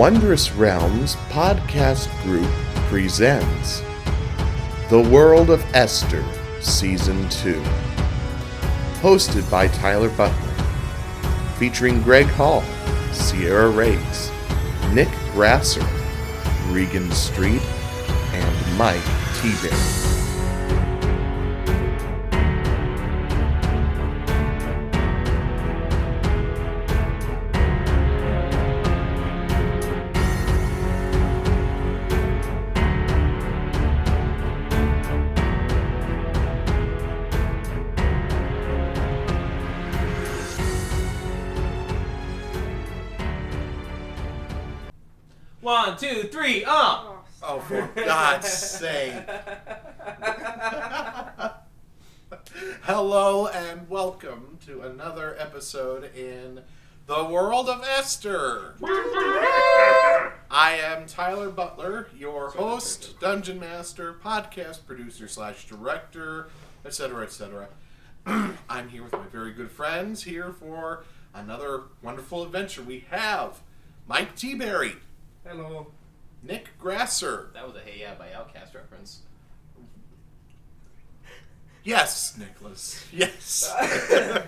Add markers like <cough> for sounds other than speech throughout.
Wondrous Realms podcast group presents The World of Esther Season 2. Hosted by Tyler Butler. Featuring Greg Hall, Sierra Rakes, Nick Grasser, Regan Street, and Mike T-Berry. God's sake. Hello and welcome to another episode in The World of Esther. <laughs> I am Tyler Butler, your host, dungeon master, podcast producer slash director, etc., etc. <clears throat> I'm here with my very good friends here for another wonderful adventure. We have Mike T. Berry, Hello. Nick Grasser, That was a Hey Ya by OutKast reference. Yes, Nicholas. Yes.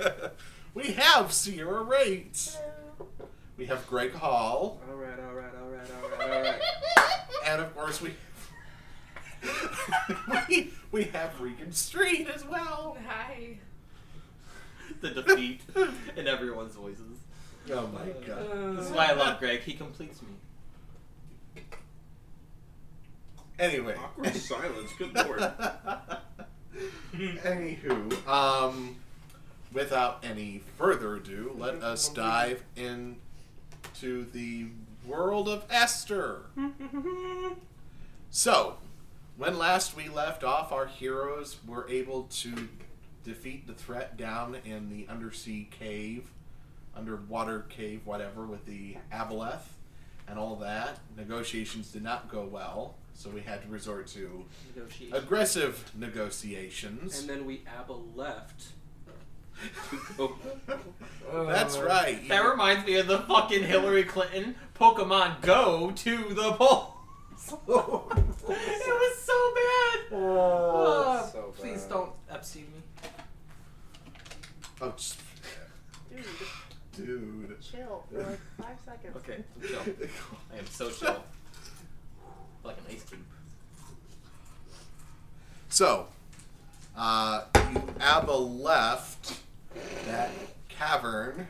<laughs> we have Sierra Rakes. We have Greg Hall. All right, all right, all right, all right, all right. <laughs> And of course we <laughs> we, we have Regan Street as well. Hi. The defeat in everyone's voices. Oh my god. Uh, this is why I love Greg. He completes me. Anyway. Awkward silence. Good lord. <laughs> Anywho, um without any further ado, let us dive into the world of Esther. <laughs> So, when last we left off, our heroes were able to defeat the threat down in the undersea cave, underwater cave, whatever, with the Aboleth and all that. Negotiations did not go well, so we had to resort to Negotiation. aggressive negotiations. and then we Abba left. to <laughs> go. That's uh, right. That You- reminds me of the fucking Hillary Clinton Pokemon Go to the polls. it was so bad. Oh, so please bad. don't Epstein me. oh, just- Dude, dude. chill for like five seconds. Okay, I'm chill. I am so chill. <laughs> Like an ice cube. So, uh, you Abba left that cavern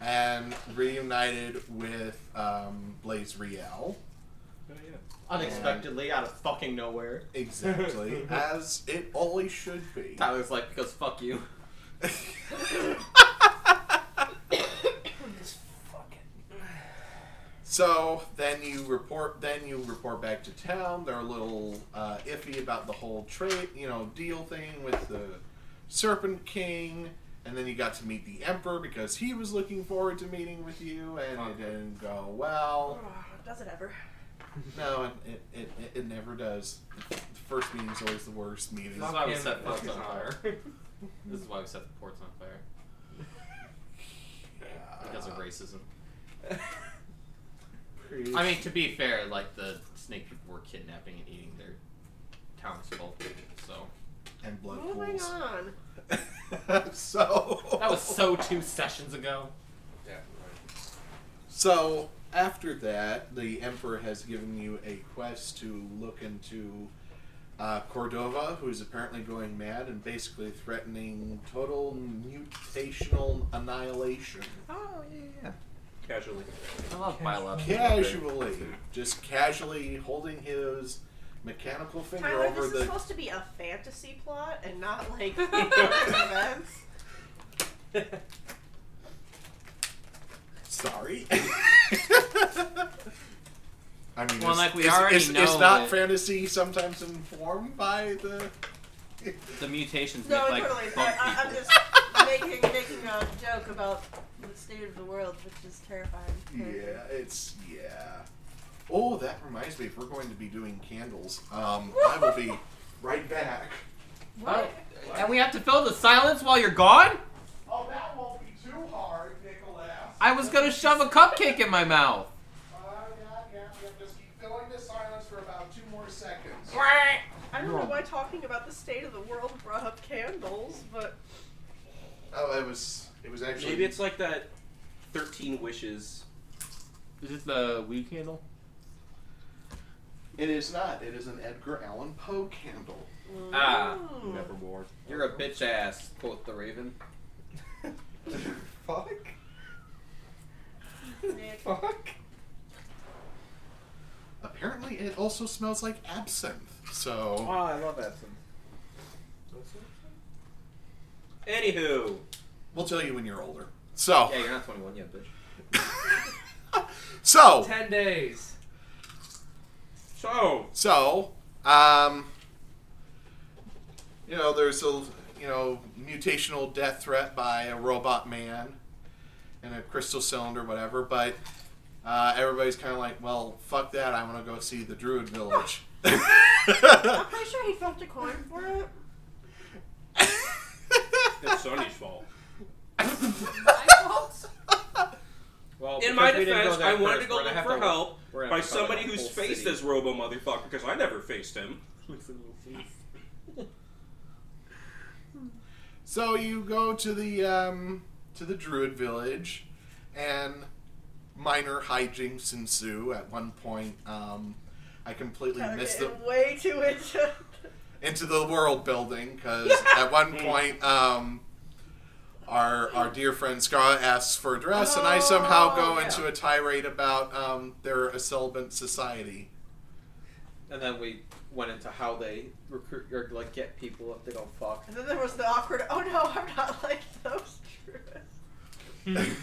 and reunited with um, Blaze Riel. Oh, yeah. Unexpectedly, out of fucking nowhere. Exactly. <laughs> as it always should be. Tyler's like, because fuck you. <laughs> <laughs> So then you report. Then you report back to town. They're a little uh, iffy about the whole trade, you know, deal thing with the Serpent King. And then you got to meet the Emperor because he was looking forward to meeting with you, and it didn't go well. Oh, does it ever? <laughs> No, it it, it, it never does. The first meeting's always the worst meeting. This is why we set fuck ports on fire. heart. <laughs> This is why we set the ports on fire. <laughs> Because of racism. I mean, to be fair, like the snake people were kidnapping and eating their townsfolk, so and blood Moving pools. on. <laughs> so that was so two sessions ago. Yeah, right. So after that, the emperor has given you a quest to look into uh, Cordova, who is apparently going mad and basically threatening total mutational annihilation. Oh yeah, yeah. Casually. I love biological. Casually, just casually holding his mechanical finger Tyler, over this is the. supposed to be a fantasy plot and not like <laughs> <laughs> events. Sorry. <laughs> I mean, Well, is- like, we is- already is, is know not that- fantasy sometimes informed by the. The mutations No, make like totally. bump I, I, I'm people. just making making a joke about the state of the world, which is terrifying. Yeah, it's yeah. Oh, that reminds me. If we're going to be doing candles, um, I will be <laughs> right back. What? And we have to fill the silence while you're gone. Oh, that won't be too hard, Nicholas. I was gonna shove a cupcake in my mouth. I two more seconds. I don't know why talking about the state of the world brought up candles, but Oh, it was. It was actually. Maybe it's like that 13 wishes. Is it the weed candle? It is not. It is an Edgar Allan Poe candle. Ah, Ooh. Nevermore. You're a bitch ass, quoth the Raven. Fuck. Nick. Fuck. Apparently, it also smells like absinthe. So. Oh, I love absinthe. Anywho. We'll tell you when you're older. So. Yeah, you're not 21 yet, bitch. <laughs> so. Ten days. So. So, um, you know, there's a you know mutational death threat by a robot man in a crystal cylinder, whatever. But uh, everybody's kind of like, well, fuck that. I want to go see the Druid Village. I'm pretty sure he felt a coin for it. It's Sunny's fault. My fault. Well, In my defense, I wanted first, to go look for to- help by have to cover somebody who's faced city. this Robo motherfucker because I never faced him. so you go to the um, to the Druid Village, and minor hijinks ensue. At one point, um, I completely Kinda missed the way too into. into the world building because <laughs> at one point um, our our dear friend Scarlett asks for a dress and I somehow go Oh, yeah. into a tirade about um, their a celibate society. And then we went into how they recruit or like get people if they don't fuck. And then there was the awkward. Oh no, I'm not <laughs> like those druids.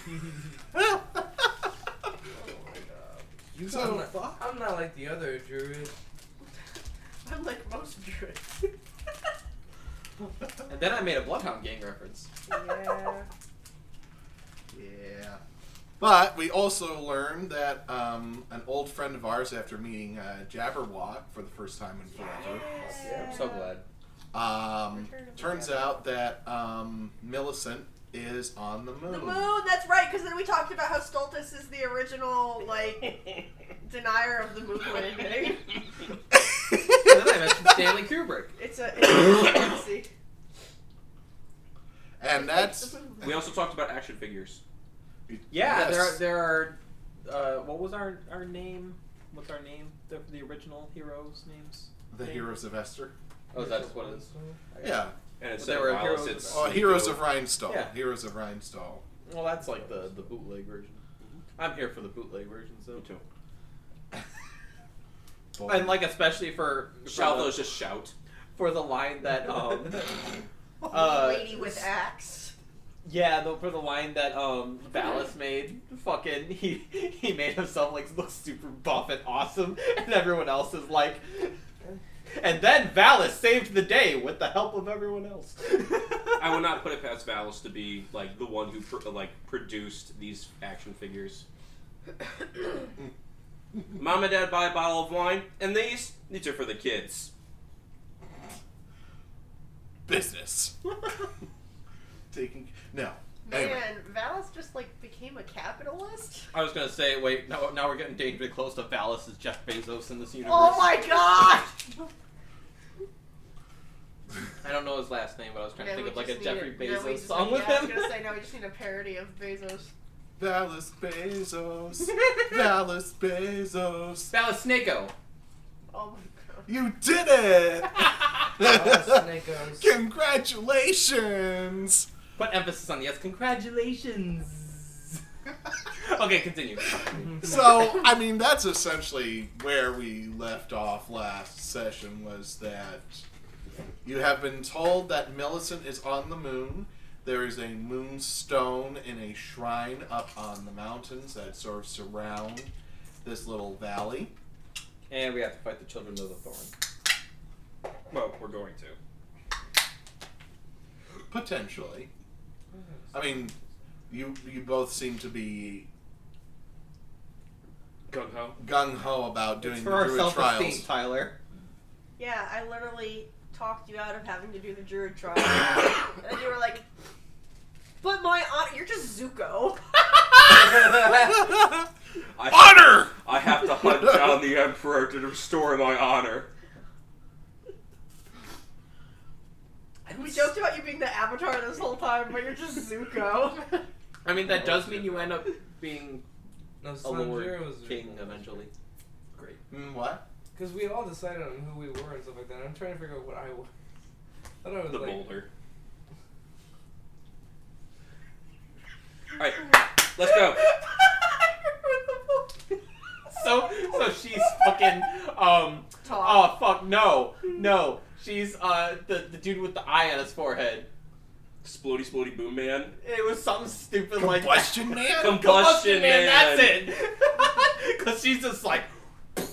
Oh You So- I'm, not, I'm not like the other druids. <laughs> I'm like most druids. And then I made a Bloodhound Gang reference. yeah. yeah. But we also learned that um, an old friend of ours, after meeting uh, Jabberwock for the first time in forever, Yeah, I'm so glad. um, Return of the turns Jabber. out that um, Millicent is on the moon. The moon. That's right. Because then we talked about how Stultus is the original like <laughs> denier of the moon landing. <laughs> And then I mentioned Stanley Kubrick. It's a it's a fantasy. And that's We also talked about action figures. Yeah, Yes. there are there are. Uh, what was our our name? What's our name? The, the original heroes' names. the heroes of Esther. Oh, is that just what it is? Yeah. And But instead they were Alice, heroes- it's Oh, Nico. Heroes of Rhinestone. Yeah. Heroes of Rhinestone. Well, that's like the the bootleg version. I'm here for the bootleg version, so. Me too. <laughs> And like especially for for Shout the, those just shout. for the line that <laughs> um <laughs> uh, lady with axe. yeah the, for the line that um Valis <laughs> made fucking he he made himself like look super buff and awesome and everyone else is like and then Valis saved the day with the help of everyone else. I would not put it past Valis to be like the one who pr- like produced these action figures. <coughs> <coughs> Mom and Dad buy a bottle of wine, and these these are for the kids. Business. <laughs> Taking no. Man, Anyway. Valis just like became a capitalist. I was gonna say, wait, now, now we're getting dangerously close to Valis as Jeff Bezos in this universe. Oh my god! I don't know his last name, but I was trying Yeah, to think of like a Jeffrey it- no, we Bezos song need- with yeah, him. I was gonna say no, we just need a parody of Bezos. Dallas Bezos. <laughs> Dallas Bezos. Valis Snako. Oh my god. You did it! <laughs> Snakos. Congratulations! Put emphasis on the yes. Congratulations. <laughs> okay, continue. Mm-hmm. So, I mean, that's essentially where we left off last session was that you have been told that Millicent is on the moon. There is a moonstone in a shrine up on the mountains that sort of surround this little valley. and we have to fight the children of the thorn. Well, we're going to. Potentially. I mean, you you both seem to be Gung ho. gung ho about doing It's the for our druid self-esteem, trials. Tyler. Yeah, I literally talked you out of having to do the druid trial, <coughs> and you were like, "But my honor, you're just Zuko." <laughs> I, Honor! I have to hunt down the Emperor to restore my honor. We joked about you being the Avatar this whole time, but you're just Zuko. <laughs> I mean, that does mean you end up being No, a Sanjiro lord king eventually. Great. Mm, what? Because we all decided on who we were and stuff like that. I'm trying to figure out what I was. I thought I was The like. boulder. Alright, let's go. <laughs> So, so she's fucking um. Tom. Oh fuck no, no. She's uh the the dude with the eye on his forehead. Splody Splody Boom Man. It was something stupid like that. Combustion man? Combustion Man. That's it. Because <laughs> she's just like. <laughs>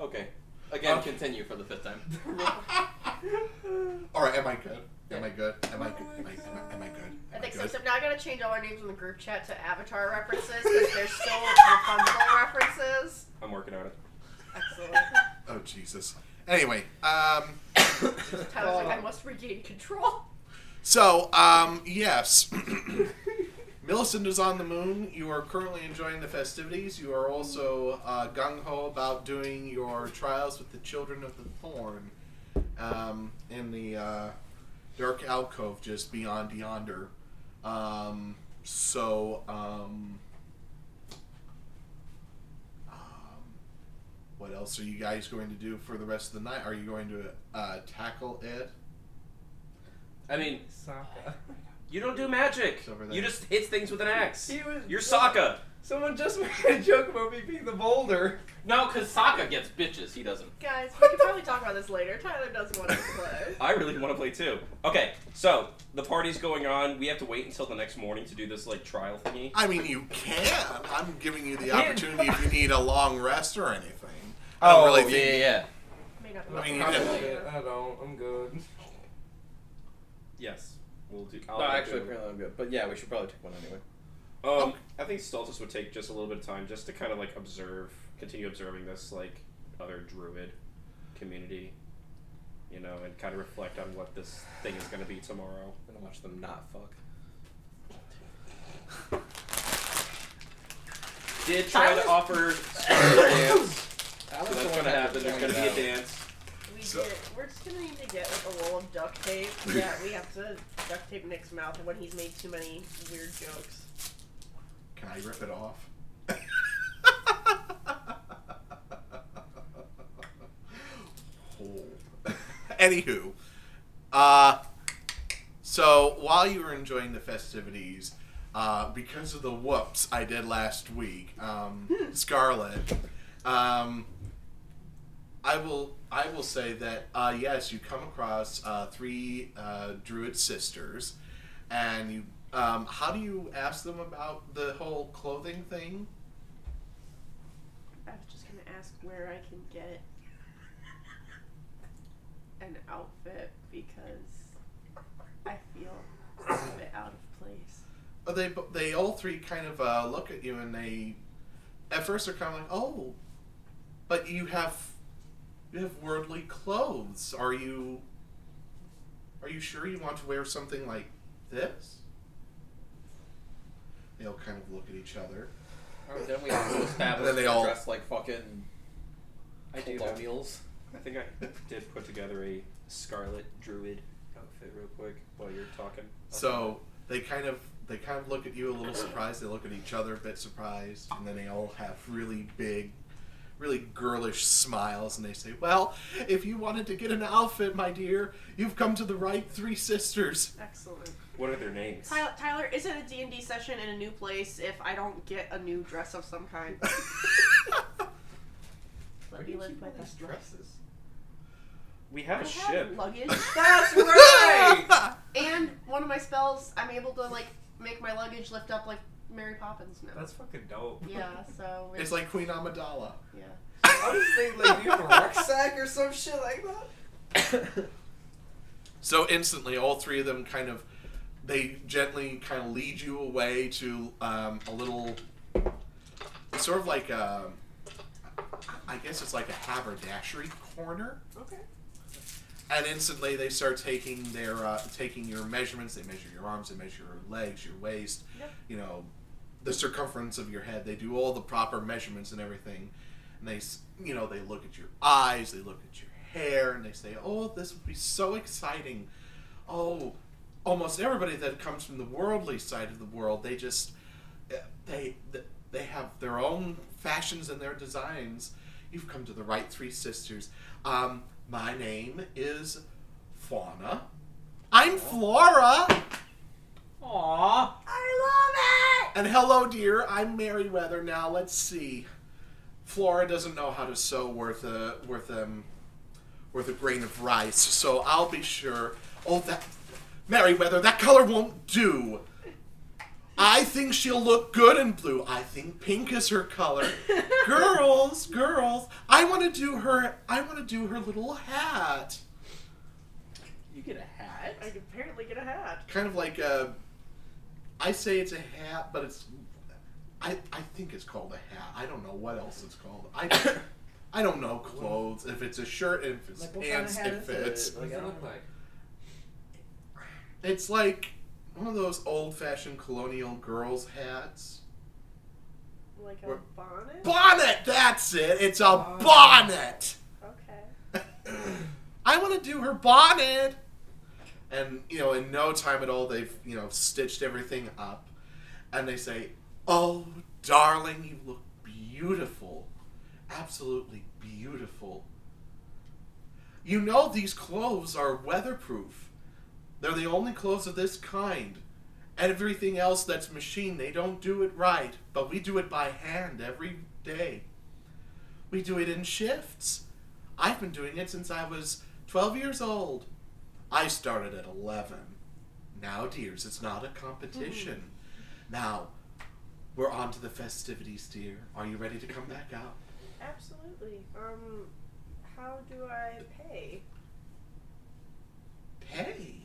okay. Again, Okay. continue for the fifth time. <laughs> All right, am I good? Am I good? Am I good? Am I, am I, am I good? I think so. good? So now I gotta change all our names in the group chat to Avatar references because there's still Rapunzel references. I'm working on it. Excellent. <laughs> Oh Jesus. Anyway, um, Tyler's like, I must regain control. so um, yes, <clears throat> Millicent is on the moon. You are currently enjoying the festivities. You are also uh, gung ho about doing your trials with the Children of the Thorn um, in the uh, dark alcove just beyond yonder. Um, so. Um, um, what else are you guys going to do for the rest of the night? Are you going to uh, tackle it? I mean, Sokka. <laughs> you don't do magic. It's over there. You just hit things with an axe. He was- You're Sokka. Someone just <laughs> made a joke about me being the boulder. No, because Sokka gets bitches. He doesn't. Guys, <laughs> we can probably talk about this later. Tyler doesn't want to <laughs> play. I really want to play too. Okay, so the party's going on. We have to wait until the next morning to do this like trial thingy. I mean, you can. I'm giving you the opportunity if you need a long rest or anything. I don't oh, really think. Oh, yeah. May not I mean, you talk did- later. I don't. I'm good. Yes, we'll do. I'll No, do actually, it. apparently I'm good. But yeah, we should probably take one anyway. Um, I think Stultus would take just a little bit of time just to kind of like observe, continue observing this like other druid community, you know, and kind of reflect on what this thing is going to be tomorrow. I'm watch them not fuck. Did try Tyler's- to offer <coughs> special dance, That so that's going to happen. There's going to be a dance. We So- did. We're just gonna need to get like a roll of duct tape. <laughs> Yeah, we have to duct tape Nick's mouth when he's made too many weird jokes. Can I rip it off? Oh. <laughs> Anywho, uh, so while you were enjoying the festivities, uh, because of the whoops I did last week, um, Scarlet, um, I will I will say that uh, yes, you come across uh, three uh, druid sisters, and you. Um, how do you ask them about the whole clothing thing? I was just gonna ask where I can get an outfit because I feel a bit out of place. Uh, They they all three kind of uh, look at you and they, at first they're kind of like, oh, but you have, have worldly clothes. Are you? Are you sure you want to wear something like this? They all kind of look at each other. Oh, then we have to <coughs> establish And then they all- dressed like fucking I do colonials. I think I did put together a scarlet druid outfit real quick while you're talking. So they kind of they kind of look at you a little surprised. They look at each other a bit surprised, and then they all have really big, really girlish smiles, and they say, "Well, if you wanted to get an outfit, my dear, you've come to the right three sisters." Excellent. What are their names? Tyler, Tyler, is it a D&D session in a new place if I don't get a new dress of some kind? <laughs> Let me live my best life. dresses? We have I a have ship. luggage. <laughs> That's <laughs> right. and one of my spells, I'm able to like make my luggage lift up like Mary Poppins now. That's fucking dope. yeah. So <laughs> it's like Queen Amidala. yeah. I was thinking, like, do you have a rucksack or some shit like that? <coughs> So instantly, all three of them kind of they gently kind of lead you away to um, a little, sort of like a, I guess it's like a haberdashery corner. Okay. and instantly they start taking their uh, taking your measurements. They measure your arms, they measure your legs, your waist, Yep. you know, the circumference of your head. They do all the proper measurements and everything. And they, you know, they look at your eyes, they look at your hair, and they say, "Oh, this would be so exciting." Oh, almost everybody that comes from the worldly side of the world, they just eh, they they have their own fashions and their designs. You've come to the right three sisters. Um, my name is Fauna. I'm Flora. Aww. I love it! And hello, dear. I'm Merryweather. Now let's see. Flora doesn't know how to sew worth a worth um worth a grain of rice, so I'll be sure. Oh, that Merryweather, that color won't do. I think she'll look good in blue. I think pink is her color. <laughs> girls, girls, I want to do her. I want to do her little hat. You get a hat? I could apparently get a hat. kind of like a. I say it's a hat, but it's. I, I think it's called a hat. I don't know what else it's called. I, <coughs> I don't know clothes. If it's a shirt, if it's Like, what kind of pants, hat it is it? fits. What does it look like? It's like one of those old-fashioned colonial girls' hats. Like a What- bonnet? Bonnet. That's it. It's a Oh. bonnet. Okay. <coughs> I want to do her bonnet. And you know, in no time at all, they've you know stitched everything up, and they say, "Oh, darling, you look beautiful, absolutely beautiful. You know these clothes are weatherproof. They're the only clothes of this kind. Everything else that's machine, they don't do it right, but we do it by hand every day. We do it in shifts." I've been doing it since I was 12 years old. I started at 11. Now, dears, it's not a competition. Now, we're on to the festivities, dear. Are you ready to come back out? Absolutely. Um, how do I pay? Pay?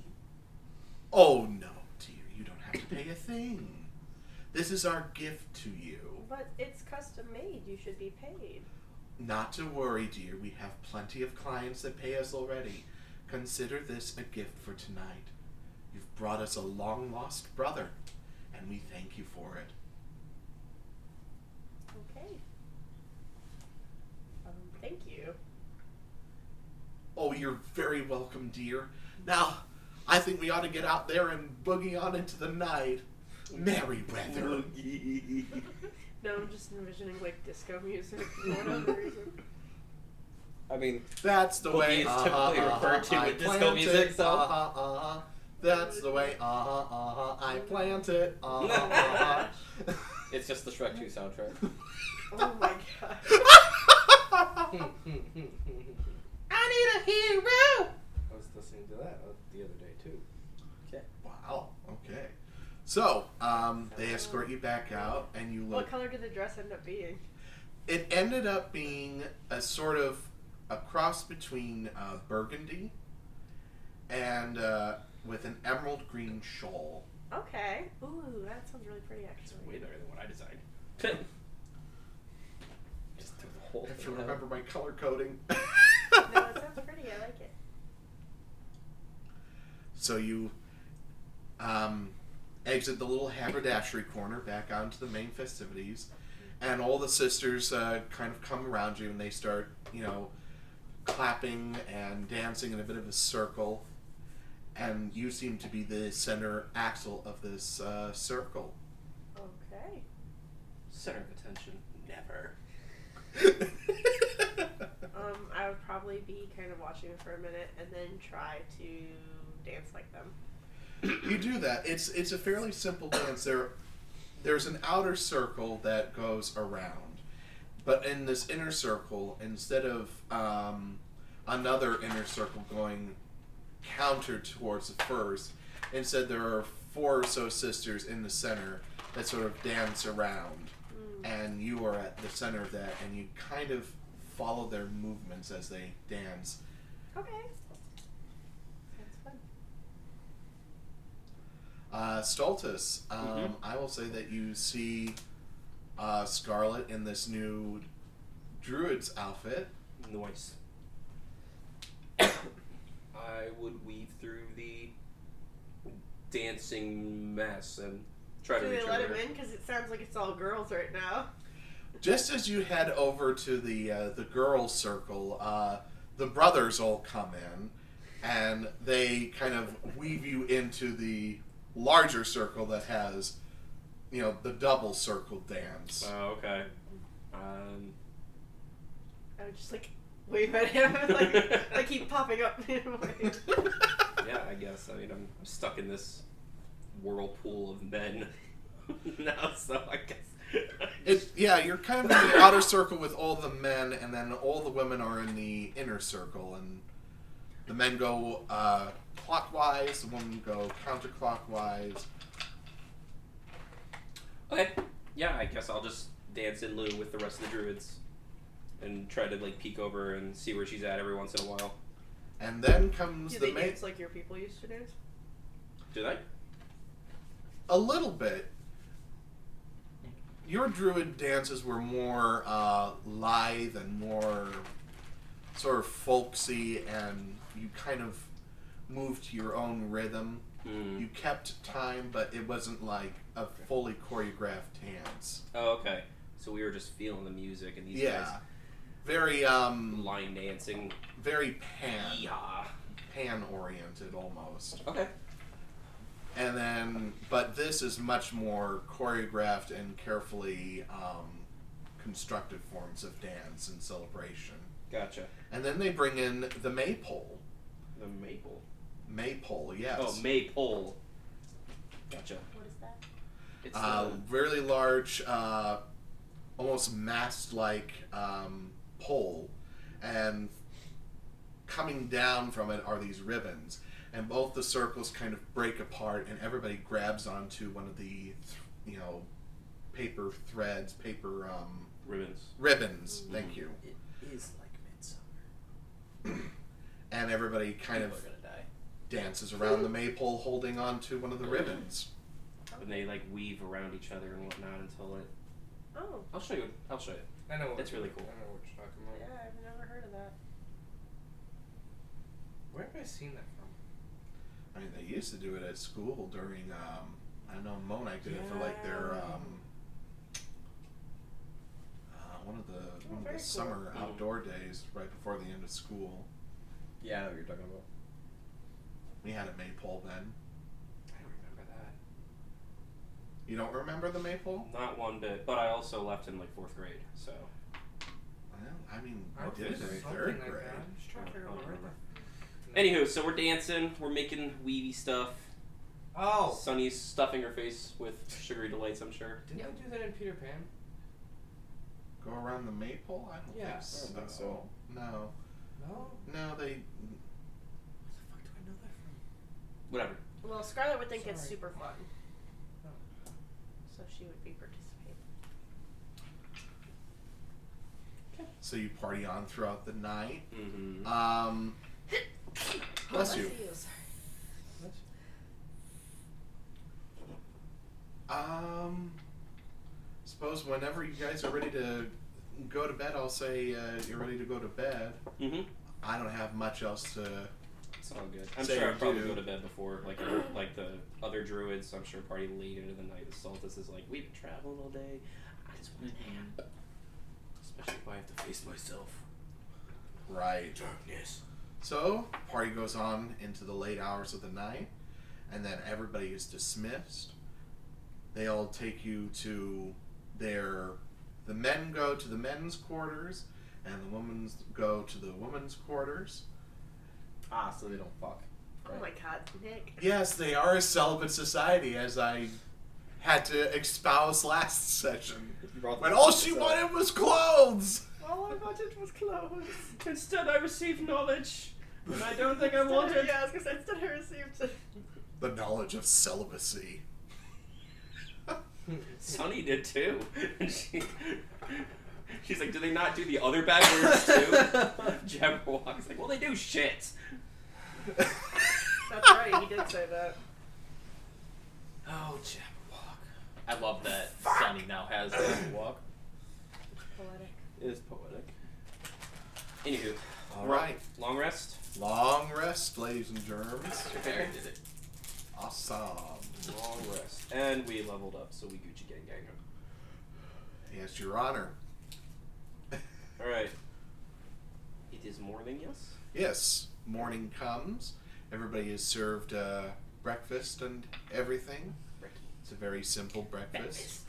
Oh, no, dear. You don't have to pay a thing. This is our gift to you. But it's custom made. You should be paid. Not to worry, dear. We have plenty of clients that pay us already. Consider this a gift for tonight. You've brought us a long lost brother, and we thank you for it. Okay. Um, thank you. Oh, you're very welcome, dear. Now, I think we ought to get out there and boogie on into the night. Merry weather. <laughs> <laughs> No, I'm just envisioning like disco music for whatever reason. I mean, That's the way is uh-huh, typically uh-huh, referred to I in disco plant music, it, so- Uh-huh, uh-huh. That's the way. Uh-huh, uh-huh. I plant it. Uh-huh, Oh uh-huh. <laughs> It's just the Shrek 2 soundtrack. <laughs> Oh my god. <laughs> I need a hero. I was listening to that uh, the other day too. Okay. Wow. Okay. So, um, they escort you back out, and you look. What color did the dress end up being? It ended up being a sort of a cross between uh, burgundy and uh, with an emerald green shawl. Okay. Ooh, that sounds really pretty it's actually. way better than what I designed. Just took the whole I have to thing out. remember my color coding. <laughs> No, it sounds pretty. I like it. so you um, exit the little haberdashery corner back out into the main festivities, and all the sisters uh, kind of come around you and they start, you know, clapping and dancing in a bit of a circle. And you seem to be the center axle of this uh, circle. Okay. Center of attention, never. <laughs> Um, I would probably be kind of watching for a minute and then try to dance like them. you do that. It's it's a fairly simple dance. There, there's an outer circle that goes around, but in this inner circle, instead of um, another inner circle going counter towards the first, instead there are four or so sisters in the center that sort of dance around, Mm. and you are at the center of that, and you kind of follow their movements as they dance. Okay. Sounds fun. Uh, Stultus, um, Mhm. I will say that you see uh, Scarlet in this new druid's outfit. Noise. I would weave through the dancing mess and try Do to they let over. him in? Because it sounds like it's all girls right now. Just as you head over to the uh, the girls' circle, uh, the brothers all come in, and they kind of weave you into the larger circle that has, you know, the double circle dance. Oh, okay. Um, I would just like wave at him and <laughs> like <laughs> I keep popping up. in a way. yeah, I guess. I mean, I'm, I'm stuck in this whirlpool of men <laughs> now, so I guess. It, yeah, you're kind of in the outer circle with all the men, and then all the women are in the inner circle, and the men go uh, clockwise, the women go counterclockwise. Okay. Yeah, I guess I'll just dance in lieu with the rest of the druids and try to like peek over and see where she's at every once in a while. And then comes Do the they main. dance like your people used to dance? Do they? A little bit. Your druid dances were more uh, lithe and more sort of folksy, and you kind of moved to your own rhythm. Hmm. You kept time, but it wasn't like a fully choreographed dance. Oh, okay. So we were just feeling the music and these Yeah, guys very um, line dancing. very pan yeah. pan oriented almost. Okay. And then, but this is much more choreographed and carefully um, constructed forms of dance and celebration. Gotcha. And then they bring in the maypole. The maple. Maypole, yes. Oh, maypole. Gotcha. What is that? It's uh, really large, uh, almost mast-like um, pole, and coming down from it are these ribbons, and both the circles kind of break apart, and everybody grabs onto one of the, th- you know, paper threads, paper um, the ribbons. ribbons. Thank you. It is like midsummer. And everybody kind People of gonna die. dances around the maypole, holding onto one of the ribbons. And they like weave around each other and whatnot until it. Oh, I'll show you. I'll show you. I know. What That's really cool. I know what you're talking about. yeah, I've never heard of that. Where have I seen that from? I mean, they used to do it at school during. Um, I don't know Monac did it for like their Yeah. um, uh, one of the Oh, one of the cool. summer Mhm. outdoor days right before the end of school. Yeah, I know what you're talking about. We had a maypole then. I don't remember that. You don't remember the maypole? Not one bit. But I also left in like fourth grade, so. Well, I mean, I I did it in third like grade. that. I'm just trying to figure out where. Anywho, so we're dancing. We're making weavy stuff. Oh, Sunny's stuffing her face with sugary delights. I'm sure. didn't Yep. they do that in Peter Pan? Go around the maypole? I don't Yeah, think so. I don't think so. No, No. no, they. Where the fuck do I know that from? Whatever. Well, Scarlett would think it's super fun. So she would be participating. So you party on throughout the night. Mm-hmm. Um, <coughs> bless you. Um, suppose whenever you guys are ready to go to bed, I'll say uh, you're ready to go to bed. Mm-hmm. I don't have much else to. It's all good. I'm Say sure I'd probably do. go to bed before, like like the other druids. I'm sure party late into the night. The Stultus is like, we've been traveling all day. I just want to nap. Especially if I have to face myself. Right. Darkness. So party goes on into the late hours of the night, and then everybody is dismissed. They all take you to their. The men go to the men's quarters, and the women's go to the women's quarters. Ah, so they don't fuck. Oh my god, Nick. Yes, they are a celibate society, as I had to espouse last session. You When all she so- wanted was clothes! All I wanted was clothes. Instead, I received knowledge, and I don't think I wanted. Yeah, I was gonna say, instead I received. The knowledge of celibacy. Sunny did too. <laughs> She, <laughs> she's like, do they not do the other bad words too? <laughs> Jabberwock's like, well, they do shit. That's right, he did say that. Oh, Jabberwock. I love that Sunny now has Jabberwock. It's poetic. It is poetic. Anywho, All right. Long rest. Long rest, ladies and germs. Your There did it. Awesome. Long rest. And we leveled up, so we Gucci gang gang. Yes, Your Honor. All right. It is morning, yes. Yes, morning comes. Everybody is served uh, breakfast and everything. It's a very simple breakfast.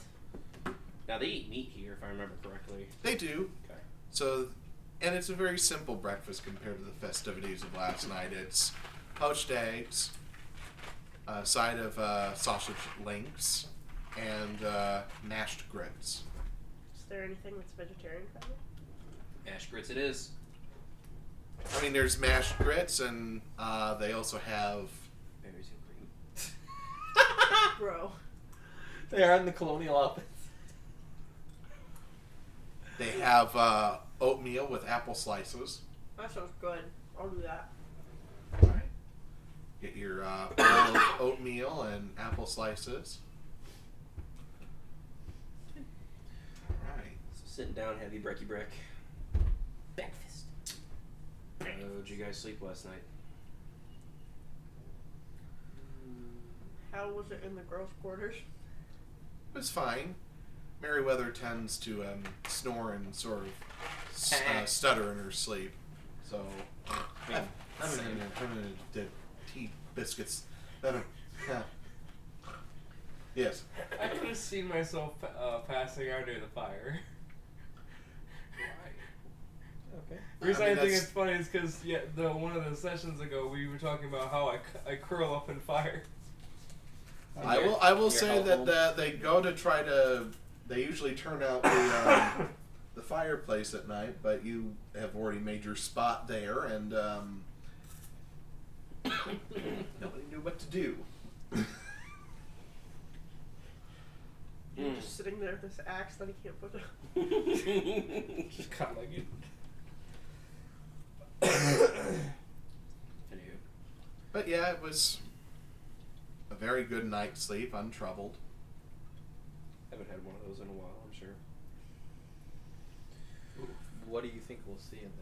Now they eat meat here, if I remember correctly. They do. Okay. So, and it's a very simple breakfast compared to the festivities of last night. It's poached eggs, a side of uh, sausage links, and uh, mashed grits. Is there anything that's vegetarian friendly? Ash grits it is. I mean, there's mashed grits, and uh, they also have. Berries and cream. <laughs> Bro. They are in the colonial office. They have uh, oatmeal with apple slices. That sounds good. I'll do that. Right. Get your uh, bowl of <coughs> oatmeal and apple slices. Alright. So sitting down, heavy brecky break. Breakfast. How did you guys sleep last night? How was it in the girls' quarters? It was fine. Merryweather tends to um, snore and sort of s- uh, stutter in her sleep. So, I mean, I'm gonna turn into the tea biscuits. Uh, yeah. yes. <laughs> I could have seen myself uh, passing out near the fire. Okay. The reason I I, think that's- it's funny is because yeah, the one of the sessions ago we were talking about how I, cu- I curl up in fire. <laughs> I will. I will Your say that household. uh, they go to try to. They usually turn out the um, <coughs> the fireplace at night, but you have already made your spot there, and um, <coughs> nobody knew what to do. <laughs> You're Mm. just sitting there with this axe that he can't put down. <laughs> Just kind of like it. Anywho. But yeah, it was a very good night's sleep, untroubled. Haven't had one of those in a while, I'm sure. What do you think we'll see in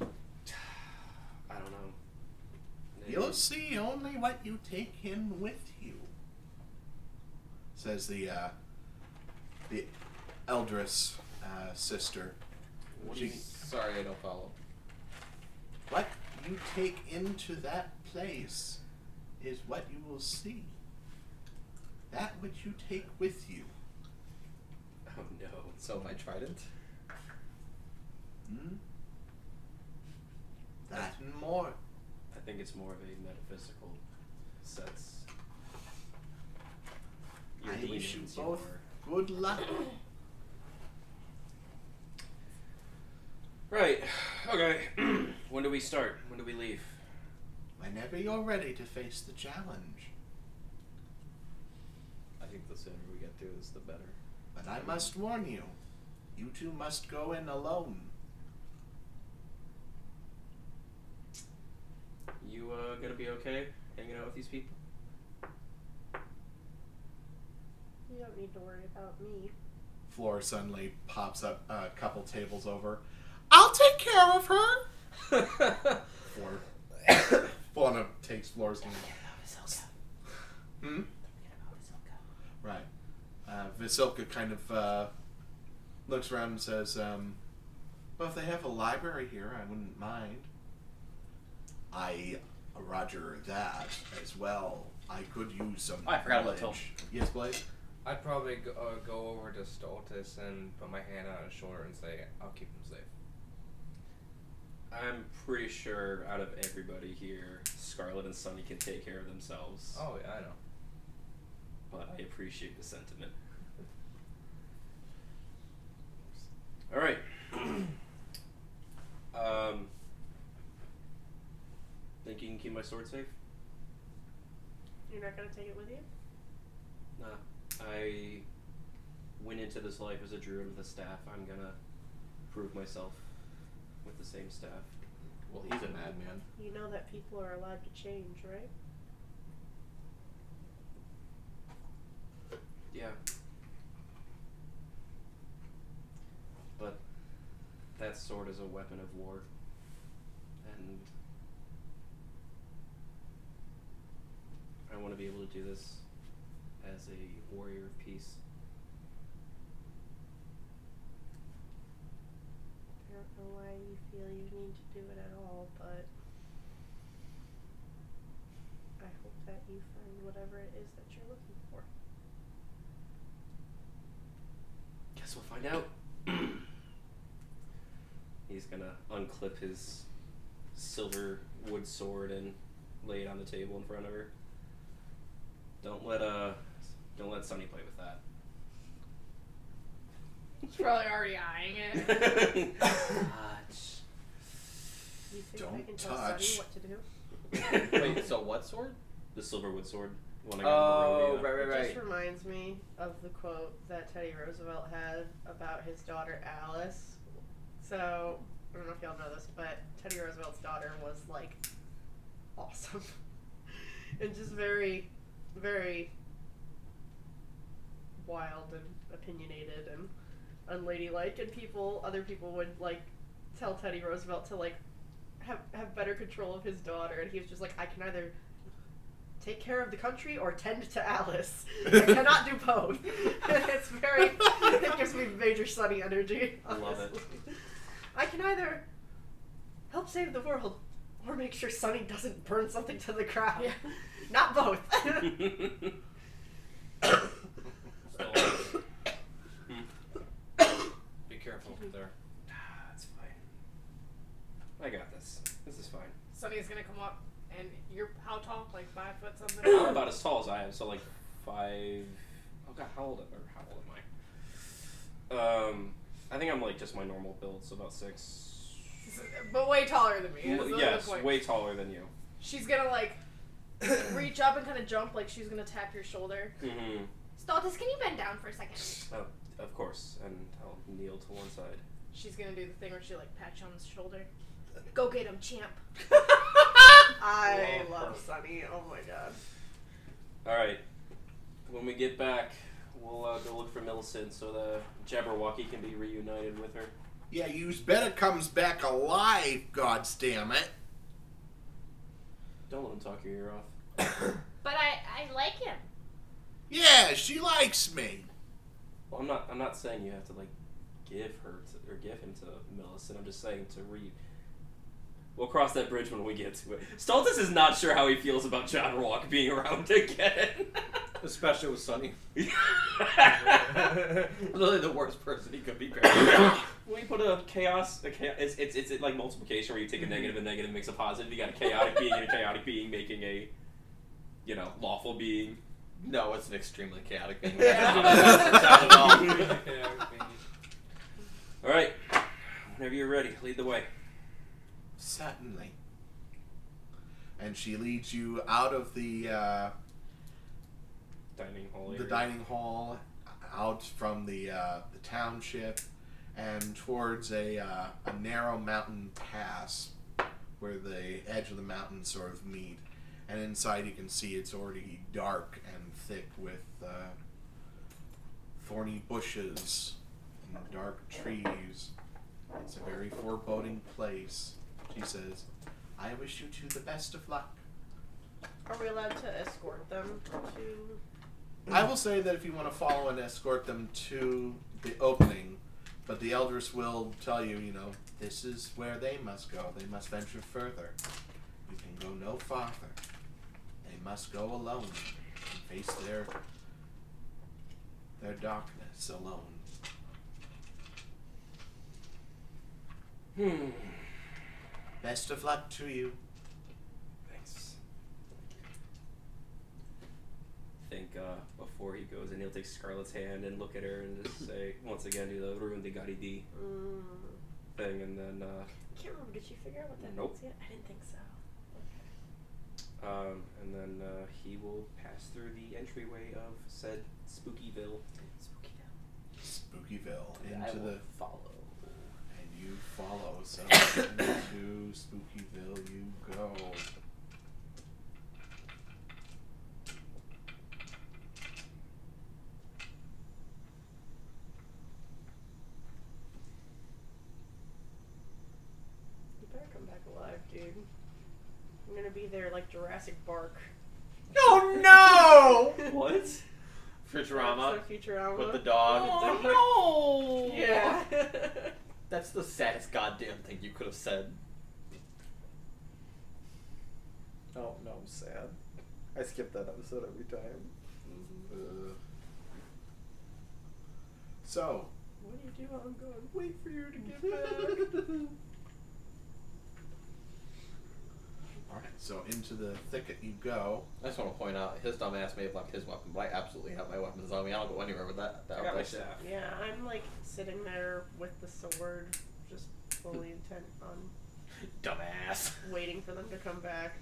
there? <sighs> I don't know. Maybe- You'll see only what you take in with you. Says the uh, the Eldris uh, sister. What do you mean? Sorry, I don't follow. What you take into that place is what you will see. That which you take with you. Oh no. So my trident. Hmm? That and more. I think it's more of a metaphysical sense. Your I wish you both good luck. <coughs> Right. <sighs> Okay. <clears throat> when do we start? When do we leave? Whenever you're ready to face the challenge. I think the sooner we get through this, the better. But I must warn you, you two must go in alone. You uh, gonna be okay hanging out with these people? You don't need to worry about me. Flora suddenly pops up a couple tables over. I'll take care of her. <laughs> Flora. Fauna takes Flora's hand. Hmm? Right. Uh, Vasilka kind of uh, looks around and says, um, Well, if they have a library here, I wouldn't mind. I, Roger, that as well. I could use some. I forgot about knowledge. Yes, Blaze? I'd probably go, uh, go over to Stultus and put my hand on his shoulder and say, "I'll keep him safe." I'm pretty sure out of everybody here, Scarlet and Sunny can take care of themselves. Oh yeah, I know. But I appreciate the sentiment. All right. <clears throat> um, think you can keep my sword safe? You're not gonna take it with you? Nah. I went into this life as a druid with a staff. I'm gonna prove myself with the same staff. Well, he's a madman. You know that people are allowed to change, right? Yeah. But that sword is a weapon of war, and I want to be able to do this as a warrior of peace. I don't know why you feel you need to do it at all, but I hope that you find whatever it is that you're looking for. Guess we'll find out. <clears throat> He's gonna unclip his silver wood sword and lay it on the table in front of her. Don't let uh, don't let Sunny play with that. He's probably already eyeing it. <laughs> Touch. You think Don't can tell touch. Sunny what to do? <laughs> Wait, so what sword? The Silverwood sword. the One I got Oh, in the right, rodeo. right, It right. just reminds me of the quote that Teddy Roosevelt had about his daughter Alice. So, I don't know if y'all know this, but Teddy Roosevelt's daughter was like awesome. <laughs> and just very, very wild and opinionated and unladylike. And people, other people would like tell Teddy Roosevelt to like have, have better control of his daughter. And he was just like, I can either take care of the country or tend to Alice. I cannot do both. <laughs> it's very. It gives me major sunny energy. I love it. I can either help save the world or make sure Sunny doesn't burn something to the ground. Yeah. Not both. <laughs> <laughs> Be careful there. That's fine. I got this. This is Sunny's gonna come up, and you're how tall? Like five foot something? <coughs> I'm about as tall as I am, so like five. Oh god, how old am or how old am I? Um, I think I'm like just my normal build, so about six. <laughs> but way taller than me. the yes, way taller than you. She's gonna like <coughs> reach up and kind of jump, like she's gonna tap your shoulder. Mm-hmm. Stultus, can you bend down for a second? Oh, of course, and I'll kneel to one side. She's gonna do the thing where she like pats you on the shoulder. Go get him, champ. <laughs> I love Sunny. Oh my god. All right. When we get back, we'll uh, go look for Millicent so the Jabberwocky can be reunited with her. Yeah, you better comes back alive, God damn it. Don't let him talk your ear off. <coughs> But I I like him. Yeah, she likes me. Well, I'm not. I'm not saying you have to like give her to, or give him to Millicent. I'm just saying to read. We'll cross that bridge when we get to it. Stultus is not sure how he feels about John Rock being around <laughs> again. Especially with Sunny. <laughs> <laughs> Literally the worst person he could be paired with. you put a chaos, a chaos it's, it's it's like multiplication where you take a mm-hmm. negative and negative makes a positive. You got a chaotic being and a chaotic being making a, you know, lawful being. No, it's an extremely chaotic thing. Yeah. Not at all. All right, whenever you're ready, lead the way. Certainly. And she leads you out of the uh, Dining hall. the area. dining hall, out from the uh, the township, and towards a uh, a narrow mountain pass where the edge of the mountain sort of meet. And inside, you can see it's already dark and thick with uh, thorny bushes and dark trees. It's a very foreboding place. She says, "I wish you two the best of luck." Are we allowed to escort them to? I will say that if you want to follow and escort them to the opening, but the elders will tell you, you know, this is where they must go. They must venture further. You can go no farther. They must go alone and face their their darkness alone. Hmm. Best of luck to you. Thanks. Think uh, before he goes in, he'll take Scarlett's hand and look at her and just say, <laughs> once again, do the Ruin de Gadi D Mm, thing, and then uh, I can't remember. Did you figure out what that Nope. means yet? I didn't think so. um, and then uh, he will pass through the entryway of said Spookyville. Spooky down. Spookyville I into will the follow. and you follow. So <coughs> into Spookyville you go. You better come back alive, dude. I'm gonna be there like Jurassic Bark. Oh no! <laughs> What? Futurama Episode of Futurama. with the dog. Oh, <laughs> no! Yeah. <laughs> That's the saddest goddamn thing you could have said. Oh no, I'm sad. I skip that episode every time. Uh, so, what do you do? I'm going. Wait for you to get back. <laughs> alright, so into the thicket you go. I just want to point out his dumbass may have left his weapon, but I absolutely have my weapons on me. I don't go anywhere with that. that I got my shit. staff. yeah, I'm like sitting there with the sword, just fully intent on <laughs> Dumbass. waiting for them to come back.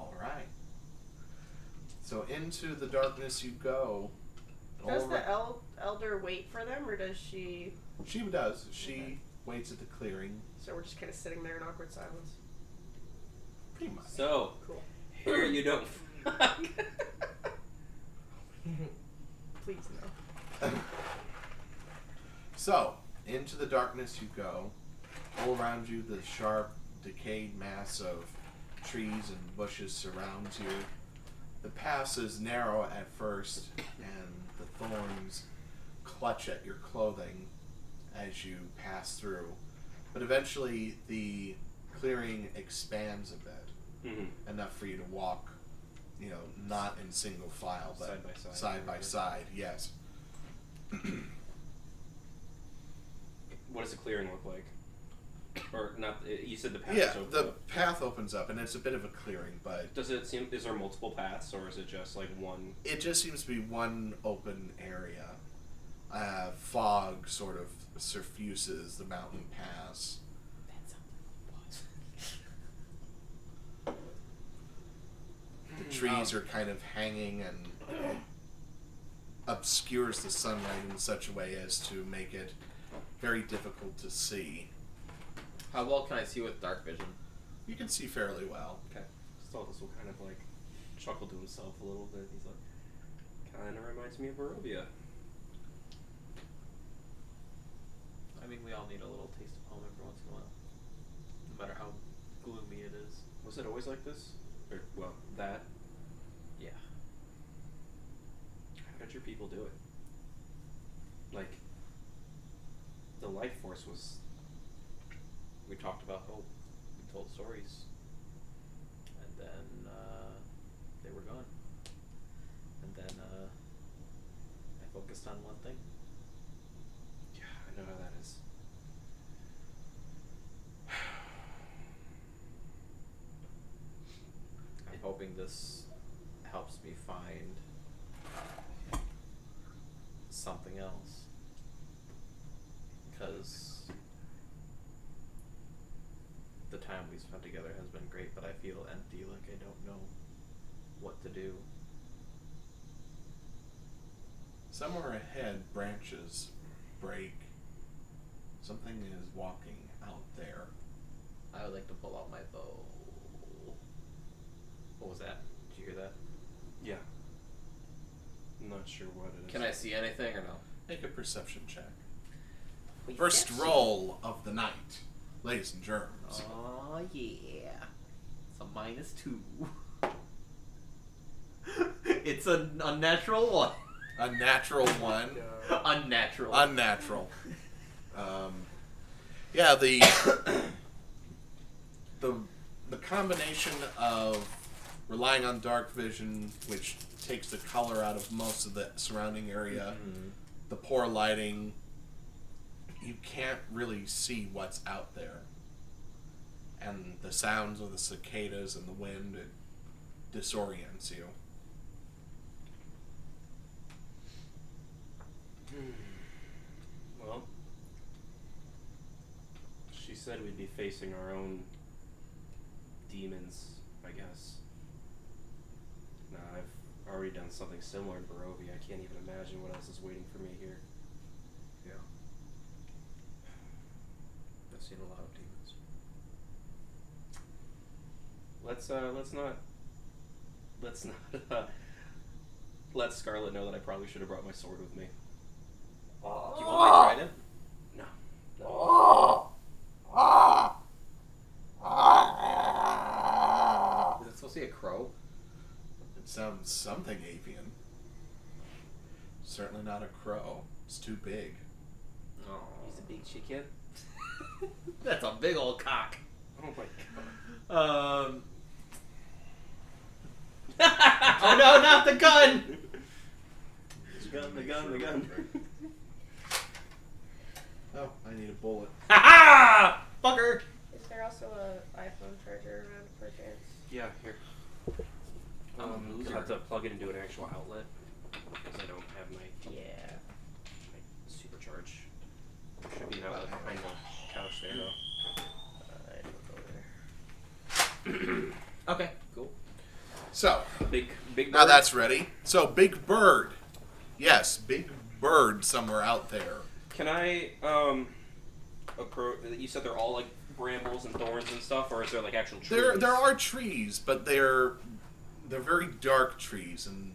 Alright. So into the darkness you go. Does the el- elder wait for them, or does she? She does. She Okay. waits at the clearing. So we're just kind of sitting there in awkward silence. Pretty much. So, Cool. here you don't. <laughs> Please no. <laughs> So, into the darkness you go. All around you, the sharp, decayed mass of trees and bushes surrounds you. The pass is narrow at first, and the thorns clutch at your clothing as you pass through. But eventually, the clearing expands a bit, Mhm. enough for you to walk, you know, not in single file, but Side by side. Side by side, yes. What does the clearing look like? Or not? You said the path yeah, is open. the path opens up, and it's a bit of a clearing, but Does it seem? Is there multiple paths, or is it just like one? it just seems to be one open area. Uh, fog sort of suffuses the mountain pass. The trees are kind of hanging and obscures the sunlight in such a way as to make it very difficult to see. How well can I see with dark vision? You can see fairly well. Okay. Stultus will kind of like chuckle to himself a little bit. He's like, kind of reminds me of Barovia. I mean, we all need a little taste of home every once in a while. No matter how gloomy it is. Was it always like this? Or well, that. Yeah. How did your people do it? Like, the life force was. Talked about hope. We told stories. And then uh, they were gone. And then uh, I focused on one thing. Yeah, I know how that is. <sighs> I'm hoping this helps me find something else. Because the time we spent together has been great, but I feel empty, like I don't know what to do. Somewhere ahead, branches break. Something is walking out there. I would like to pull out my bow. What was that? Did you hear that? Yeah. I'm not sure what it is. Can I see anything or no? Make a perception check. First roll of the night, ladies and germs. Oh yeah. It's a minus two. <laughs> it's an unnatural one. A natural one. unnatural. Unnatural. Um, yeah, the <coughs> the the combination of relying on dark vision, which takes the color out of most of the surrounding area, Mhm. the poor lighting, you can't really see what's out there. And the sounds of the cicadas and the wind, it disorients you. Well, she said we'd be facing our own demons, I guess. Now, I've already done something similar in Barovia. I can't even imagine what else is waiting for me here. Yeah. I've seen a lot of demons. Let's uh, let's not let's not <laughs> uh, let Scarlet know that I probably should have brought my sword with me. Oh. Do you want my trident? No. no. Is it supposed to be a crow? It sounds something avian. Certainly not a crow. It's too big. Oh. He's a big chicken. <laughs> That's a big old cock. Oh my god. Um. <laughs> oh no, not the gun! The gun, the gun, the gun. Oh, I need a bullet. <laughs> Ha ha! Fucker! Is there also a iPhone charger around per chance? Yeah, here. I'm a Um, loser. you'll have to plug it into an actual outlet because I don't have my, Yeah. my supercharge. There should be an outlet behind the couch there though. Uh, I don't go there. <coughs> Okay, cool. So, Big, big. now bird. that's ready. So, Big Bird. Yes, Big Bird somewhere out there. Can I um, approach? You said they're all like brambles and thorns and stuff, or is there like actual trees? There, there are trees, but they're they're very dark trees, and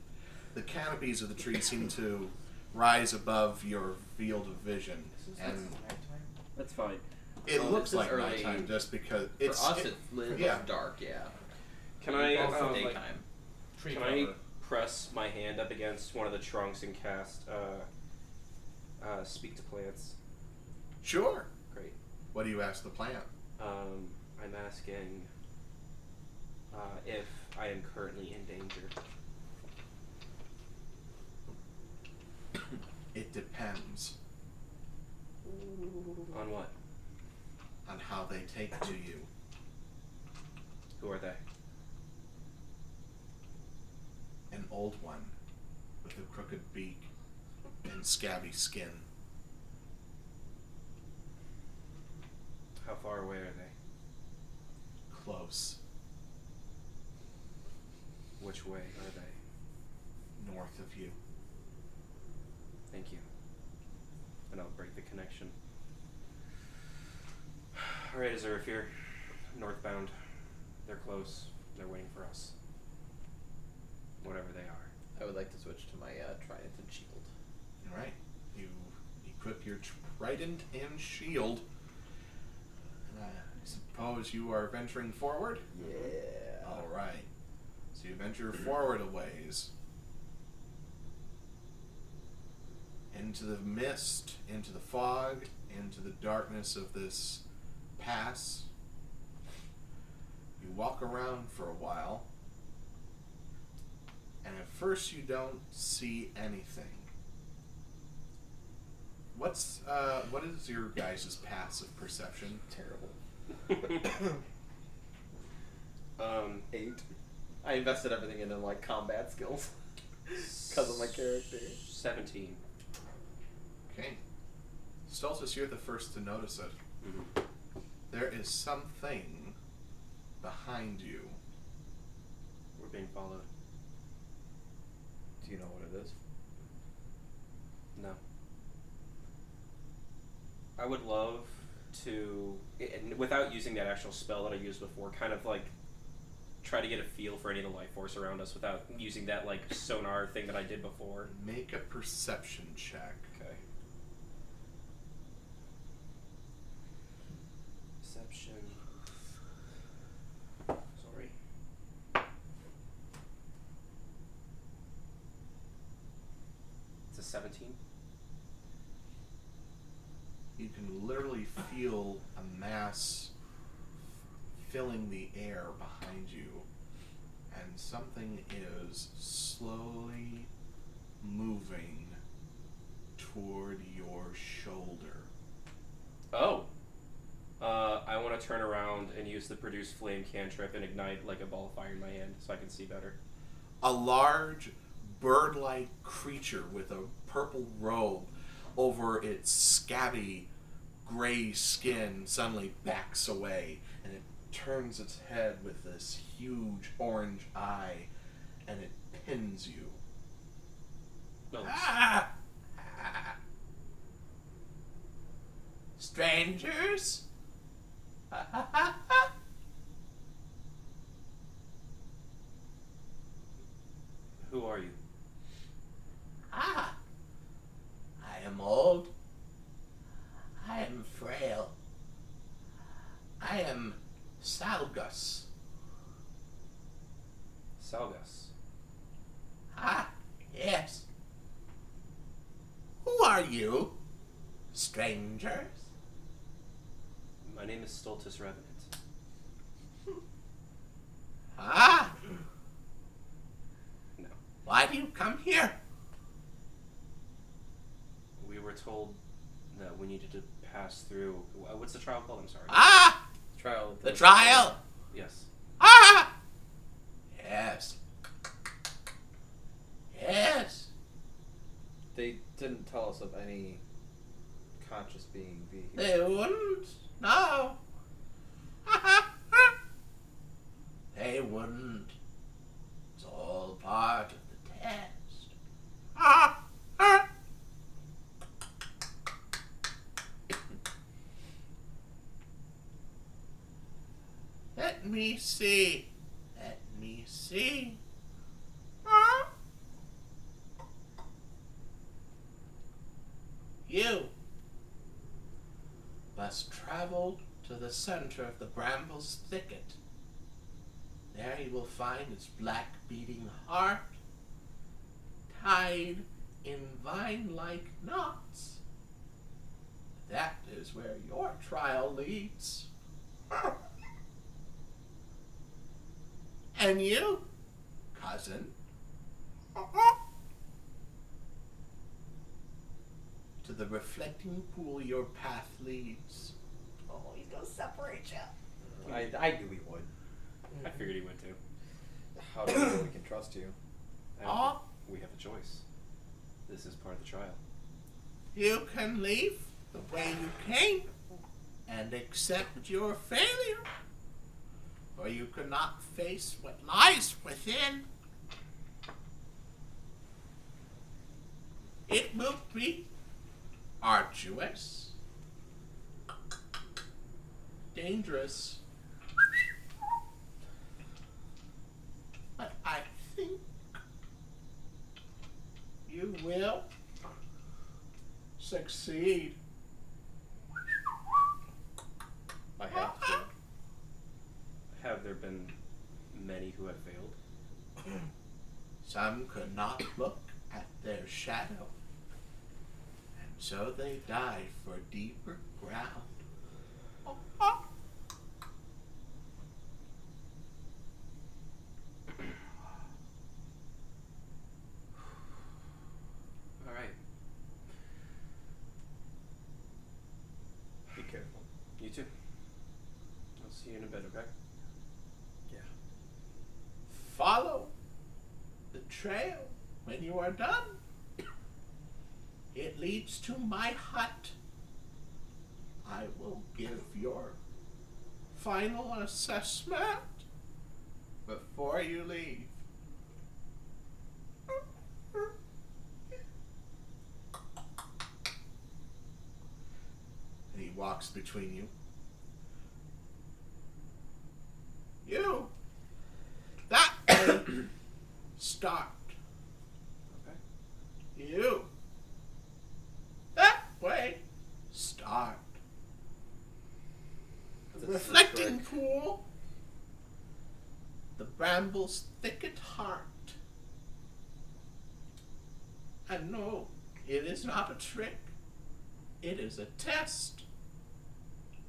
the canopies of the trees seem to rise above your field of vision. And That's fine. it Oh, looks this is like early. nighttime just because For it's us, it- it's lit yeah. dark, yeah. Can I? Also um, like, daytime. Tree can I press my hand up against one of the trunks and cast uh, uh, speak to plants? sure. Great. What do you ask the plant? Um, I'm asking uh, if I am currently in danger. <coughs> It depends On what? on how they take to <coughs> you. Who are they? An old one with a crooked beak and scabby skin. How far away are they? Close. Which way are they? North of you. Thank you. And I'll break the connection. Alright, Azura, you're northbound. They're close. They're waiting for us. Whatever they are. I would like to switch to my uh, trident and shield. Alright. You equip your trident and shield. And I suppose you are venturing forward? Yeah. Alright. So you venture forward a ways. Into the mist, into the fog, into the darkness of this pass. You walk around for a while. And at first you don't see anything. What's uh what is your guys' passive perception? Terrible. <coughs> um, Eight. I invested everything into like combat skills <laughs> because of my character. 17. Okay. Stultus, you're the first to notice it. Mhm. There is something behind you. We're being followed. Do you know what it is? No. I would love to, and without using that actual spell that I used before, kind of like try to get a feel for any of the life force around us without using that like sonar thing that I did before. Make a perception check. Okay. Perception. Sorry. It's a 17. You can literally feel a mass filling the air behind you, and something is slowly moving toward your shoulder. Oh. Uh, I want to turn around and use the produce flame cantrip and ignite like a ball of fire in my hand so I can see better. a large bird like creature with a purple robe over its scabby gray skin suddenly backs away and it turns its head with this huge orange eye and it pins you. Ah! Ah! Strangers? <laughs> Ah, ah, ah, ah. Who are you? Ah, I am old. I am frail. I am Salgus. Salgas. Ah, yes. Who are you? Strangers? My name is Stultus Revenant. Ah, No. why do you come here? We were told that we needed to pass through. What's the trial called? I'm sorry. Ah, Trial. of the trial. Yes. Ah, yes. Yes. They us of any conscious being being. They wouldn't. No. <laughs> they wouldn't. It's all part of the test. <laughs> Let me see. Let me see. Ah. You must travel to the center of the brambles thicket. There you will find its black beating heart tied in vine like knots. That is where your trial leads. <laughs> And you, cousin, to the reflecting pool your path leads. He's gonna separate you. I, I knew he would. I figured he would too. How do we know we can trust you? I don't Aw. think we have a choice. This is part of the trial. You can leave the way you came and accept your failure, or you cannot face what lies within. It will be arduous, dangerous, but I think you will succeed. I have to. Have there been many who have failed? <clears throat> Some could not look at their shadow, and so they died for deeper ground. All right. Be careful. You too. I'll see you in a bit, okay? Yeah. Follow the trail when you done. It leads to my hut. I will give your final assessment before you leave. And he walks between. You! That way! Start. Okay. You! That way! Start. The reflecting pool. The brambles thicket heart. And no, it is not a trick. It is a test.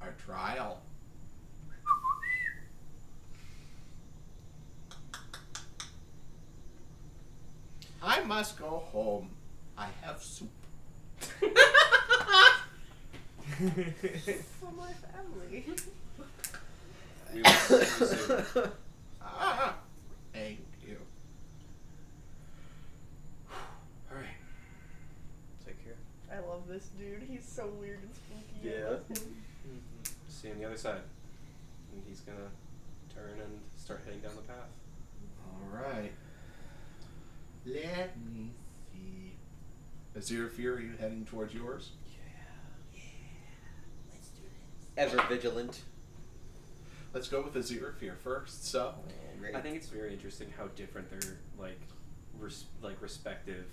A trial. I must go home. I have soup. <laughs> For my family. <laughs> We will see you soon. Ah, thank you. All right. Take care. I love this dude. He's so weird and spooky. Yeah. love <laughs> him. Mm-hmm. See you on the other side. And he's gonna turn and start heading down the path. All right. Let me see. Aziraphir, are you heading towards yours? Yeah. Let's do this. Ever vigilant. Let's go with Azir Fear first. So, I think it's very interesting how different their like, res- like respective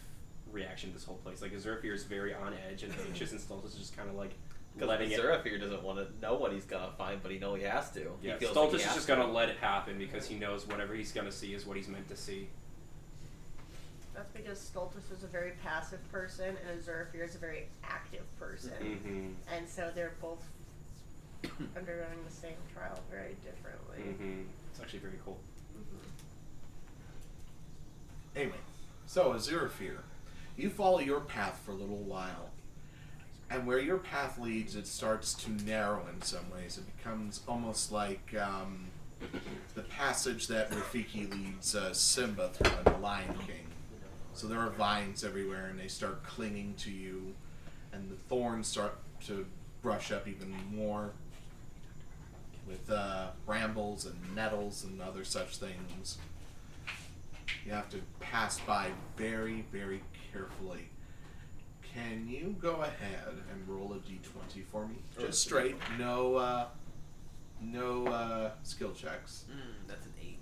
reaction to this whole place. Like Azurfir is very on edge and <laughs> anxious, and Stultus is just kind of like Because letting it. Zerafir doesn't want to know what he's gonna find, but he know he has to. Yeah, he feels like he is just to. gonna let it happen because he knows whatever he's gonna see is what he's meant to see. That's because Stultus is a very passive person and Azurfir is a very active person. Mm-hmm. And so they're both <coughs> undergoing the same trial very differently. Mm-hmm. It's actually very cool. Anyway, so Azurafir, you follow your path for a little while. And where your path leads, it starts to narrow in some ways. It becomes almost like um, the passage that Rafiki leads uh, Simba through in The Lion King. So there are vines everywhere, and they start clinging to you, and the thorns start to brush up even more with uh, brambles and nettles and other such things. You have to pass by very, very carefully. Can you go ahead and roll a d20 for me? Just straight, no, uh, no uh, skill checks. Mm, that's an eight.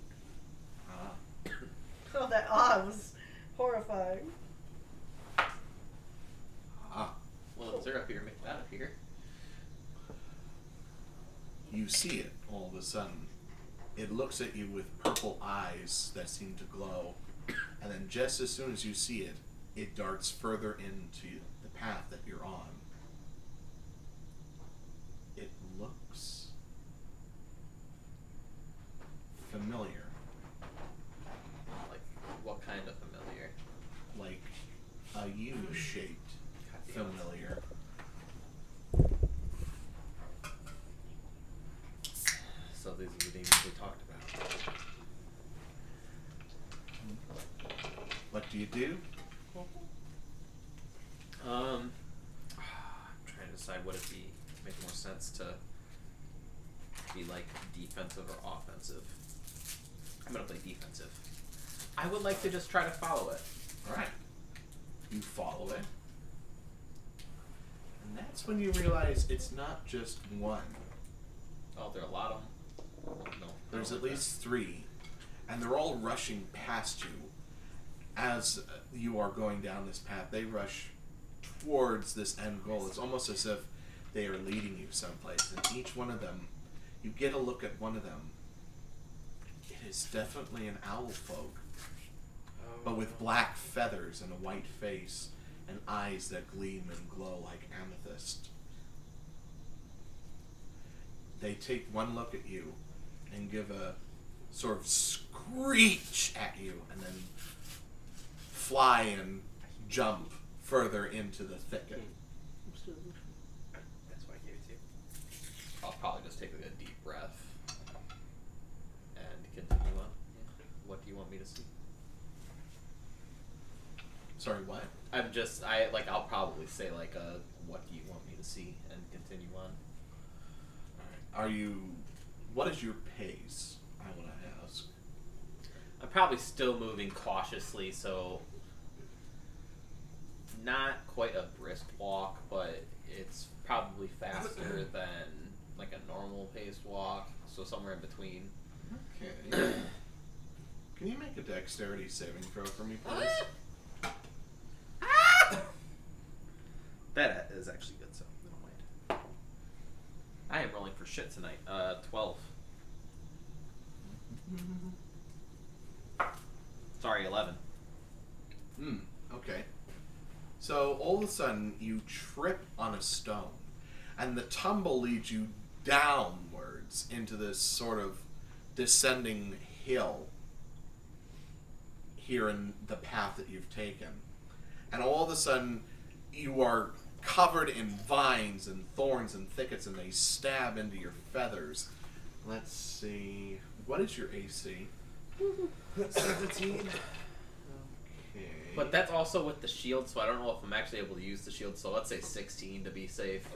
Ah. <laughs> Oh, that ah was horrifying. Ah. Well, if they're up here, make that up here. You see it all of a sudden. It looks at you with purple eyes that seem to glow, and then just as soon as you see it, it darts further into the path that you're on. It looks familiar, Like, what kind of familiar? like a U-shaped familiar. So these are the demons we talked about. What do you do? Um, <sighs> I'm trying to decide what it'd be make more sense to be like defensive or offensive. I'm gonna play defensive. I would like to just try to follow it. Alright. You follow it. And that's when you realize it's not just one. Oh, there are a lot of them. No, There's at like least three. And they're all rushing past you as you are going down this path. They rush towards this end goal. It's almost as if they are leading you someplace. And each one of them, you get a look at one of them. It is definitely an owl folk, but with black feathers and a white face and eyes that gleam and glow like amethyst. They take one look at you and give a sort of screech at you and then fly and jump further into the thicket. That's why I gave it to you. I'll probably just take like a deep breath and continue on. What do you want me to see? Sorry, what? I'm just I like I'll probably say like uh what do you want me to see and continue on. Are you. What is your pace? I want to ask. I'm probably still moving cautiously, so not quite a brisk walk, but it's probably <clears throat> faster than like a normal paced walk, so somewhere in between. Okay. <clears throat> Can you make a dexterity saving throw for me, please? That is actually good, so never mind. I am rolling for shit tonight. Uh, twelve. <laughs> Sorry, eleven. Hmm, okay. So all of a sudden, you trip on a stone, and the tumble leads you downwards into this sort of descending hill here in the path that you've taken. And all of a sudden, you are covered in vines and thorns and thickets, and they stab into your feathers. Let's see. What is your AC? <laughs> 17. But that's also with the shield, so I don't know if I'm actually able to use the shield. So let's say sixteen to be safe.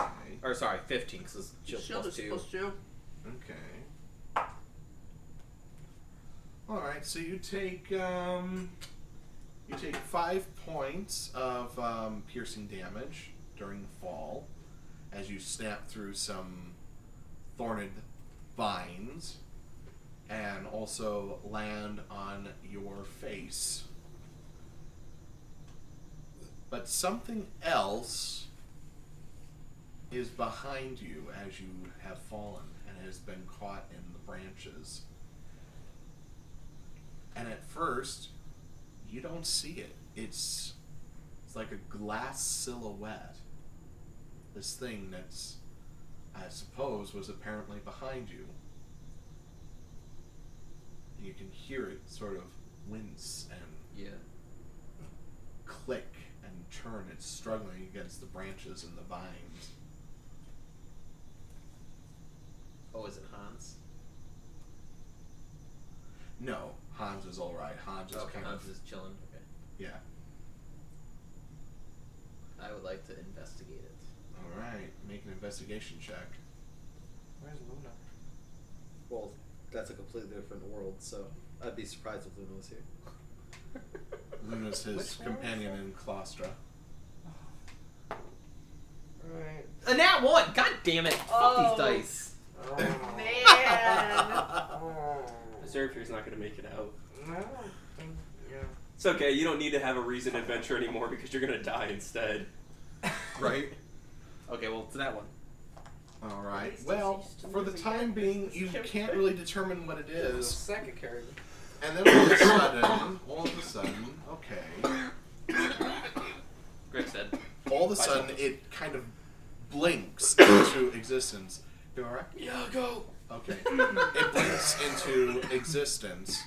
Okay. Or sorry, fifteen because shield, plus two. two. Okay. All right. So you take um, you take five points of um, piercing damage during the fall as you snap through some thorned vines, and also land on your face. But something else is behind you as you have fallen and has been caught in the branches. And at first, You don't see it. It's it's like a glass silhouette. This thing that's I suppose was apparently behind you. You can hear it sort of wince and Yeah. click and turn. It's struggling against the branches and the vines. Oh, is it Hans? No, Hans is all right. Hans is okay, kind Hans of is chilling. Okay. yeah. I would like to investigate it. All right, make an investigation check. Where's Luna? Well, that's a completely different world, so I'd be surprised if Luna was here. Luna's <laughs> his Which one? companion in Claustra. Right. A nat one. God damn it! Fuck Oh. these dice. <laughs> <laughs> Oh. Man. Zerfier's not gonna make it out. No, I don't think, yeah. It's okay. You don't need to have a reason adventure anymore because you're gonna die instead. <laughs> Right. Okay, well, it's that one. All right. Well, he's used to for the time being, you can't really determine what it is. The second character. and then all of a sudden, all of a sudden, okay, Greg said. All of a sudden, it kind of blinks <coughs> into existence. You all right? Yeah, go. Okay. it blinks into existence,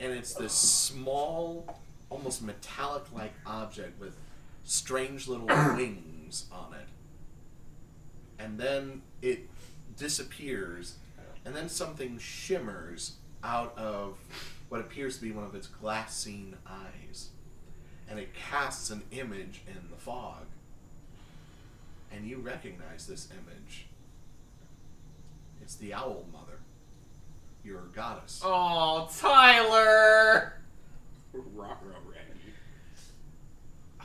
and it's this small, almost metallic-like object with strange little <coughs> wings on it. And then it disappears, and then something shimmers out of what appears to be one of its glassine eyes, and it casts an image in the fog. And you recognize this image. It's the Owl Mother, your goddess. Oh, Tyler. Rock, rock,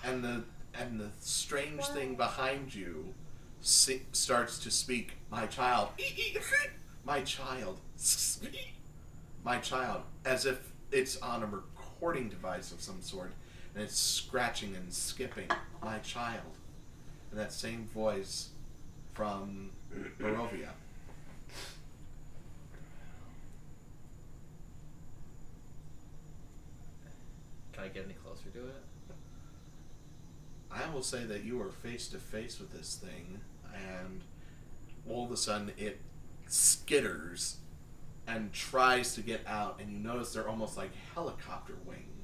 And the and the strange thing behind you si- starts to speak. My child, my child, my child, as if it's on a recording device of some sort, and it's scratching and skipping. My child, and that same voice from Barovia. Can I get any closer to it? I will say that you are face to face with this thing, and all of a sudden it skitters and tries to get out, and you notice they're almost like helicopter wings,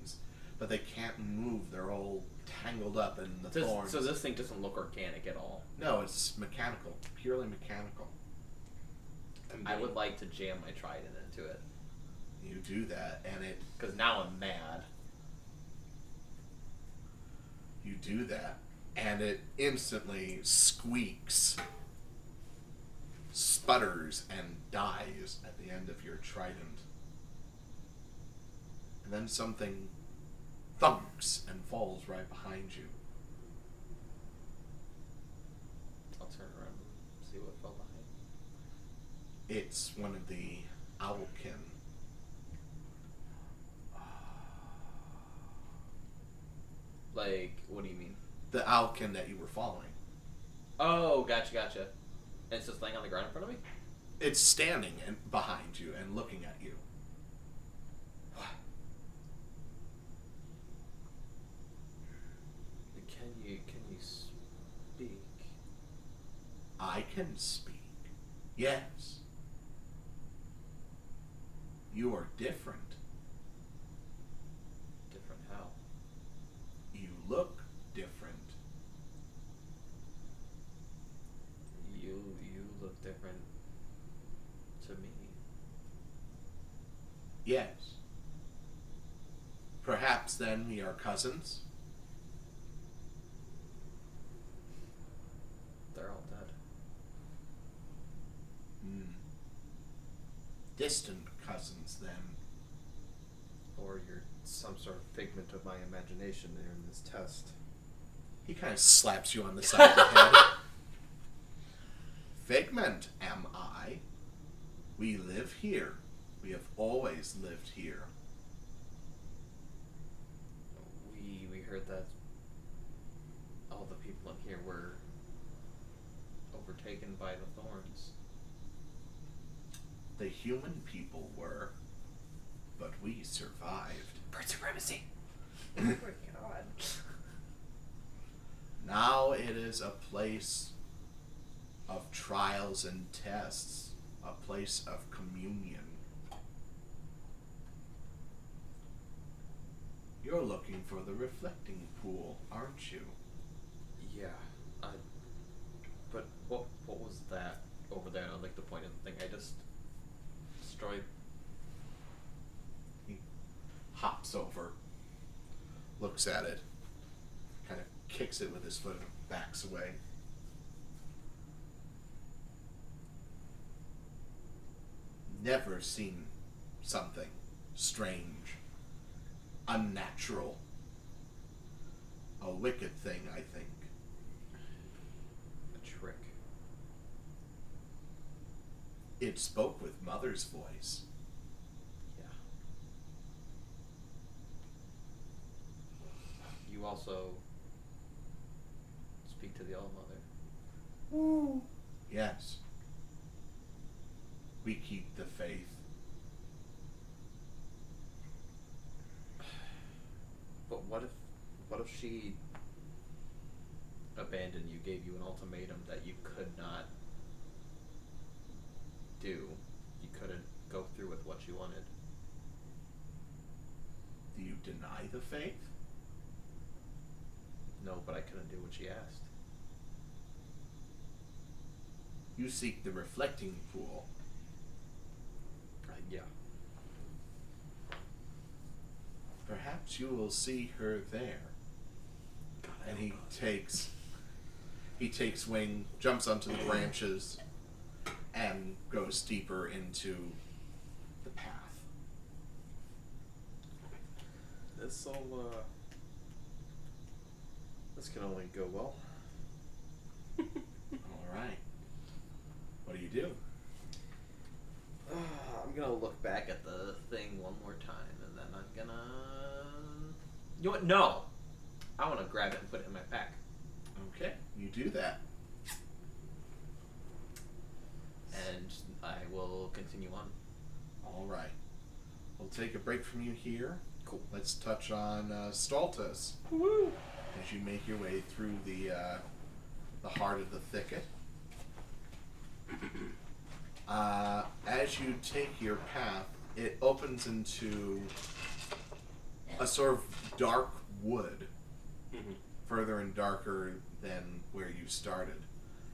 but they can't move. They're all tangled up in the Does- thorns. so this thing doesn't look organic at all. no, it's mechanical, purely mechanical. I would like to jam my trident into it You do that, and it because now I'm mad. you do that, and it instantly squeaks, sputters, and dies at the end of your trident. And then something thumps and falls right behind you. I'll turn around and see what fell behind. It's one of the owlkin. Like, what do you mean? The owlkin that you were following. Oh, gotcha, gotcha. And it's just laying on the ground in front of me. It's standing and behind you and looking at you. Can you can you speak? I can speak. Yes. You are different. Different how? You look different. You you look different to me. Yes. Perhaps then we are cousins? They're all dead. Hmm. Distant cousins then. Or you're some sort of figment of my imagination there in this test. He kind of slaps you on the side of the head. <laughs> Figment am I. We live here. We have always lived here. We we heard that all the people in here were overtaken by the thorns. The human people were, but we survived. Bird supremacy. <laughs> Oh my god. Now it is a place of trials and tests, a place of communion. You're looking for the reflecting pool, aren't you? Yeah. I. But what what was that over there? I like the point of the thing. I just He hops over, looks at it, kind of kicks it with his foot and backs away. Never seen something strange, unnatural, a wicked thing, I think. A trick. It spoke with Mother's voice. Yeah. You also speak to the All Mother. Yes. We keep the faith. But what if what if she abandoned you, gave you an ultimatum that you could not do? You couldn't go through with what you wanted. Do you deny the faith? No, but I couldn't do what she asked. You seek the reflecting pool. Uh, yeah. Perhaps you will see her there. God, And he takes he takes wing, jumps onto the branches, and goes deeper into the path. This all uh this can only go well. <laughs> All right. What do you do? Uh, I'm gonna look back at the thing one more time, and then I'm gonna. You know what? No, I want to grab it and put it in my pack. Okay, you do that. and I will continue on. All right. We'll take a break from you here. Cool. Let's touch on uh, Stultus Woo! as you make your way through the uh, the heart of the thicket. <clears throat> Uh, as you take your path, it opens into a sort of dark wood, Mhm. further and darker than where you started.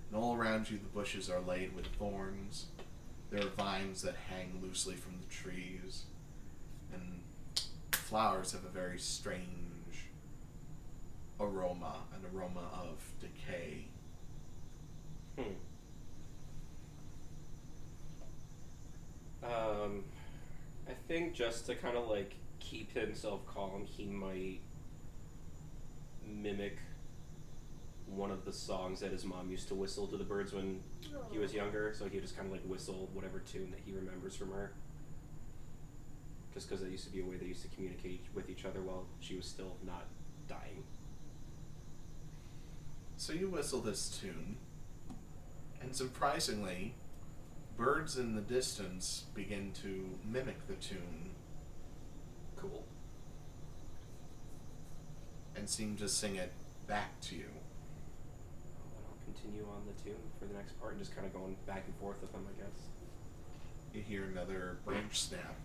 And all around you, the bushes are laid with thorns. There are vines that hang loosely from the trees, and flowers have a very strange aroma, an aroma of decay. Hmm. Um, I think just to kind of like keep himself calm, he might mimic one of the songs that his mom used to whistle to the birds when he was oh. younger. So he would just kind of like whistle whatever tune that he remembers from her. Just because that used to be a way they used to communicate with each other while she was still not dying. So you whistle this tune, and surprisingly, birds in the distance begin to mimic the tune Cool. and seem to sing it back to you. Continue on the tune for the next part and just kind of going back and forth with them, I guess. You hear another branch snap.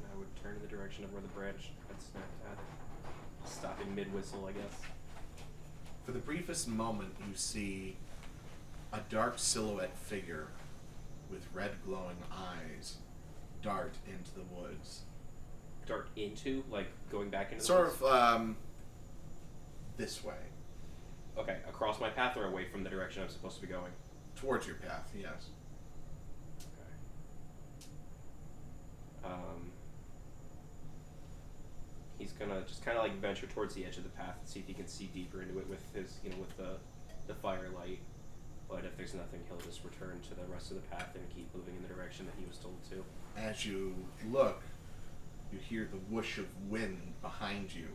And I would turn in the direction of where the branch had snapped at. Stopping mid whistle, I guess. For the briefest moment, you see a dark silhouette figure with red glowing eyes dart into the woods. Dart into, like going back into the Sort woods? of um, this way, Okay, across my path or away from the direction I'm supposed to be going? towards your path, yes. Okay. Um, he's gonna just kind of like venture towards the edge of the path and see if he can see deeper into it with his, you know, with the the firelight. But if there's nothing, he'll just return to the rest of the path and keep moving in the direction that he was told to. As you look, you hear the whoosh of wind behind you.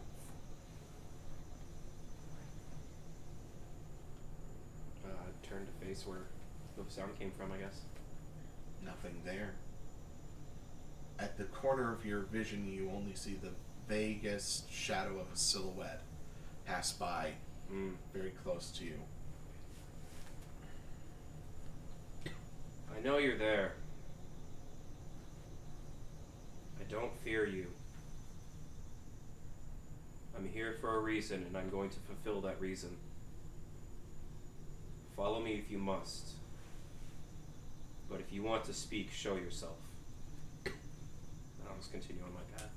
Uh, where the sound came from, I guess. Nothing there. at the corner of your vision, you only see the vaguest shadow of a silhouette pass by Mm. very close to you. I know you're there. I don't fear you. I'm here for a reason, and I'm going to fulfill that reason. Follow me if you must. But if you want to speak, show yourself. And I'll just continue on my path.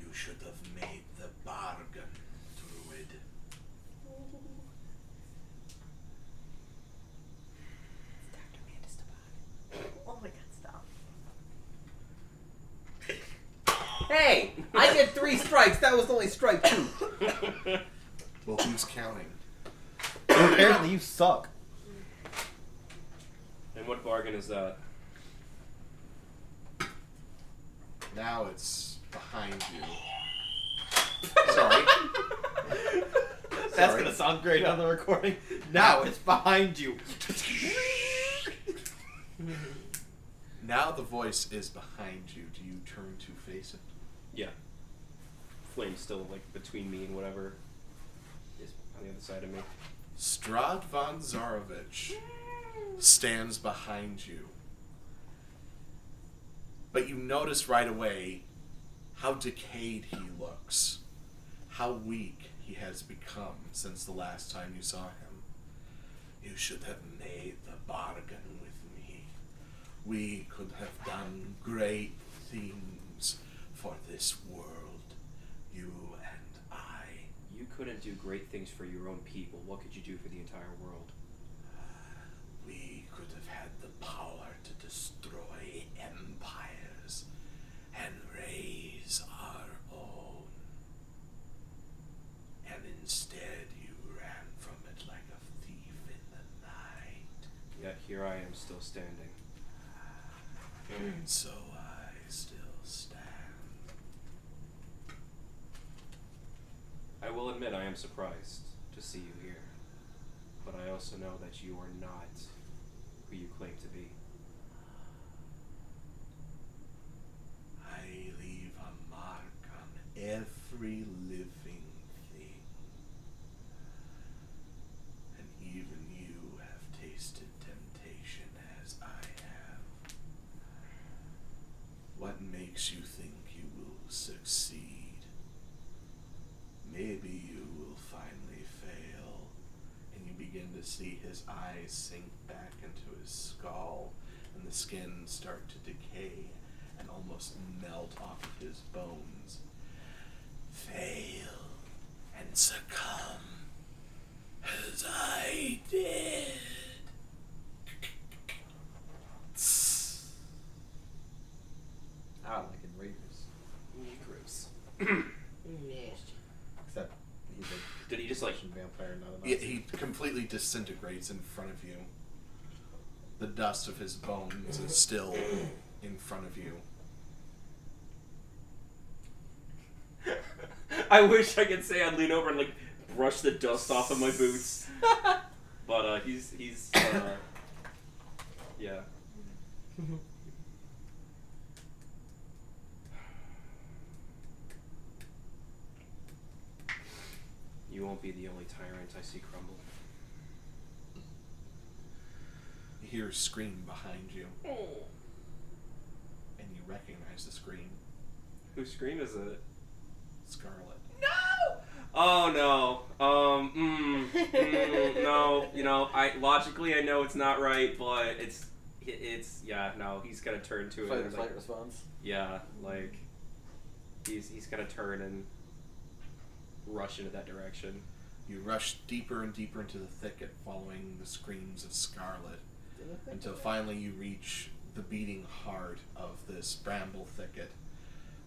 You should have made the bargain, Druid. Oh my god, stop. Hey, I get three strikes. That was only strike two. Well, who's counting? <coughs> Apparently, you suck. And what bargain is that? Now it's behind you. Sorry. <laughs> That's Sorry. gonna sound great on the recording. Now it's behind you. Now the voice is behind you. Do you turn to face it? Yeah. Flame's still like between me and whatever is on the other side of me. Strahd von Zarovich stands behind you. But you notice right away how decayed he looks, how weak he has become since the last time you saw him. You should have made the bargain with me. We could have done great things for this world, you and I. You couldn't do great things for your own people. What could you do for the entire world? We could have had the power to destroy empires and raise our own. And instead, you ran from it like a thief in the night. Yet here I am still standing. And so I still stand. I will admit I am surprised to see you here. But I also know that you are not who you claim to be. I leave a mark on every living thing. And even you have tasted temptation as I have. What makes you think you will succeed? Maybe you will finally fail, and you begin to see his eyes sink back into his skull, and the skin start to decay and almost melt off of his bones. Fail and succumb as I did. I like in Raiders. Gross. Except he's a Did he just like Russian vampire, not a He, Nazi. he completely disintegrates in front of you. The dust of his bones is still in front of you. <laughs> I wish I could say I'd lean over and like brush the dust off of my boots. <laughs> But uh he's he's uh yeah. You won't be the only tyrant I see crumble. You hear a scream behind you, Oh. and you recognize the scream. Whose scream is it? Scarlet. No! Oh no. Um. Mm, mm, no. You know, I logically I know it's not right, but it's it- it's yeah. No, he's gonna turn to it. Fight or flight like, response. yeah, like he's he's gonna turn and rush into that direction. You rush deeper and deeper into the thicket, following the screams of Scarlet, until finally you reach the beating heart of this bramble thicket.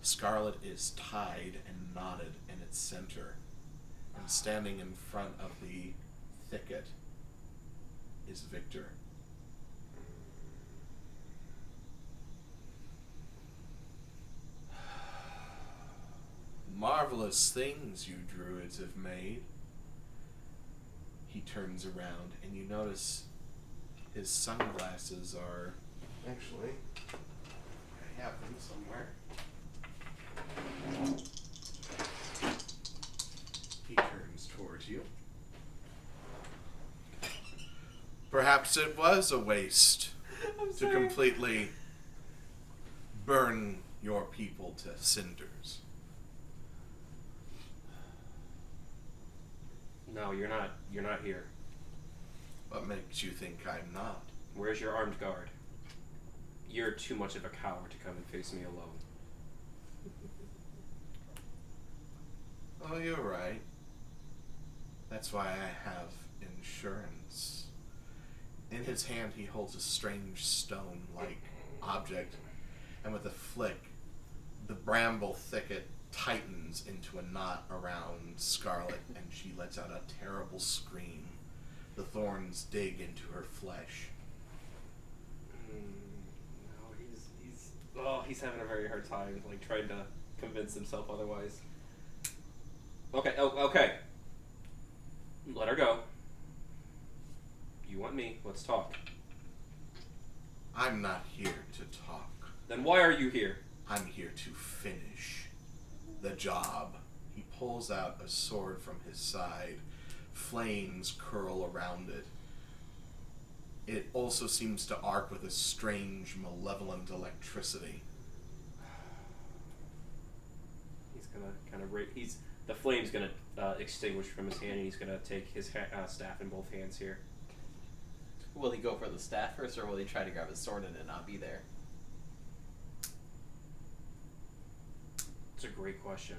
Scarlet is tied and knotted in its center, and standing in front of the thicket is Victor. Marvelous things you druids have made. He turns around, and you notice his sunglasses are actually I have them somewhere. He turns towards you. Perhaps it was a waste <laughs> to completely burn your people to cinders. No, you're not. You're not here. What makes you think I'm not? Where's your armed guard? You're too much of a coward to come and face me alone. Oh, you're right. That's why I have insurance. In his hand, he holds a strange stone like object, and with a flick, the bramble thicket tightens into a knot around Scarlet, and she lets out a terrible scream. The thorns dig into her flesh. Mm, no, he's he's oh he's having a very hard time like trying to convince himself otherwise. Okay, oh, okay. Let her go. You want me? Let's talk. I'm not here to talk. Then why are you here? I'm here to finish the job. He pulls out a sword from his side. Flames curl around it. It also seems to arc with a strange, malevolent electricity. He's gonna kind of ra- he's the flame's gonna uh, extinguish from his hand, and he's gonna take his ha- uh, staff in both hands here. Will he go for the staff first, or will he try to grab his sword and it not be there? It's a great question.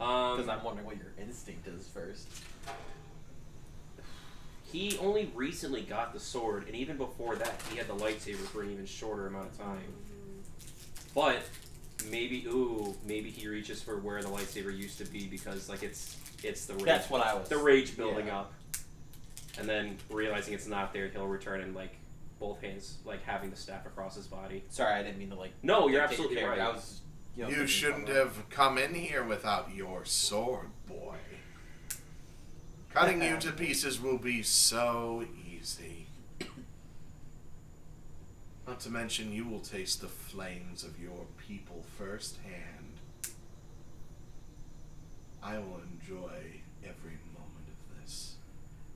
Um, Because I'm wondering what your instinct is first. He only recently got the sword, and even before that, he had the lightsaber for an even shorter amount of time. But maybe, ooh, maybe he reaches for where the lightsaber used to be because, like, it's it's the rage, That's what I was. the rage building yeah. up, and then realizing it's not there, he'll return and like both hands, like having the staff across his body. Sorry, I didn't mean to like. No, you're absolutely right. I was. You, know, You shouldn't have come in here without your sword, boy. Cutting you uh-huh. to pieces will be so easy. Not to mention, you will taste the flames of your people firsthand. I will enjoy every moment of this,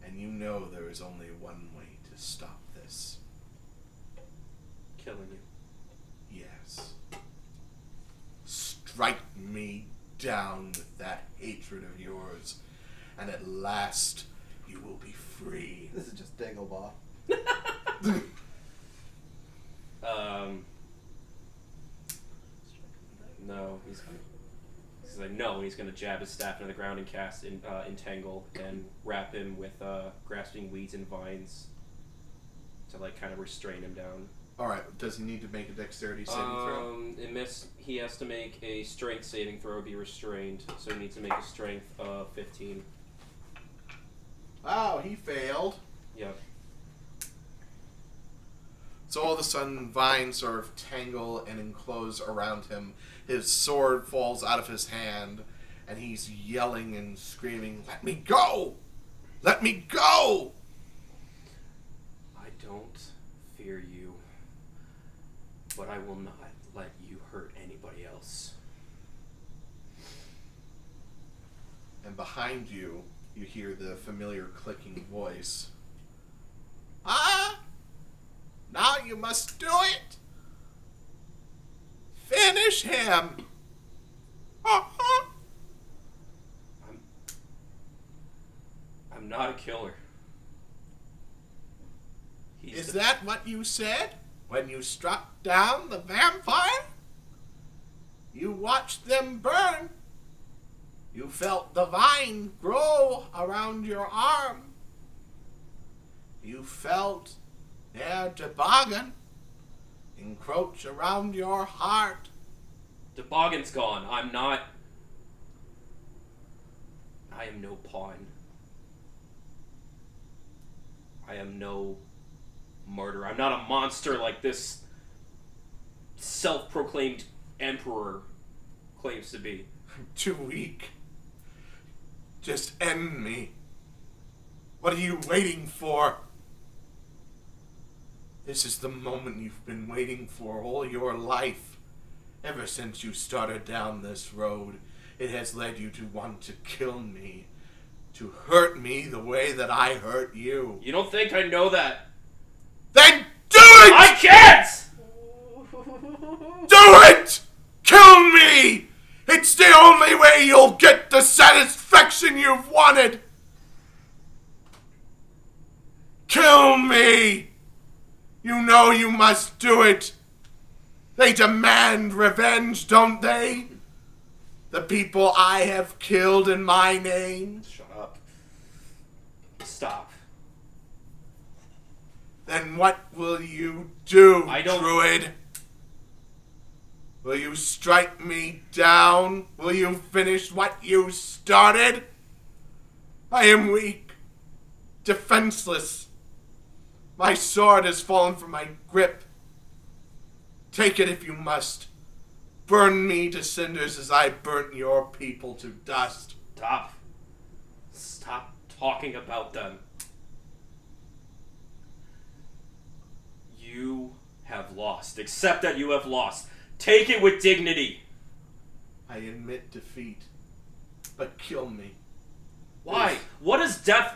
and you know there is only one way to stop this. Killing you. Yes. Strike me down with that hatred of yours, and at last you will be free. This is just Dagobah. <laughs> um. No, he's gonna. He's like, no, and he's gonna jab his staff into the ground and cast in, uh, entangle and wrap him with uh, grasping weeds and vines to like kind of restrain him down. All right. Does he need to make a dexterity saving throw? Um, it miss, he has to make a strength saving throw to be restrained, so he needs to make a strength of 15 wow, he failed. Yep. So all of a sudden, vines sort of tangle and enclose around him. His sword falls out of his hand, and he's yelling and screaming, Let me go! Let me go! I don't fear you, but I will not let you hurt anybody else. And behind you, you hear the familiar clicking voice. Ah! Now you must do it! Finish him! Uh-huh. I'm. I'm not a killer. He's Is the- that what you said when you struck down the vampire? You watched them burn. You felt the vine grow around your arm. You felt their toboggan encroach around your heart. Toboggan's gone. I'm not. I am no pawn. I am no martyr. I'm not a monster like this self proclaimed emperor claims to be. I'm <laughs> too weak. Just end me. What are you waiting for? This is the moment you've been waiting for all your life. Ever since you started down this road, it has led you to want to kill me, to hurt me the way that I hurt you. You don't think I know that? Then do it! I can't! Do it! Kill me! It's the only way you'll get the satisfaction you've wanted! Kill me! You know you must do it! They demand revenge, don't they? The people I have killed in my name? Shut up. Stop. Then what will you do, I don't- Druid? Will you strike me down? Will you finish what you started? I am weak, defenseless. My sword has fallen from my grip. Take it if you must. Burn me to cinders as I burnt your people to dust. Stop. Stop talking about them. You have lost. Accept that you have lost. Take it with dignity. I admit defeat, but kill me. Why? What does death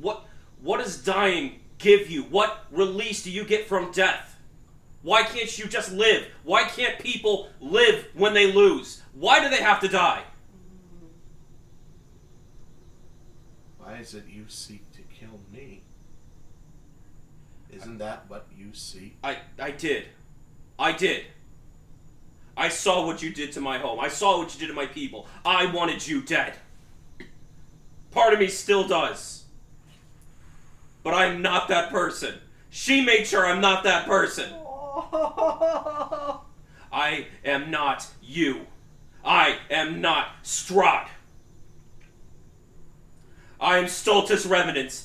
what what does dying give you? What release do you get from death? Why can't you just live? Why can't people live when they lose? Why do they have to die? Why is it you seek to kill me? Isn't that what you seek? I I did. I did. I saw what you did to my home. I saw what you did to my people. I wanted you dead. Part of me still does. But I'm not that person. She made sure I'm not that person. <laughs> I am not you. I am not Strahd. I am Stultus Revenant.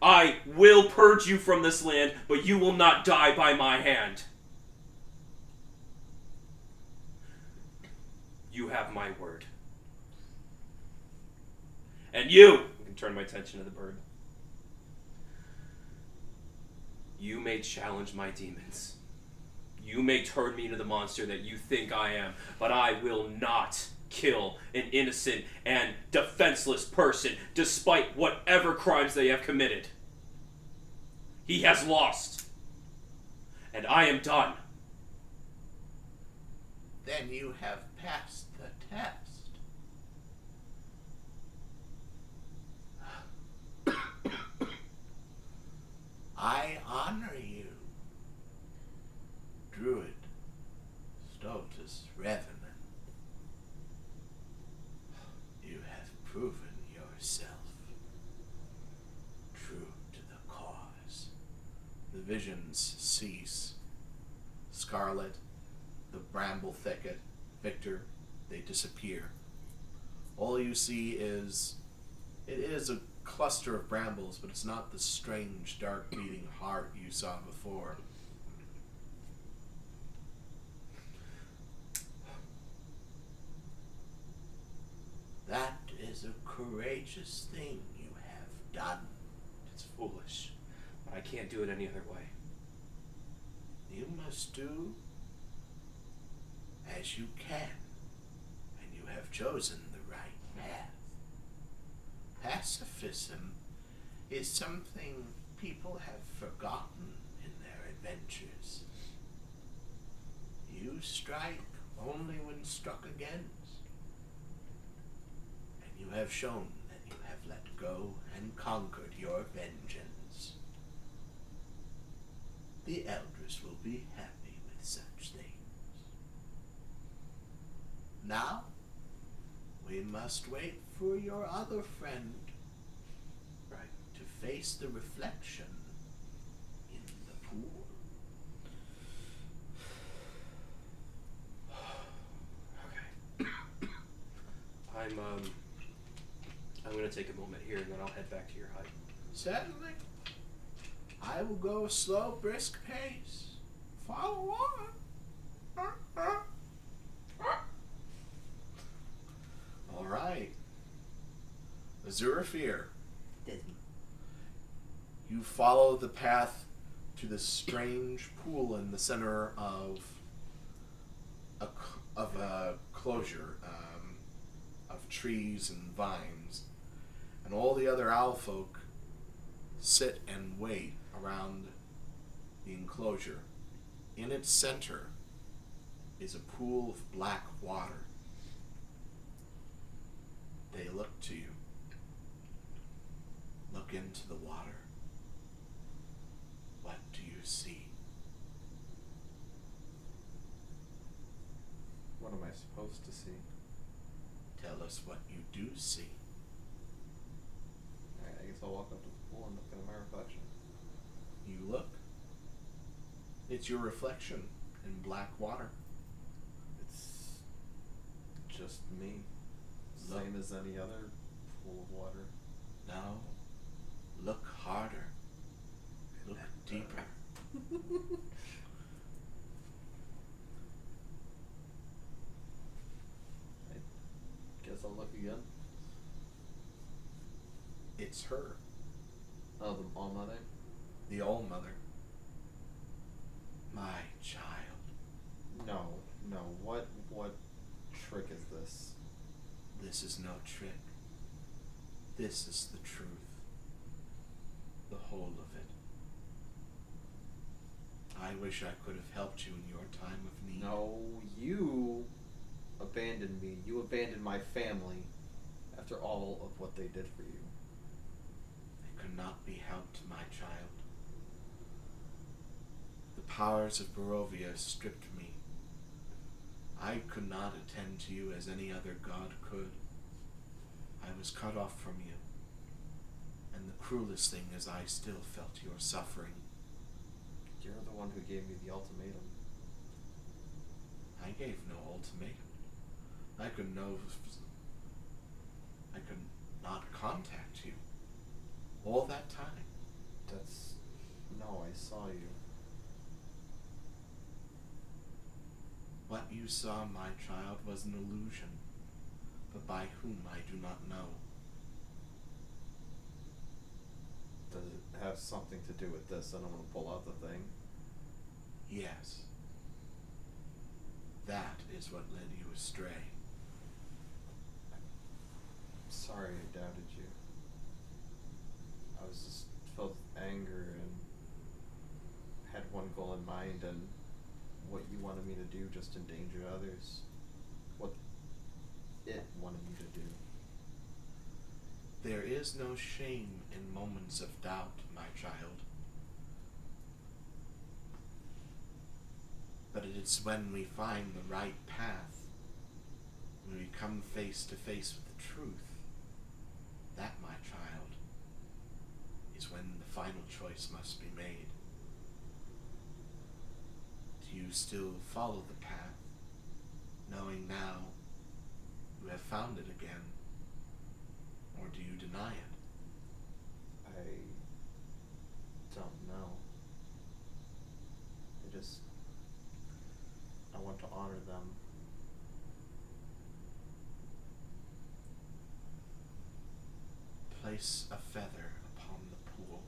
I will purge you from this land, but you will not die by my hand. You have my word. And you, I can turn my attention to the bird. You may challenge my demons. You may turn me into the monster that you think I am, but I will not kill an innocent and defenseless person despite whatever crimes they have committed. He has lost. And I am done. Then you have passed the test. I honor you, Druid Stultus Revenant. You have proven yourself true to the cause. The visions cease. Scarlet, the bramble thicket, Victor, they disappear. All you see is it is a cluster of brambles, but it's not the strange, dark beating heart you saw before. That is a courageous thing you have done. It's foolish. But I can't do it any other way. You must do as you can, and you have chosen the right path. Pacifism is something people have forgotten in their adventures. You strike only when struck against, and you have shown that you have let go and conquered your vengeance. The elders will be happy with such things. Now, we must wait for your other friend Right. to face the reflection in the pool. <sighs> Okay. <coughs> I'm um I'm gonna take a moment here and then I'll head back to your hut. Certainly, I will go a slow, brisk pace. Follow on. All right. Azurafir. You follow the path to this strange pool in the center of a, of a closure um, of trees and vines, and all the other owl folk sit and wait around the enclosure. In its center is a pool of black water. They look to you. Look into the water. What do you see? What am I supposed to see? Tell us what you do see. Alright, I guess I'll walk up to the pool and look at my reflection. You look. It's your reflection in black water. It's just me. Look. Same as any other pool of water. No. Look harder. Look deeper. <laughs> Guess I'll look again. It's her, Oh, the all mother. the All Mother. My child. No, no. What what trick is this? This is no trick. This is the truth. Whole of it. I wish I could have helped you in your time of need. No, you abandoned me. You abandoned my family after all of what they did for you. I could not be helped, my child. The powers of Barovia stripped me. I could not attend to you as any other god could. I was cut off from you. And the cruelest thing is I still felt your suffering. You're the one who gave me the ultimatum. I gave no ultimatum. I could no I could not contact you. All that time. That's no. I saw you. What you saw, my child, was an illusion, but by whom I do not know. Does it have something to do with this? And I'm gonna pull out the thing. Yes. That is what led you astray. I'm Sorry, I doubted you. I was just filled with anger and had one goal in mind, and what you wanted me to do just endangered others. What it wanted me to do. There is no shame in moments of doubt, my child. But it is when we find the right path, when we come face to face with the truth, that, my child, is when the final choice must be made. Do you still follow the path, knowing now you have found it again? Or do you deny it? I don't know. I just I want to honor them. Place a feather upon the pool.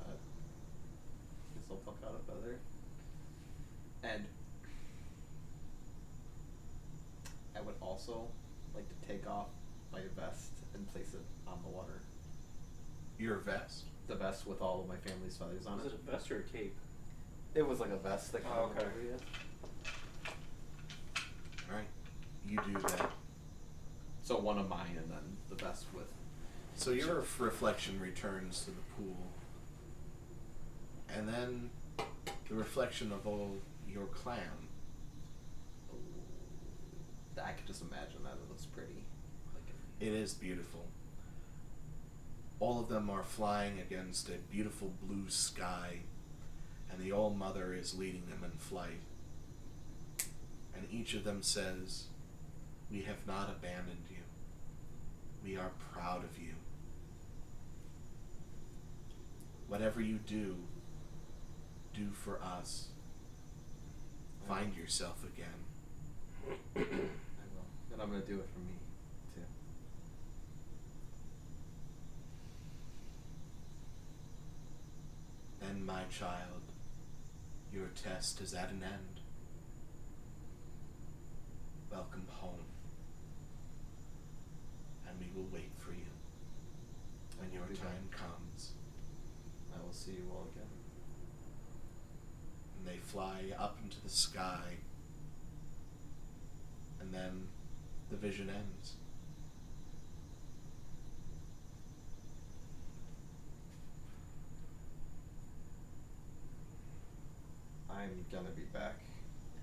Uh, guess I'll pluck out a feather. And I would also like to take off my vest and place it on the water. Your vest. The vest with all of my family's feathers on Was it. it a vest or a cape? It was like a vest that Oh, kind of okay. over you. Right. You do that. So one of mine and then the vest with. So your f- reflection returns to the pool. And then the reflection of all your clan. I could just imagine that it looks pretty. It is beautiful. All of them are flying against a beautiful blue sky, and the All Mother is leading them in flight. And each of them says, We have not abandoned you. We are proud of you. Whatever you do, do for us. Find yourself again. <clears throat> And I'm gonna do it for me too. Then, my child, Your test is at an end. Welcome home. And we will wait for you when your time comes. I will see you all again. And they fly up into the sky. And then the vision ends. I'm gonna be back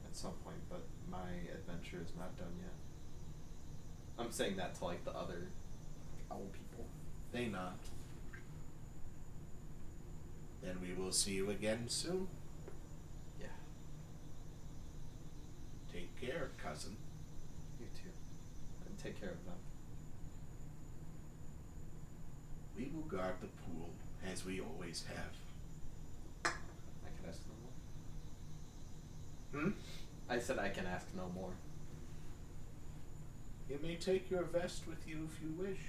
at some point, but my adventure is not done yet. I'm saying that to like the other owl people. They nod. Then we will see you again soon. Yeah. Take care, cousin. You too. And take care of them. We will guard the pool as we always have. I can ask no more. Hmm? I said I can ask no more. You may take your vest with you if you wish.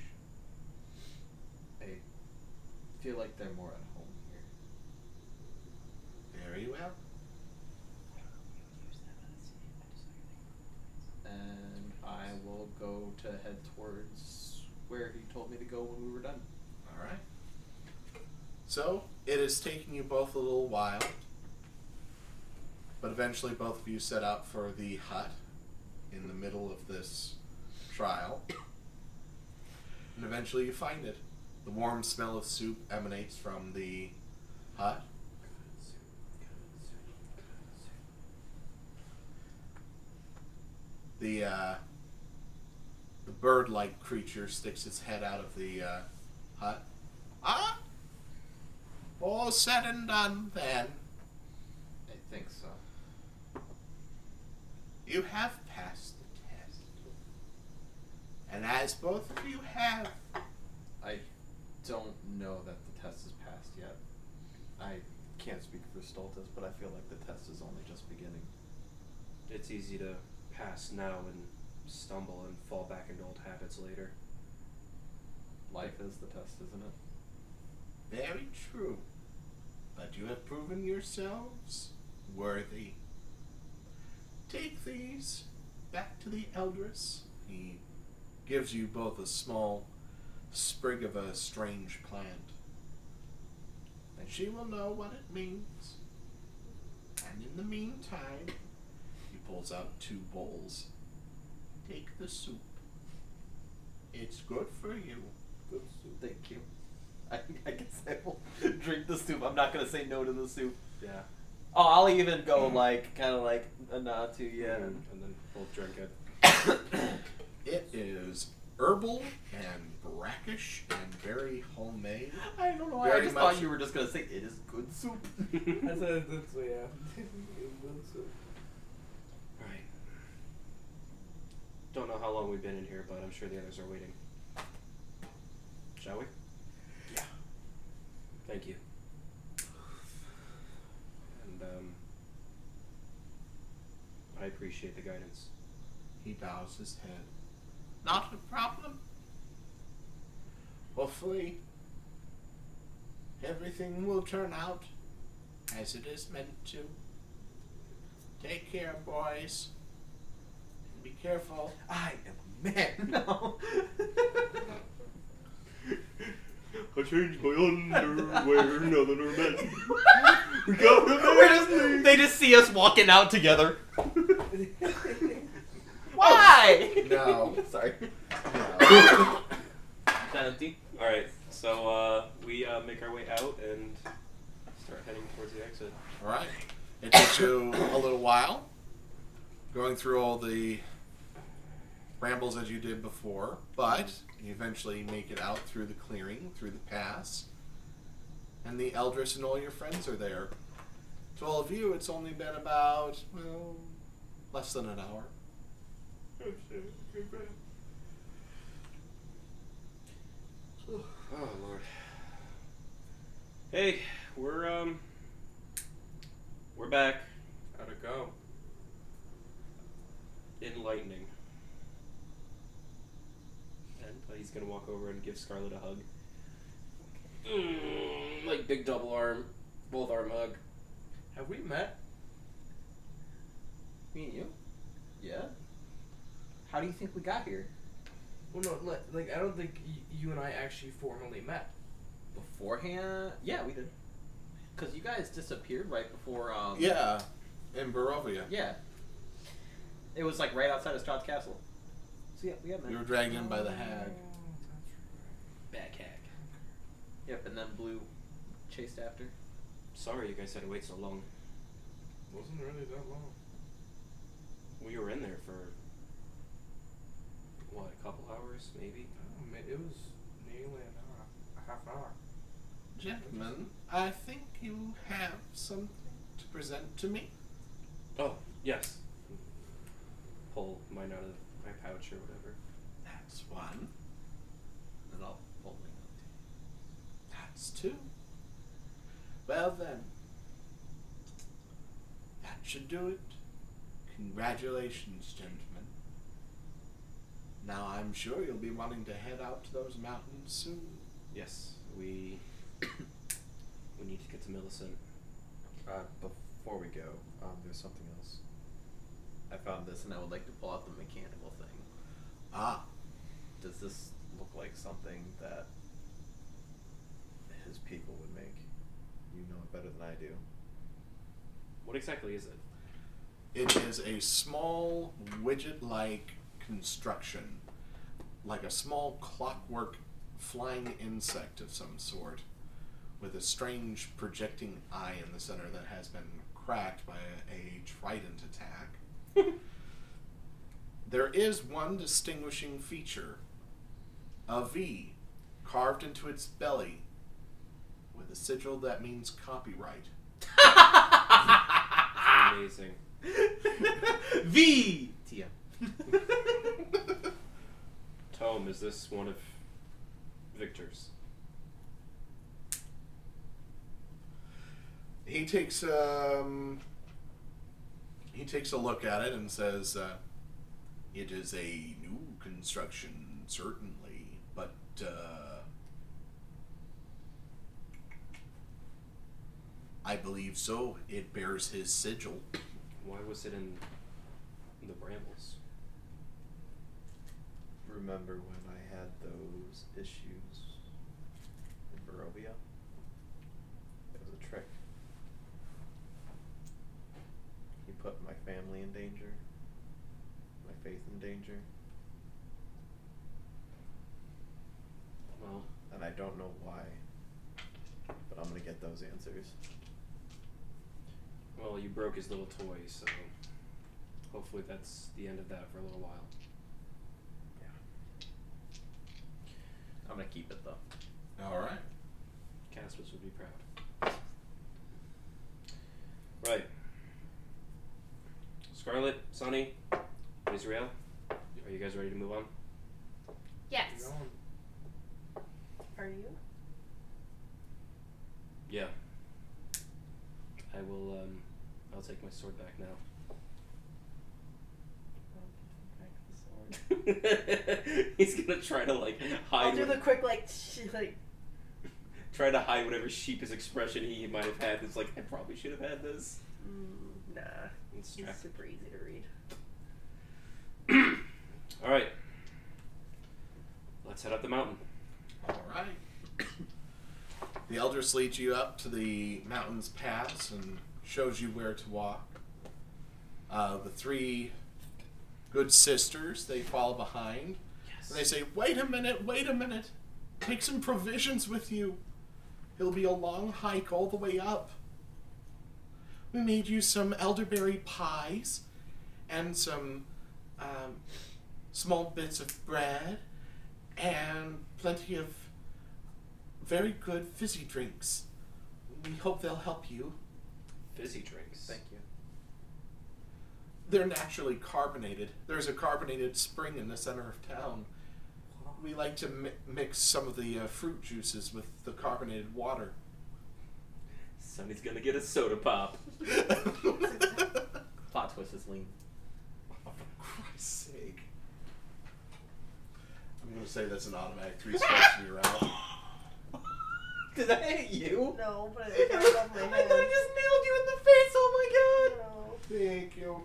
I feel like they're more at home here. Very well. And I will go to head towards where he told me to go when we were done. All right. So it is taking you both a little while, but eventually both of you set out for the hut in the middle of this trial, and eventually you find it. The warm smell of soup emanates from the hut. The uh, the bird-like creature sticks its head out of the uh, hut. Ah, all said and done. Then I think so. you have passed the test, and as both of you have, I don't know that the test is passed yet. I can't speak for Stultus, but I feel like the test is only just beginning. It's easy to pass now and stumble and fall back into old habits later. Life is the test, isn't it? very true. But you have proven yourselves worthy. Take these back to the Eldris. He gives you both a small sprig of a strange plant. And she will know what it means. And in the meantime, he pulls out two bowls. Take the soup. It's good for you. Good soup. Thank you. <laughs> I, I guess I will <laughs> drink the soup. I'm not gonna say no to the soup. Yeah. Oh, I'll even go mm. like kind of like a nod to yeah. And, and then both drink it. <coughs> It is herbal and brackish and very homemade. I don't know why. I just thought you were just gonna say it is good soup. That's a, that's yeah. <laughs> Good soup. Right. Don't know how long we've been in here, but I'm sure the others are waiting. Shall we? Yeah. Thank you. And um, I appreciate the guidance. He bows his head. Not a problem. Hopefully, everything will turn out as it is meant to. Take care, boys. And be careful. I am a man <laughs> now. I changed my underwear now that we're men. we got We're just- they just see us walking out together. <laughs> Why? No. Sorry. No. <laughs> That empty. All right, so uh, we uh, make our way out and start heading towards the exit. All right. It takes you a little while going through all the rambles as you did before, but you eventually make it out through the clearing, through the pass, and the Eldris and all your friends are there. To all of you, it's only been about, well, less than an hour. Oh lord. Hey, we're um, we're back. How'd it go? Enlightening. And uh, he's gonna walk over and give Scarlet a hug. Mm, like big double arm, both arm hug. Have we met? Me and you? Yeah. How do you think we got here? Well, no, like, like I don't think y- you and I actually formally met. Beforehand? Yeah, we did. Cause you guys disappeared right before. Um, Yeah, in Barovia. Yeah. It was like right outside of Strahd's castle. So yeah, we had met. We were dragged in by the hag. Back hack. Yep, and then Blue chased after. Sorry you guys had to wait so long. Wasn't really that long. We were in there for what, a couple hours, maybe? I mean, it was nearly an hour, a half an hour. Gentlemen, I think you have something to present to me. Oh, yes. Pull mine out of my pouch or whatever. That's one. And I'll hold my That's two. Well then, that should do it. Congratulations, gentlemen. Now I'm sure you'll be wanting to head out to those mountains soon. Yes, we we need to get to Millicent. Uh, before we go, um, there's something else. I found this and I would like to pull out the mechanical thing. Ah, Does this look like something that his people would make? You know it better than I do. What exactly is it? it is a small widget-like construction, like a small clockwork flying insect of some sort, with a strange projecting eye in the center that has been cracked by a, a trident attack. <laughs> There is one distinguishing feature a V carved into its belly with a sigil that means copyright. Amazing. <laughs> V. TM. <laughs> Tome, is this one of Victor's? He takes um he takes a look at it and says, uh, "It is a new construction, certainly, but uh, I believe so. It bears his sigil. Why was it in the brambles? Remember when I had those issues in Barovia? It was a trick. He put my family in danger, my faith in danger, Well, and I don't know why. But I'm gonna get those answers. Well, you broke his little toy, so hopefully that's the end of that for a little while. Yeah. I'm gonna keep it though. All right. Caspus would be proud. Right. Scarlet, Sunny, Israel, are you guys ready to move on? Yes. Are you? Yeah. I will. Um, I'll take my sword back now. <laughs> He's gonna try to like hide. I'll do the quick like sh- like. try to hide whatever sheepish expression he might have had. It's like I probably should have had this. Mm, nah. It's He's super easy to read. <clears throat> All right. Let's head up the mountain. All right. <coughs> The Elders leads you up to the mountain's pass and shows you where to walk. Uh, the three good sisters they follow behind. And they say, "Wait a minute, wait a minute. Take some provisions with you. It'll be a long hike all the way up. We made you some elderberry pies and some um, small bits of bread and plenty of very good fizzy drinks. We hope they'll help you. Fizzy drinks. Thank you. They're naturally carbonated. There's a carbonated spring in the center of town. We like to mi- mix some of the uh, fruit juices with the carbonated water. Sunny's gonna get a soda pop. <laughs> Plot twist is lean. Oh, for Christ's sake. I'm going to say that's an automatic three strikes and you're out. Did I hit you? No, but I it's thought above my I head. just nailed you in the face. Oh my god. No. Thank you.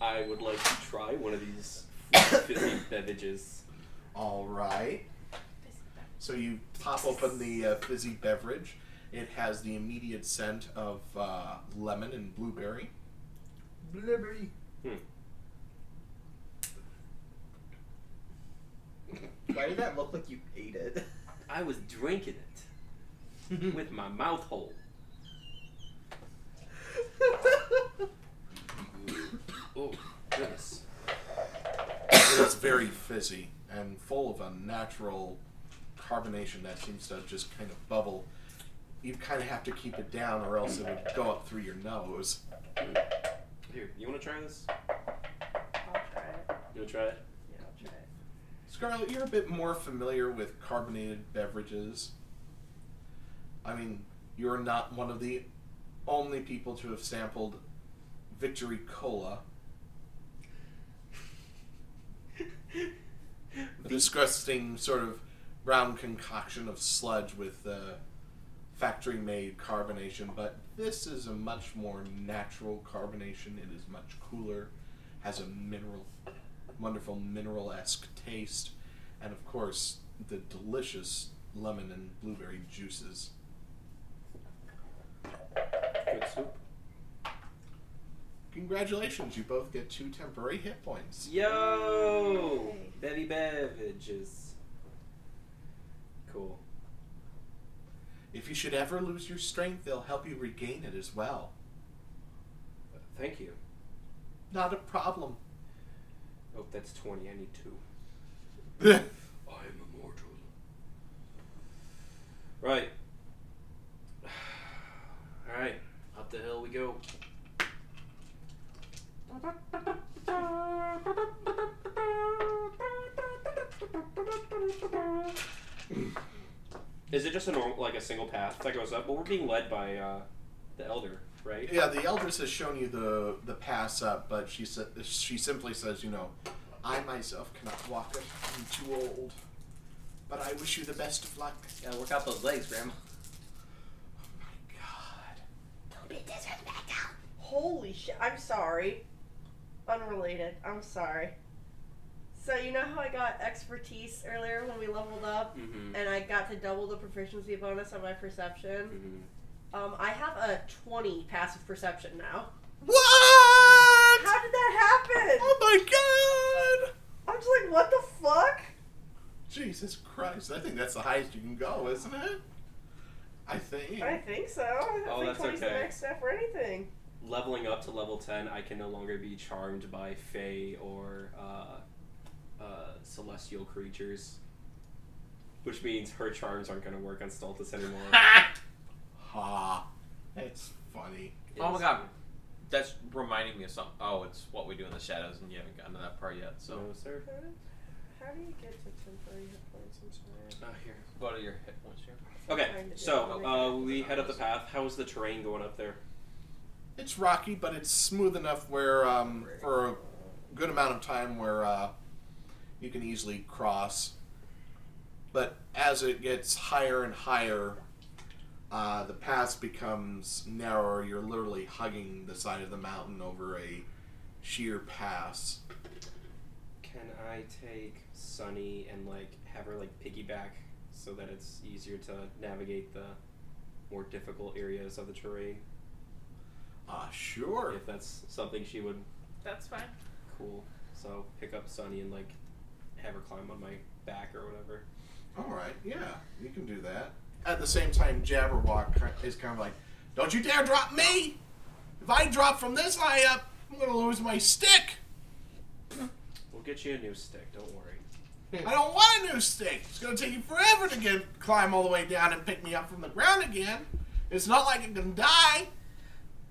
I would like to try one of these fizzy <coughs> beverages. All right. So you pop open the uh, fizzy beverage. It has the immediate scent of uh, lemon and blueberry. Blueberry. Why did that look like you ate it? <laughs> I was drinking it <laughs> with my mouth hole. <coughs> Oh, goodness. It is very fizzy and full of a natural carbonation that seems to just kind of bubble. You kind of have to keep it down, or else it would go up through your nose. Here, you want to try this? I'll try it. You want to try it? Yeah, I'll try it. Scarlet, you're a bit more familiar with carbonated beverages. I mean, you're not one of the only people to have sampled Victory Cola. <laughs> A disgusting sort of brown concoction of sludge with uh, factory made carbonation, but this is a much more natural carbonation. It is much cooler, has a mineral, wonderful mineral esque taste, and of course, the delicious lemon and blueberry juices. Good soup. Congratulations, you both get two temporary hit points. Yo! Bevy beverages. Cool. If you should ever lose your strength, they'll help you regain it as well. Thank you. Not a problem. Oh, that's 20. I need two. <laughs> I'm immortal. Right. <sighs> Alright, up the hill we go. <laughs> Is it just a normal, like a single path that goes up? Well, we're being led by uh, the elder, right? Yeah, the elders has shown you the the pass up, but she sa- she simply says, you know, I myself cannot walk it. I'm too old. But I wish you the best of luck. Gotta work out those legs, Grandma. Oh my god. Don't be disrespectful. Holy shit! I'm sorry. Unrelated. I'm sorry. So you know how I got expertise earlier when we leveled up, Mm-hmm. and I got to double the proficiency bonus on my perception. mm-hmm. Um, I have a 20 passive perception now. What? How did that happen? Oh my god! I'm just like, what the fuck? Jesus Christ! I think that's the highest you can go, isn't it? I think. I think so. I Oh, think that's 20's the okay. next step for anything. leveling up to level 10, I can no longer be charmed by Fey or uh, uh, celestial creatures. Which means her charms aren't going to work on Stultus anymore. <laughs> Ha. That's funny. Oh my god. That's reminding me of something. Oh, it's what we do in the shadows, and you haven't gotten to that part yet. So No, sir. How do you get to temporary hit points? I'm sorry. Uh, here. go to your hit points here. Okay, so uh, we head up the path. How's the terrain going up there? It's rocky, but it's smooth enough where, um, for a good amount of time, where uh, you can easily cross. But as it gets higher and higher, uh, the pass becomes narrower. You're literally hugging the side of the mountain over a sheer pass. Can I take Sunny and like have her like piggyback so that it's easier to navigate the more difficult areas of the terrain? Ah, sure. If that's something she would That's fine. cool. So pick up Sunny and like have her climb on my back or whatever. All right, yeah, you can do that. At the same time, Jabberwock is kind of like, "Don't you dare drop me! If I drop from this high up, I'm gonna lose my stick. We'll get you a new stick. Don't worry. I don't want a new stick. It's gonna take you forever to get climb all the way down and pick me up from the ground again. It's not like I can die.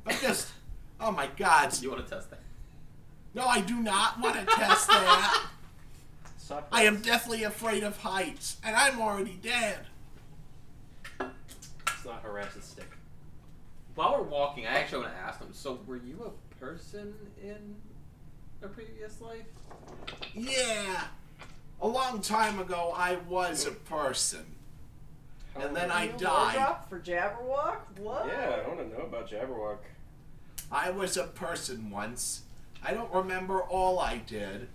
I <laughs> just, oh my God! You want to test that? No, I do not want to test that. Stop. I am deathly afraid of heights, and I'm already dead. It's not harass the stick. While we're walking, I actually want to ask them. So, were you a person in a previous life? Yeah. A long time ago, I was a person. And then I New died. Drop for Jabberwock? What? Yeah, I want to know about Jabberwock. I was a person once. I don't remember all I did,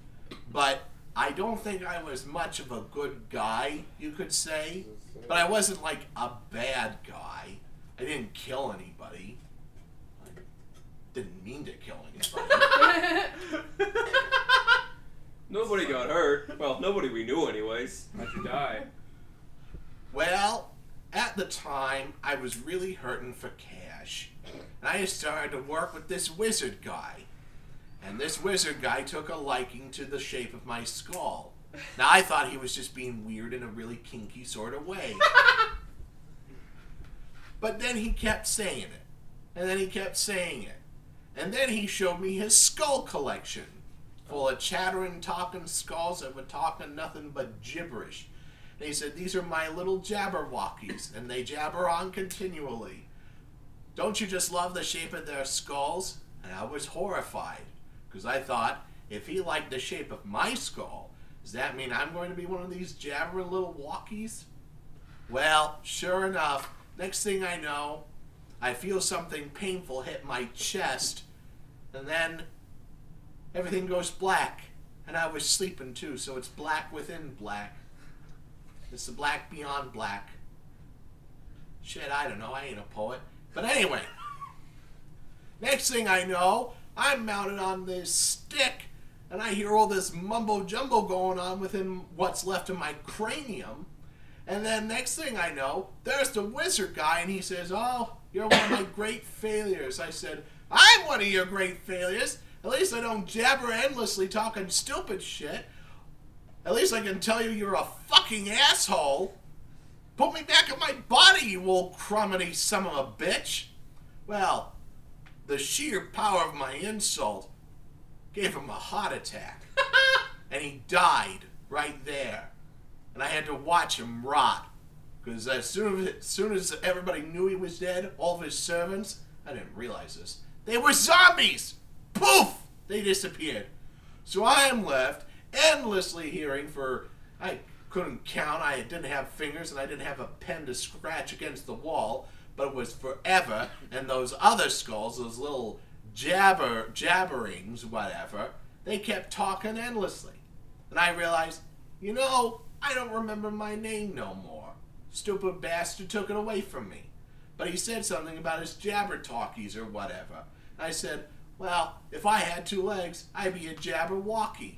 but I don't think I was much of a good guy, you could say. But I wasn't like a bad guy. I didn't kill anybody. I didn't mean to kill anybody. <laughs> Nobody got hurt. Well, nobody we knew, anyways. How'd you die? Well, at the time, I was really hurting for cash. And I started to work with this wizard guy. And this wizard guy took a liking to the shape of my skull. Now, I thought he was just being weird in a really kinky sort of way. <laughs> but then he kept saying it. And then he kept saying it. And then he showed me his skull collection, full of chattering, talking skulls that were talking nothing but gibberish. And he said, These are my little jabberwockies, and they jabber on continually. Don't you just love the shape of their skulls? And I was horrified, because I thought, if he liked the shape of my skull, does that mean I'm going to be one of these jabbering little walkies? Well, sure enough, next thing I know, I feel something painful hit my chest, and then everything goes black. And I was sleeping too, so it's black within black. It's the black beyond black. Shit, I don't know. I ain't a poet. But anyway, next thing I know, I'm mounted on this stick, and I hear all this mumbo jumbo going on within what's left of my cranium. And then next thing I know, there's the wizard guy, and he says, Oh, you're one of my great failures. I said, I'm one of your great failures. At least I don't jabber endlessly talking stupid shit. At least I can tell you you're a fucking asshole. Put me back in my body, you old crummy son of a bitch. Well, the sheer power of my insult gave him a heart attack. <laughs> and he died right there. And I had to watch him rot. Because as soon as, as soon as everybody knew he was dead, all of his servants, I didn't realize this, they were zombies! Poof! They disappeared. So I am left endlessly hearing for I couldn't count, I didn't have fingers, and I didn't have a pen to scratch against the wall, but it was forever, and those other skulls, those little jabber jabberings, whatever, they kept talking endlessly. And I realized, you know, I don't remember my name no more. Stupid bastard took it away from me. But he said something about his jabber talkies or whatever. And I said, well, if I had two legs, I'd be a jabberwocky.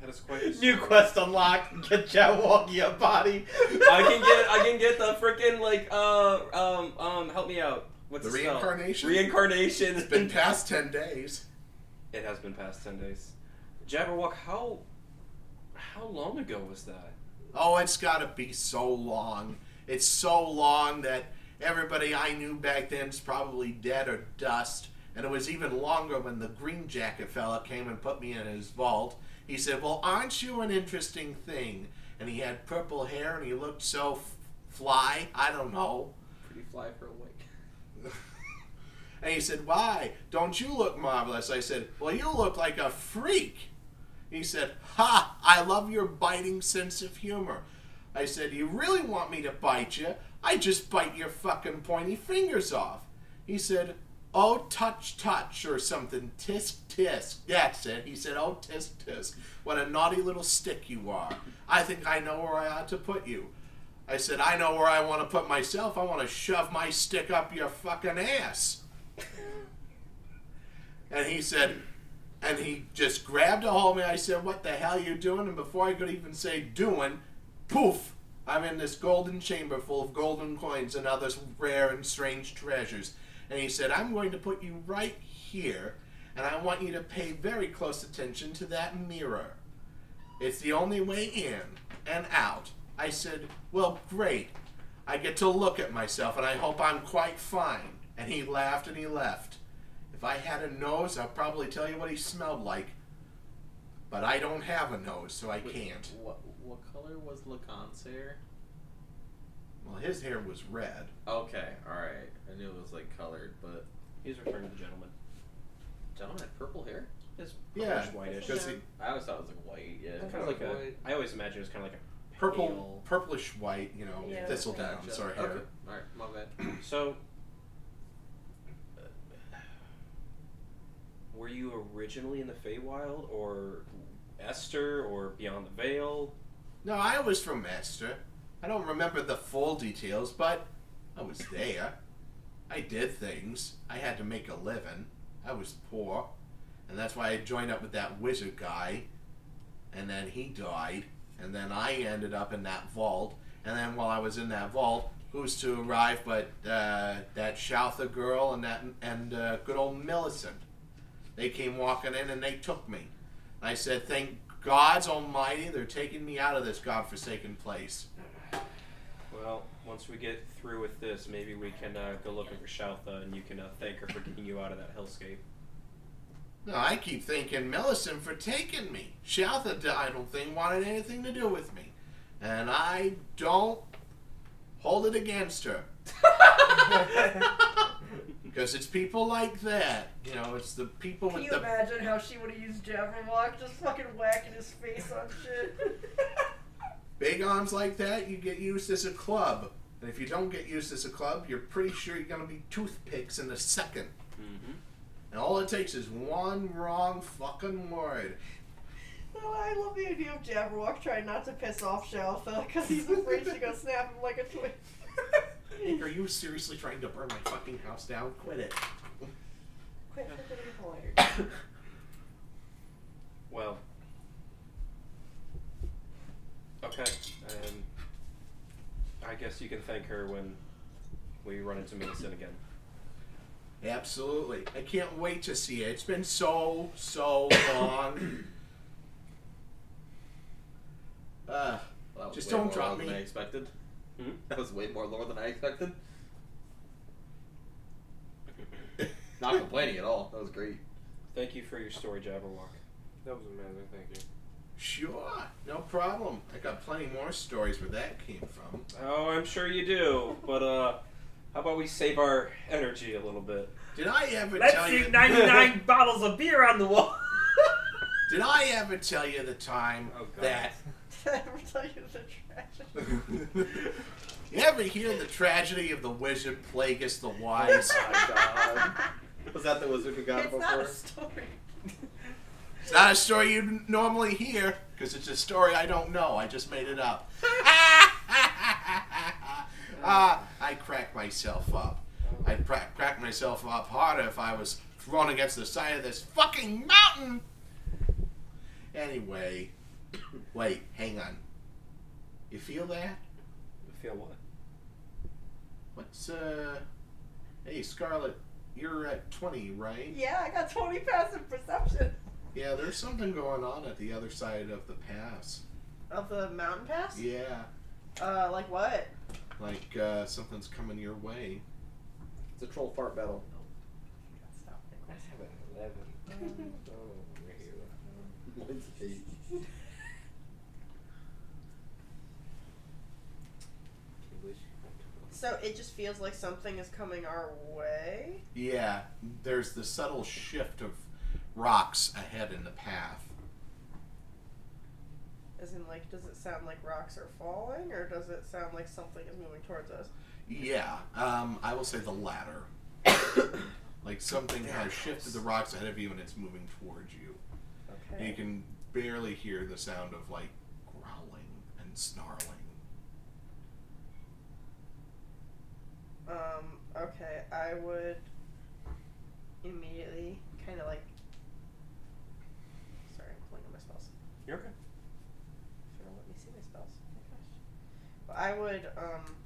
That is quite. <laughs> a New quest unlocked. <laughs> Get Jabberwocky a body. I can get. I can get the freaking like. Uh. Um. Um. Help me out. What's The it spelled? reincarnation? Reincarnation. It's been past 10 days. It has been past ten days. Jabberwock. How. How long ago was that? Oh, it's got to be so long. It's so long that everybody I knew back then is probably dead or dust. And it was even longer when the green jacket fella came and put me in his vault. He said, Well, aren't you an interesting thing? And he had purple hair and he looked so f- fly. I don't know. Pretty fly for a. And he said, Why? Don't you look marvelous? I said, Well, you look like a freak. He said, Ha! I love your biting sense of humor. I said, You really want me to bite you? I just bite your fucking pointy fingers off. He said, Oh, touch, touch, or something. Tisk, tisk. That's it. He said, Oh, tisk, tisk. What a naughty little stick you are. I think I know where I ought to put you. I said, I know where I want to put myself. I want to shove my stick up your fucking ass. <laughs> And he said, and he just grabbed a hold of me. I said, What the hell you doing? And before I could even say doing, poof, I'm in this golden chamber full of golden coins and other rare and strange treasures. And he said, I'm going to put you right here, and I want you to pay very close attention to that mirror. It's the only way in and out. I said, Well, great. I get to look at myself, and I hope I'm quite fine. And he laughed and he left. If I had a nose, I'd probably tell you what he smelled like. But I don't have a nose, so I can't. What what color was Lacan's hair? Well, his hair was red. Okay, all right. I knew it was like colored, but He's referring to the gentleman. gentleman had purple hair. It's Yeah, purplish whitish. because he I always thought it was like white. Yeah, kind of like a. White. I always imagine it was kind of like a purple, pale- purplish white, you know, Yeah. thistle down, Gotcha. sort hair. Okay. All right, my bad. So, were you originally in the Feywild, or Esther, or Beyond the Veil? No, I was from Esther. I don't remember the full details, but I was there. I did things. I had to make a living. I was poor. And that's why I joined up with that wizard guy. And then he died. And then I ended up in that vault. And then while I was in that vault, who's to arrive but uh, that Shoutha girl and that and uh, good old Millicent. They came walking in and they took me. I said, "Thank God's Almighty, they're taking me out of this godforsaken place." Well, once we get through with this, maybe we can uh, go looking for Shoutha, and you can uh, thank her for getting you out of that hellscape. No, I keep thanking Millicent for taking me. Shoutha, I don't think, wanted anything to do with me. And I don't hold it against her. <laughs> <laughs> Because it's people like that. You know, it's the people with the. Can you imagine how she would have used Jabberwock just fucking whacking his face on shit? <laughs> Big arms like that, you get used as a club. And if you don't get used as a club, you're pretty sure you're going to be toothpicks in a second. Mm-hmm. And all it takes is one wrong fucking word. Well, I love the idea of Jabberwock trying not to piss off Shalfa because he's afraid she's gonna <laughs> snap him like a twig. <laughs> Are you seriously trying to burn my fucking house down? Quit it. Quit the polite. <coughs> Well. Okay, and I guess you can thank her when we run into Millicent again. Absolutely. I can't wait to see it. It's been so, so <coughs> long. uh, That was Just way don't more drop lore than me. I expected. Hmm? That was way more lore than I expected. <laughs> Not complaining at all. That was great. Thank you for your story, Jabberwock. That was amazing. Thank you. sure. No problem. I got plenty more stories where that came from. Oh, I'm sure you do. But uh, how about we save our energy a little bit? Did I ever Let's tell see you? 99 <laughs> bottles of beer on the wall. Did I ever tell you the time Oh, God. that? <laughs> Did I ever tell you the tragedy? You ever hear the tragedy of the wizard Plagueis the Wise? <laughs> Was that the wizard who got it it's before? not a story. It's not a story you'd normally hear because it's a story I don't know. I just made it up. <laughs> Ah, I crack myself up. I'd pra- crack myself up harder if I was thrown against the side of this fucking mountain. Anyway, wait, hang on. You feel that? You feel what? What's uh? Hey, Scarlet, you're at twenty, right? Yeah, I got 20 passive perception. Yeah, there's something going on at the other side of the pass. Of the mountain pass? Yeah, Uh, like what? like uh, something's coming your way. It's a troll fart battle. Stop it. I have an 11. <laughs> oh, right here. <laughs> Mine's eight. So it just feels like something is coming our way. Yeah, there's the subtle shift of rocks ahead in the path. As in, like, does it sound like rocks are falling, or does it sound like something is moving towards us? Yeah, um, I will say the latter. <coughs> like something has shifted the rocks ahead of you and it's moving towards you. And Okay. you can barely hear the sound of like growling and snarling. Um, okay, I would immediately kind of like. Sorry, I'm pulling up my spells. You're okay. If it'll let me see my spells. Oh my gosh. But I would, um.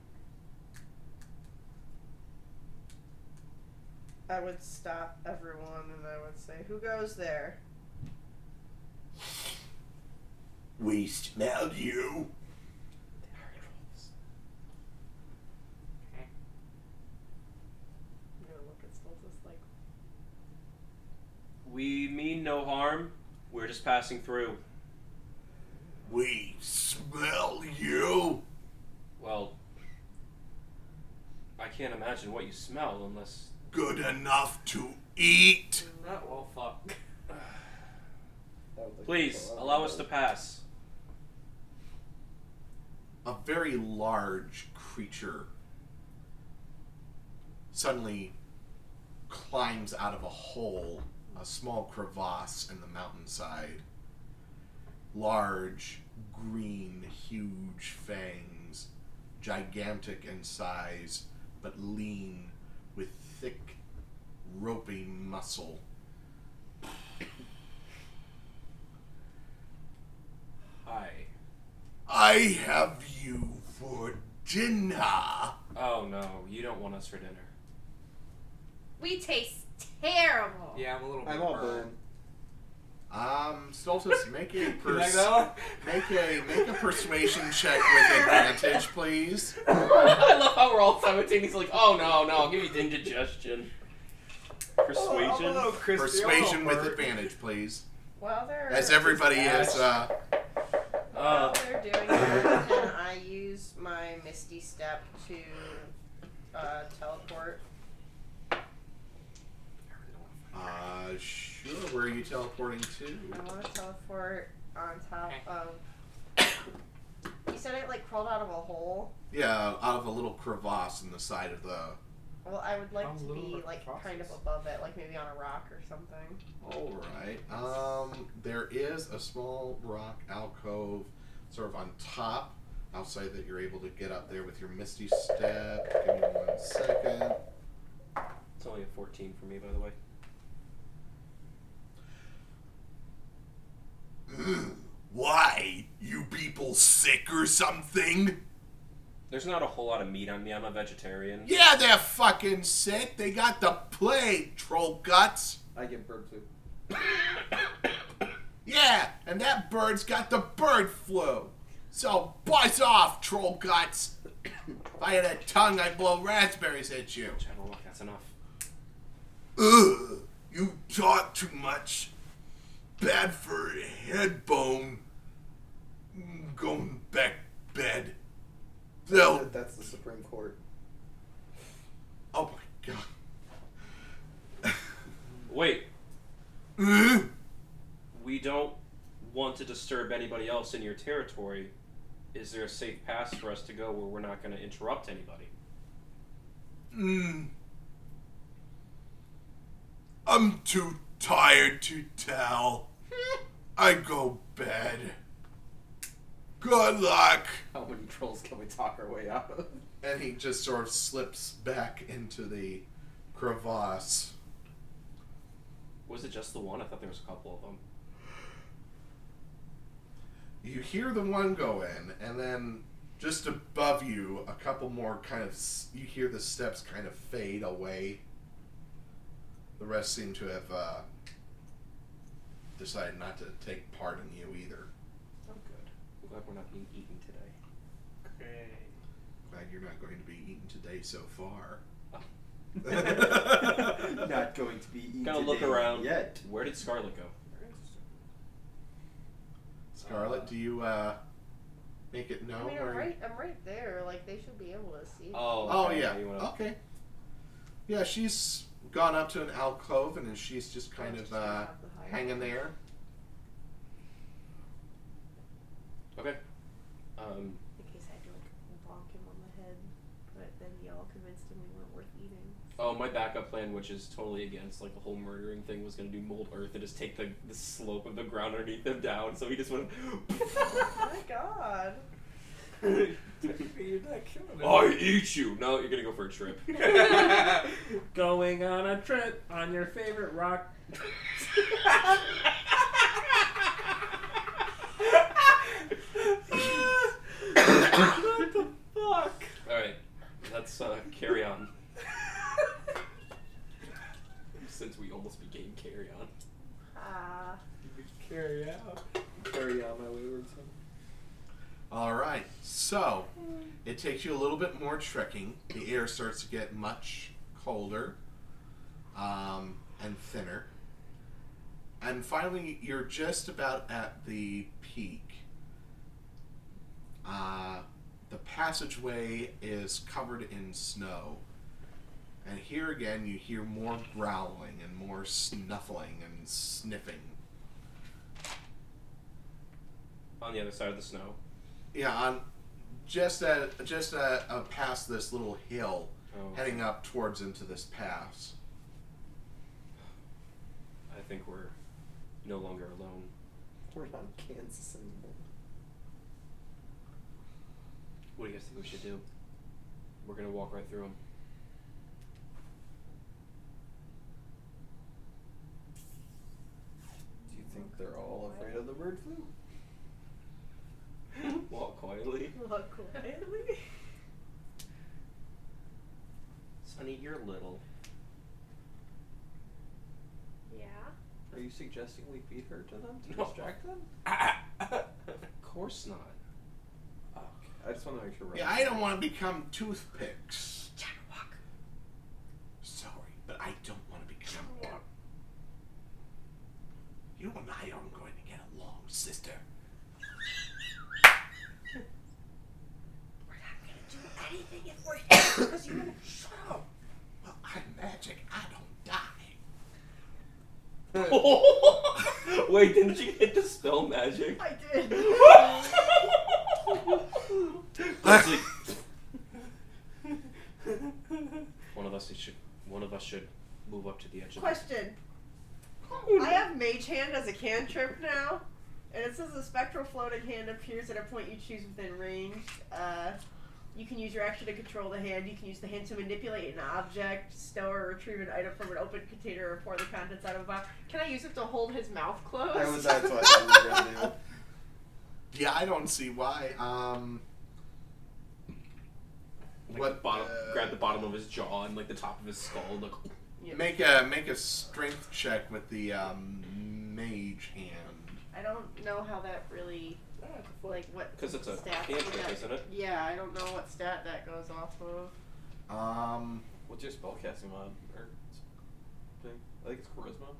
I would stop everyone and I would say, Who goes there? We smell you. I'm gonna look at Stultus like, We mean no harm. We're just passing through. We smell you. Well, I can't imagine what you smell unless. Good enough to eat. Not well, fuck. Please allow us to pass. a very large creature suddenly climbs out of a hole a small crevasse in the mountainside. Large, green, huge fangs, gigantic in size, but lean, with thick, ropey muscle. Hi. I have you for dinner. Oh no, you don't want us for dinner. We taste terrible. Yeah, I'm a little bit I'm all burned. Um, Stultus, make a <laughs> pers- make a make a persuasion check with advantage, please. <laughs> I love how we're all simultaneously like, oh no, no, I'll give you indigestion. Persuasion. Oh, I'm crispy, Persuasion with burnt. advantage, please. While they're As everybody is, uh, while Uh, they're doing that, can I use my Misty Step to uh, teleport? Uh, sure. Where are you teleporting to? I want to teleport on top of. <coughs> You said it like crawled out of a hole. Yeah, out of a little crevasse in the side of the. Well, I would like to be like like kind of above it, like maybe on a rock or something. All right. Um, there is a small rock alcove, sort of on top. I'll say that you're able to get up there with your misty step. Give me one second. it's only a 14 for me, by the way. Why? You people sick or something? There's not a whole lot of meat on me. I'm a vegetarian. Yeah, they're fucking sick. They got the plague, troll guts. I get bird flu. <coughs> Yeah, and that bird's got the bird flu. So buzz off, troll guts. if I had a tongue, I'd blow raspberries at you. I don't know if that's enough. Ugh, you talk too much. Bad for head bone. Going back bed. They'll. That's the Supreme Court. Oh my god. Wait, Uh, we don't want to disturb anybody else in your territory. Is there a safe pass for us to go where we're not going to interrupt anybody? mm. I'm too tired to tell. I go bed. Good luck. Oh, How many trolls can we talk our way out of? And he just sort of slips back into the crevasse. Was it just the one? I thought there was a couple of them. You hear the one go in, and then just above you, a couple more kind of. s- You hear the steps kind of fade away. The rest seem to have uh, decided not to take part in you either. Oh, good. I'm glad we're not being eaten today. Great. Glad you're not going to be eaten today so far. <laughs> Not going to be eaten Gonna look around. yet. Where did Scarlet go? Scarlet, do you uh, make it known? I mean, I'm you- right. I'm right there. Like they should be able to see. Oh, Oh yeah. Wanna... Okay. Yeah, she's gone up to an alcove and then she's just kind Just of uh, the hanging there. Okay. Um, In case I had to like bonk him on the head, but then y'all convinced him we weren't worth eating. oh, my backup plan, which is totally against like the whole murdering thing, was gonna do mold earth and just take the, the slope of the ground underneath them down. So he just went. <laughs> oh my god. <laughs> You're not killing I eat you. No, you're gonna go for a trip. <laughs> Going on a trip on your favorite rock. <laughs> <laughs> <coughs> what the fuck? All right, let's uh, carry on. Since we almost became carry on. Ah. Carry out. Carry on my wayward son. All right, so it takes you a little bit more trekking. The air starts to get much colder um, and thinner. And finally, you're just about at the peak. Uh, the passageway is covered in snow. And here again, you hear more growling and more snuffling and sniffing. On the other side of the snow. Yeah, on just at just at, uh, past this little hill, Oh. heading up towards into this pass. I think we're no longer alone. We're not in Kansas anymore. What do you guys think we should do? We're gonna walk right through them. Do you think they're all afraid of the bird flu? <laughs> walk quietly. Walk quietly. Sunny, you're little. Yeah. Are you suggesting we feed her to them to No. distract them? <laughs> of course not. Okay. I just want to make sure. Yeah, I don't want to become toothpicks. Sorry, but I don't want to become one. You and I aren't going to get along, sister. We're not gonna do anything if we're here you shut up. Well, I'm magic. I don't die. Wait, didn't you hit the spell magic? I did. Let's one of us should. One of us should move up to the edge of the Question. I have Mage Hand as a cantrip now, and it says a spectral floating hand appears at a point you choose within range. Uh, you can use your action to control the hand. You can use the hand to manipulate an object, stow or retrieve an item from an open container, or pour the contents out of a box. Can I use it to hold his mouth closed? I was, that's what <laughs> I thought you were gonna do. Yeah, I don't see why. Um, Like What, bottom, uh, grab the bottom of his jaw and like the top of his skull. Like, Yeah. make a make a strength check with the um, mage hand. I don't know how that really, like, what 'Cause it's a stat cantrip, would that- isn't it? Yeah, I don't know what stat that goes off of. Um, What's your spellcasting mod or thing? I think it's charisma.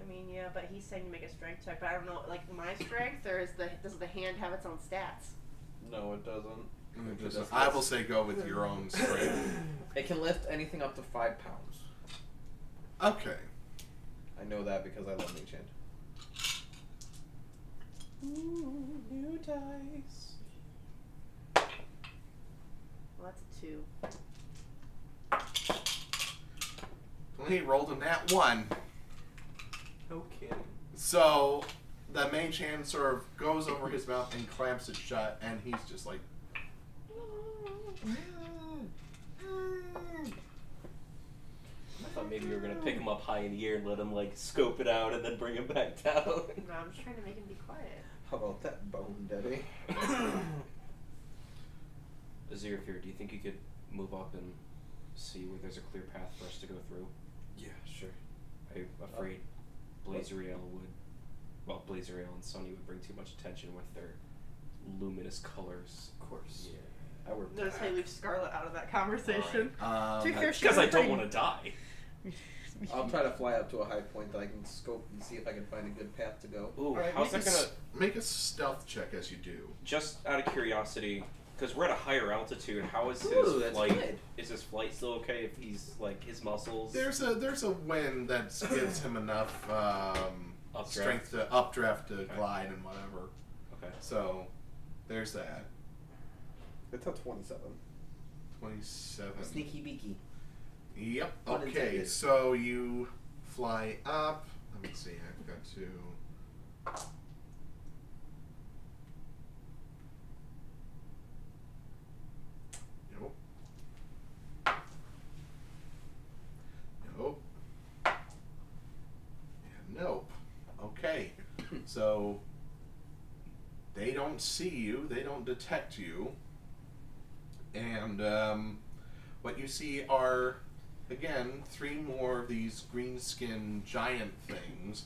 I mean, yeah, but he's saying to make a strength check, but I don't know, like my strength, or is the does the hand have its own stats? No, it doesn't. It just- just I will say go with your own <laughs> strength. It can lift anything up to five pounds. Okay. I know that because I love Mage Hand. new dice. Well, that's a two. Well, he rolled a nat one. No kidding. So the mage hand sort of goes over his mouth and clamps it shut, and he's just like. I thought maybe you were gonna pick him up high in the air and let him like scope it out and then bring him back down. No, I'm just trying to make him be quiet. How about that bone, Daddy? <coughs> Aziraphir, do you think you could move up and see where there's a clear path for us to go through? Yeah, sure. I'm afraid Blazeriel would, well, Blazeriel and Sunny would bring too much attention with their luminous colors. Of course. Yeah. I work. Notice how you leave Scarlet out of that conversation. Um, To be fair, she Because I don't want to die. <laughs> <laughs> I'll try to fly up to a high point that I can scope and see if I can find a good path to go. Ooh, Alright, how's make that a gonna? make a stealth check as you do? Just out of curiosity, because we're at a higher altitude, how is his Ooh, that's flight? good. Is his flight still okay if he's like his muscles? There's a there's a wind that <clears throat> gives him enough um, Updraft. strength to updraft to Okay. glide and whatever. Okay. So there's that. It's a 27. Twenty-seven. Sneaky beaky. Yep. Pun Okay. intended. So you fly up. Let me see. I've got to. Nope. Nope. And nope. Okay. <laughs> So they don't see you. They don't detect you. And um, what you see are again three more of these green skin giant things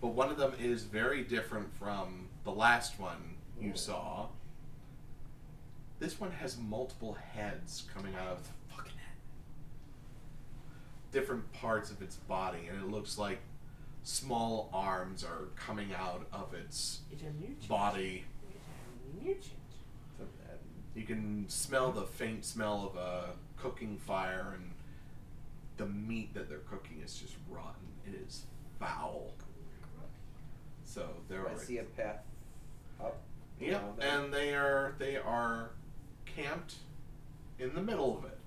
but one of them is very different from the last one you saw. This one has multiple heads coming out of the fucking head. Different parts of its body and it looks like small arms are coming out of its It's a body. It's a. You can smell the faint smell of a cooking fire, and the meat that they're cooking is just rotten. It is foul. So they're I see a path up. Yep, around there. and they are they are camped in the middle of it.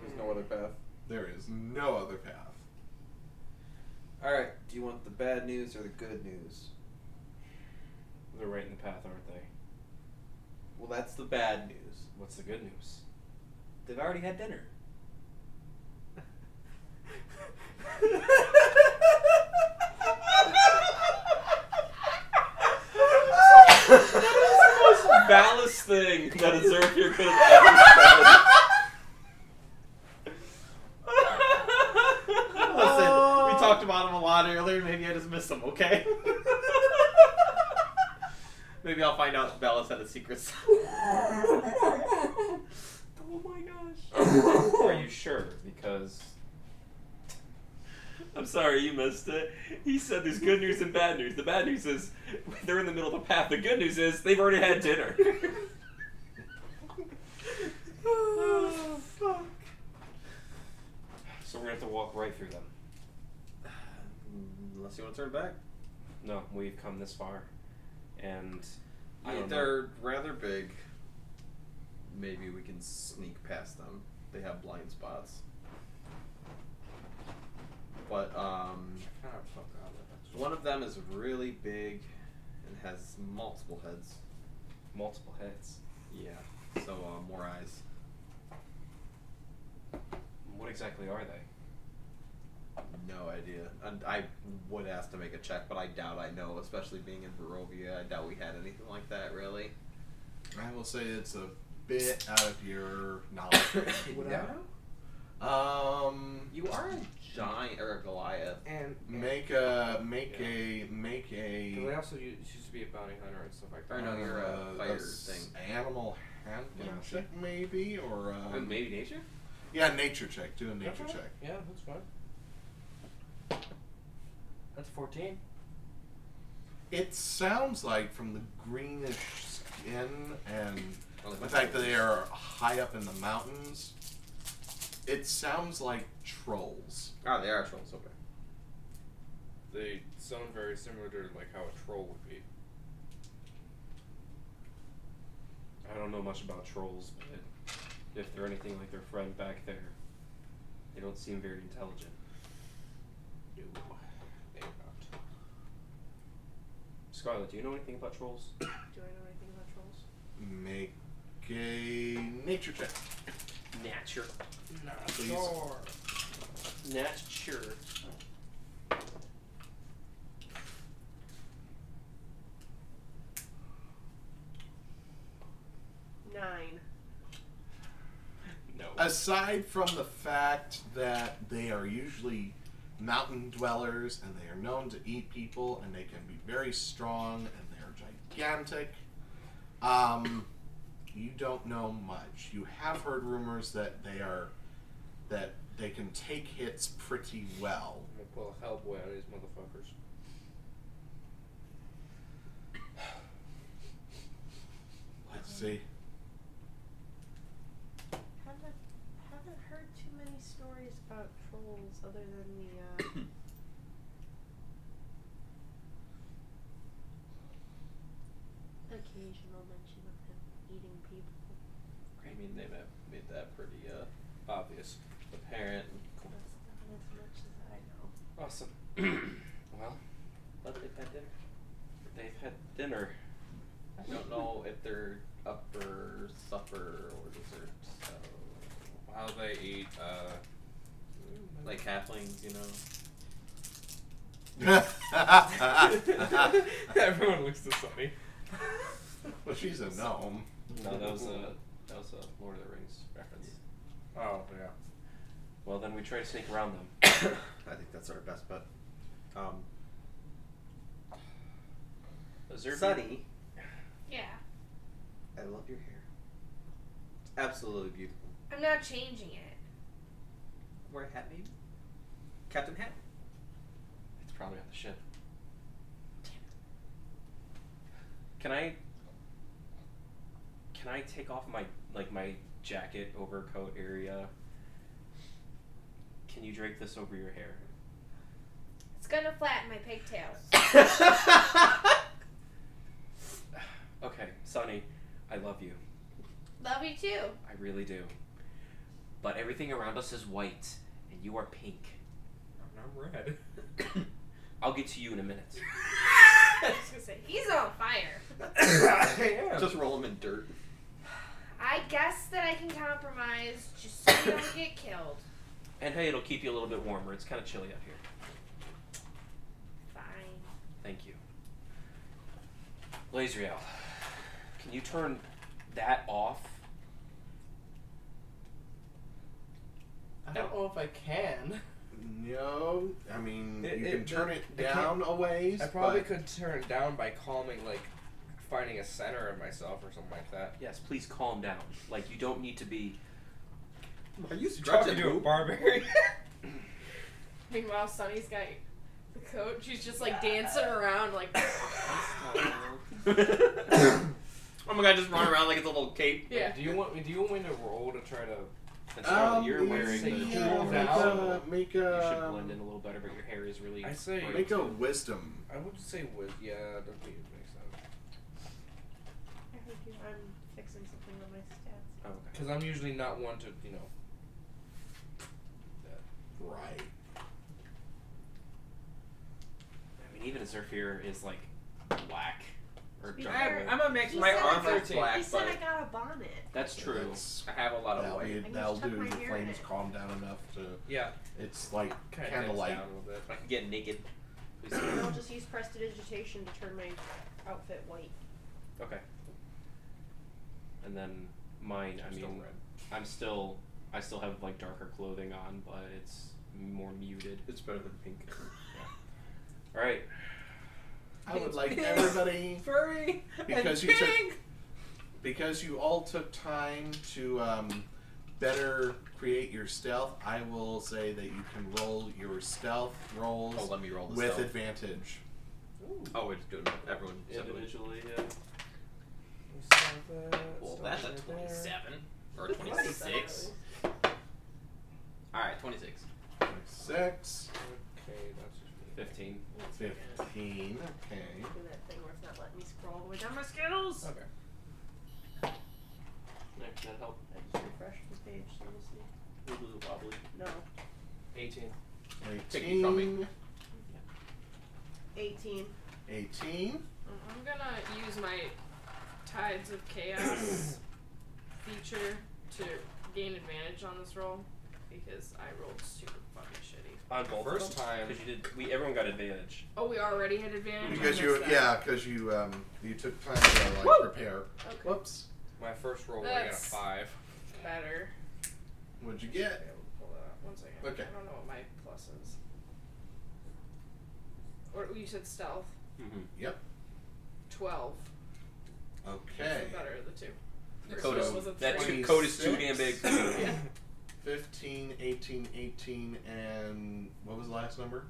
There's no other path. There is no other path. All right. Do you want the bad news or the good news? They're right in the path, aren't they? Well, that's the bad news. What's the good news? They've already had dinner. Ballast thing that Azurfir could have ever said. Listen, we talked about him a lot earlier. Maybe I just missed him. Okay. Maybe I'll find out Bella's had a secret. <laughs> oh my gosh. Are you sure? Because I'm sorry you missed it. He said there's good news and bad news. The bad news is they're in the middle of the path. The good news is they've already had dinner. oh, fuck. So we're gonna have to walk right through them. Unless you want to turn back. No, we've come this far, and I Yeah, don't know. they're rather big. Maybe we can sneak past them. They have blind spots. But um, Kind of fuck out of it. one of them is really big and has multiple heads. multiple heads. Yeah. So uh, more eyes. What exactly are they? No idea. And I would ask to make a check, but I doubt I know. Especially being in Barovia, I doubt we had anything like that really. I will say it's a bit out of your knowledge. <coughs> Would Yeah. I know? Um, you are a giant or a Goliath. And make a make a make a. Because I also used, used to be a bounty hunter and stuff like that. Or no, you're a uh, fighter s- thing. Animal handling check maybe or um, Uh, maybe nature. yeah nature check. Do a nature Okay. check. Yeah, that's fine. That's 14. It sounds like from the greenish skin and Oh, the fact that they are high up in the mountains, it sounds like trolls. Oh, they are trolls. Okay. They sound very similar to like how a troll would be. I don't know much about trolls, but if they're anything like their friend back there, they don't seem very intelligent. No, they are not. Scarlet, do you know anything about trolls? <coughs> Do I know anything about trolls? Make a nature check. Nature. Please. Nature. Nine. No. Aside from the fact that they are usually mountain dwellers and they are known to eat people and they can be very strong and they're gigantic, um, you don't know much. You have heard rumors that they are that they can take hits pretty well. I'm gonna pull a Hellboy out of these motherfuckers. Let's see. Haven't haven't heard too many stories about trolls other than the uh, occasional mention of him eating people. I mean, they have made that pretty uh, Obvious. apparent. That's not as much as I know. Awesome. well, But they've had dinner. they've had dinner. I don't know if they're up for supper or dessert. So, How they eat, uh. Like halflings, you know. <laughs> <laughs> Everyone looks to Sunny. well, she's a gnome. No, that was a that was a Lord of the Rings reference. Oh, yeah. Well, then we try to sneak around them. <coughs> I think that's our best bet. Um, Azurbi- Sunny, Yeah. I love your hair. It's absolutely beautiful. I'm not changing it. Wear a hat, maybe. Captain Hat. It's probably on the ship. Can I? Can I take off my like my jacket overcoat area? Can you drape this over your hair? It's gonna flatten my pigtails. <laughs> Okay, Sunny, I love you. Love you too. I really do. But everything around us is white, and you are pink. I'm red. <coughs> I'll get to you in a minute. <laughs> I was gonna say he's on fire. <coughs> I am. Just roll him in dirt. I guess that I can compromise just so you don't get killed. And hey, it'll keep you a little bit warmer. It's kind of chilly out here. Fine. Thank you. Lazriel, can you turn that off? I don't know if I can. No, I mean It- you it- can turn the- it can't- down a ways. I probably but could turn it down by calming, like, finding a center of myself or something like that. Yes, please calm down. Like, you don't need to be. Are you Talking stretching to a poop? barbarian. <laughs> Meanwhile, Sunny's got the coat. She's just like dancing around, like. <laughs> <coughs> <coughs> oh my god, just run around like it's a little cape. Yeah. Do you want? Do you want me to roll to try to? And Charlotte, um, you're wearing the you yeah, should make a you should blend in a little better, but your hair is really. I say- bright, make a wisdom. I would say with yeah, that makes sense. I heard you. I'm fixing something on my stats. Oh, okay. Because I'm usually not one to you know. That. Right. I mean, even Zephyr is like black or be fair, I'm gonna make He my said armor I got- black, He said but I got a bonnet. That's true. That's- I have a lot of That'll, white. be, that'll just tuck do. my The hair in flames it. calm down enough to. Yeah, It's like kind of candlelight. down a little bit. I can get naked. And I'll just use prestidigitation to turn my outfit white. Okay. And then mine, I I'm mean, still red. I'm still, I still have like darker clothing on, but it's more muted. It's better than pink. All right. I would like pink. everybody <laughs> Furry. because and you took because you all took time to um, better create your stealth. I will say that you can roll your stealth rolls Oh, let me roll this with stealth. advantage. Oh, it's doing everyone. Individually, yeah. Well, that's a 27 or That's 26. Alright, 26. Six, Okay, that's just me. Fifteen. fifteen. Okay. Do that thing where it's not letting me scroll all the way down my skills. Okay. Yeah, that help. I just refreshed the page, so we'll see. Wibbly wobbly. No. 18. Take it from me. 18. 18. 18. I'm gonna use my Tides of Chaos <coughs> feature to gain advantage on this roll because I rolled super fucking shitty. On both First of them? time. Because you did. We everyone got advantage. Oh, we already had advantage. I Because you, missed that. yeah, because you, um, you took time to like Woo! prepare. Okay. Whoops. My first roll, I got a That's- five. Better. What'd you Yeah, get? we'll pull that up. One second. Okay. I don't know what my plus is. Or you said stealth. Mm-hmm. Yep. Twelve. Okay. That's the better of the two. The First code roll is was a that three. two, code is too damn big. 26. <laughs> Yeah. <laughs> 15, 18, 18, and what was the last number?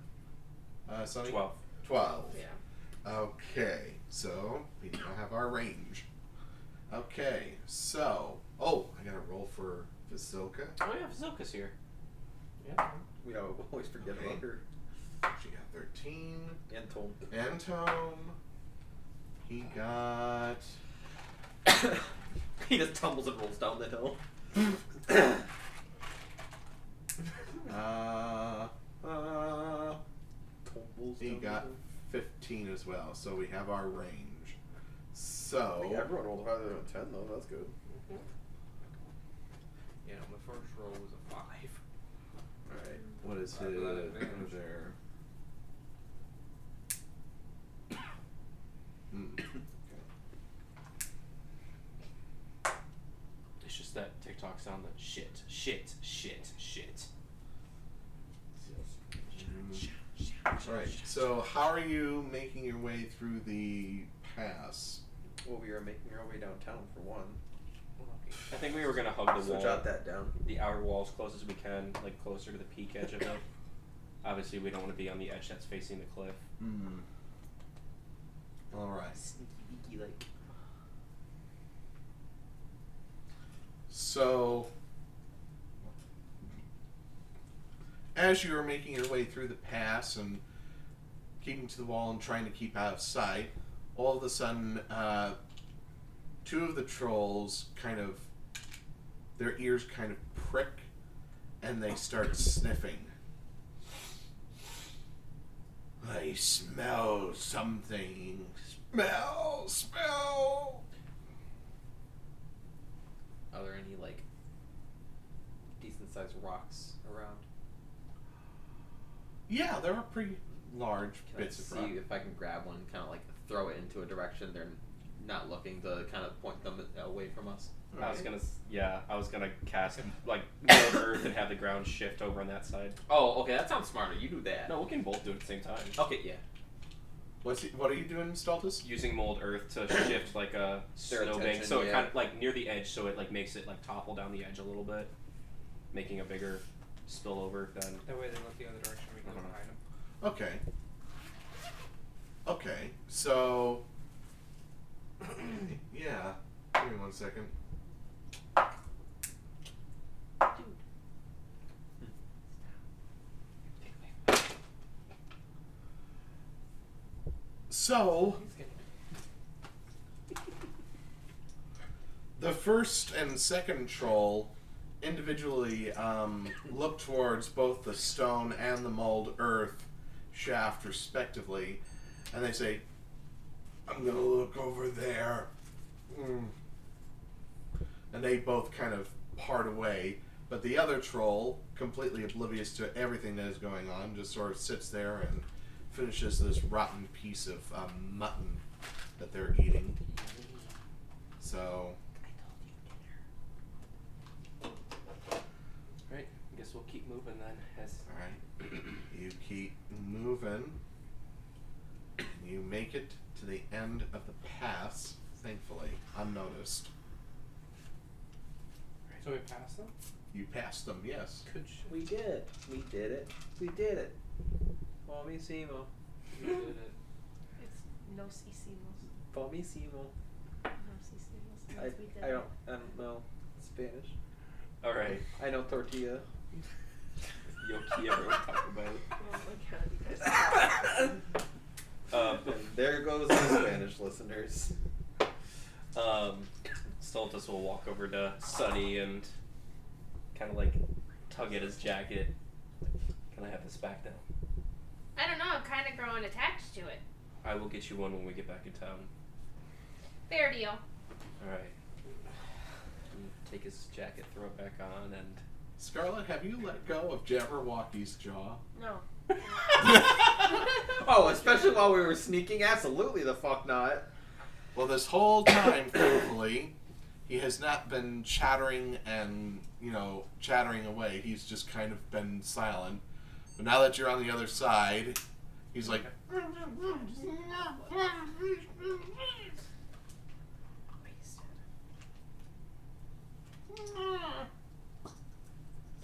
Uh, Sunny? Twelve. 12. Yeah. Okay, so we now have our range. Okay, so oh, I gotta roll for Vasilka. Oh yeah, Zilka's here. Yeah. We <laughs> always forget Okay. about her. She got thirteen. And Tom. Antome, he got <coughs> he just tumbles and rolls down the hill. <coughs> <coughs> <laughs> uh, uh he got fifteen as well. So we have our range. So everyone rolled higher than a 10, though. That's good. Yeah, my first roll was a five. Alright, what is I his have advantage. there? <coughs> Hmm. It's just that TikTok sound that shit, shit, shit, shit. Alright, so how are you making your way through the pass? Well, we were making our way downtown for one. I think we were gonna hug the So wall, jot that down. the outer wall as close as we can, like closer to the peak edge of it. Obviously, we don't want to be on the edge that's facing the cliff. Hmm. Alright. Sneaky beaky like. So, as you are making your way through the pass and keeping to the wall and trying to keep out of sight, all of a sudden, uh, two of the trolls kind of, their ears kind of prick and they start sniffing. I smell something. Smell, smell. Are there any like decent sized rocks around? Yeah, there are pretty large Can bits I of see rock. if I can grab one, kind of like throw it into a direction they're not looking to kind of point them away from us? I was gonna, yeah, I was gonna cast like mold earth and have the ground shift over on that side. Oh, okay, that sounds smarter. You do that. No, we can both do it at the same time. Okay, yeah. What's he, what are you doing, Stultus? Using mold earth to <coughs> shift like a Their snowbank, so it yeah. kind of like near the edge, so it like makes it like topple down the edge a little bit, making a bigger spillover than. That way they look the other direction. We can Uh-huh. go behind them. Okay. Okay, so. <clears throat> yeah. Give me one second. So, the first and second troll individually um, look towards both the stone and the mold earth shaft, respectively, and they say, I'm gonna look over there. Mm. And they both kind of part away, but the other troll, completely oblivious to everything that is going on, just sort of sits there and finishes this rotten piece of um, mutton that they're eating. So, Right. Guess we'll keep moving then. As alright. You keep moving. You make it to the end of the pass, thankfully, unnoticed. So we passed them. You passed them, yes. Good shit. We did. We did it. We did it. Mommy Simo. We did it. It's no hicimos. Mommy Simo. No hicimos. I, we did I don't I don't know Spanish. all right, I know tortilla. <laughs> Yoki, everyone talk about it. Oh my god, you guys. <laughs> Um, there goes the Spanish listeners. um, Stultus will walk over to Sunny and kind of like tug at his jacket. Can I have this back now? I don't know. I'm kind of growing attached to it. I will get you one when we get back in town. Fair deal. All right. Take his jacket, throw it back on, and Scarlet, have you let go of Jabberwocky's jaw? No. <laughs> Oh, especially while we were sneaking? Absolutely the fuck not. Well, this whole time, thankfully, he has not been chattering and, you know, chattering away. He's just kind of been silent. But now that you're on the other side, he's like,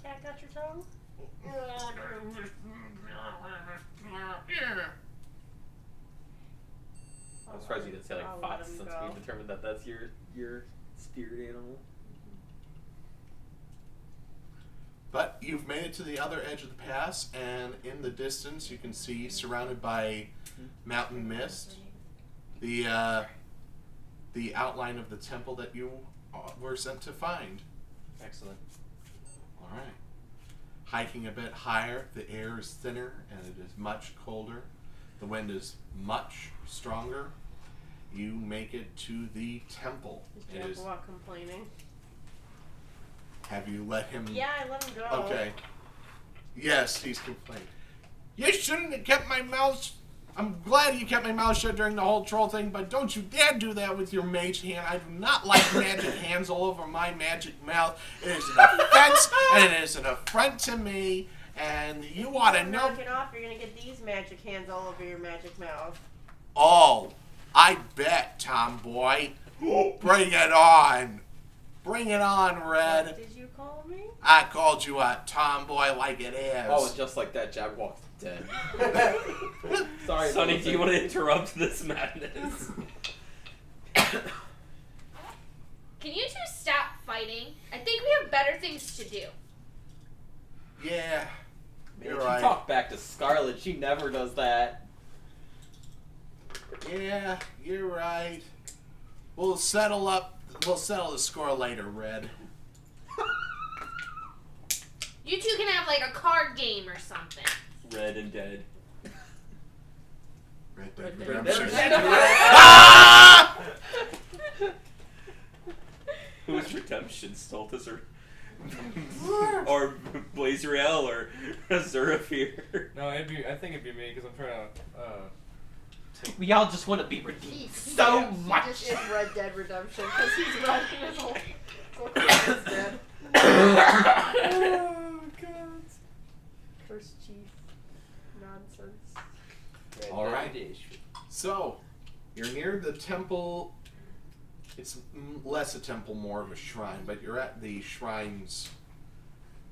Cat got your tongue? I'm surprised you didn't say like I'll Fox since go. we determined that that's your your spirit animal. But you've made it to the other edge of the pass, and in the distance, you can see, surrounded by mountain mist, the uh, the outline of the temple that you uh, were sent to find. excellent. All right. Hiking a bit higher, the air is thinner and it is much colder. The wind is much stronger. You make it to the temple. Is It is. Jabberwock complaining? Have you let him? Yeah, I let him go. Okay. Yes, he's complaining. You shouldn't have kept my mouth. I'm glad you kept my mouth shut during the whole troll thing, but don't you dare do that with your mage hand. I do not like magic <laughs> hands all over my magic mouth. It is an offense, and it is an affront to me. And you ought to know. Knock it off. You're gonna get these magic hands all over your magic mouth. Oh, I bet, tomboy. Bring it on. Bring it on, What Red. did you call me? I called you a tomboy like it is. Oh, and just like that, Jabberwock's dead. <laughs> Sorry, Sunny, do you want to interrupt this madness? <coughs> Can you two stop fighting? I think we have better things to do. Yeah, Man, you're she right. talked back to Scarlet. She never does that. Yeah, you're right. We'll settle up. We'll settle the score later, Red. <laughs> You two can have like a card game or something. Red and dead. Red Dead Red Dead Redemption. Redemption. Ah! Who's redemption? Stultus or <laughs> or Blazeriel or Zerafir? No, it'd be. I think it'd be me because I'm trying to. Uh, We all just want to be redeemed He, he so just, much. He just is Red Dead Redemption because he's running his whole, his whole dead. oh god. Curse chief. All right. So, you're near the temple. It's less a temple, more of a shrine, but you're at the shrine's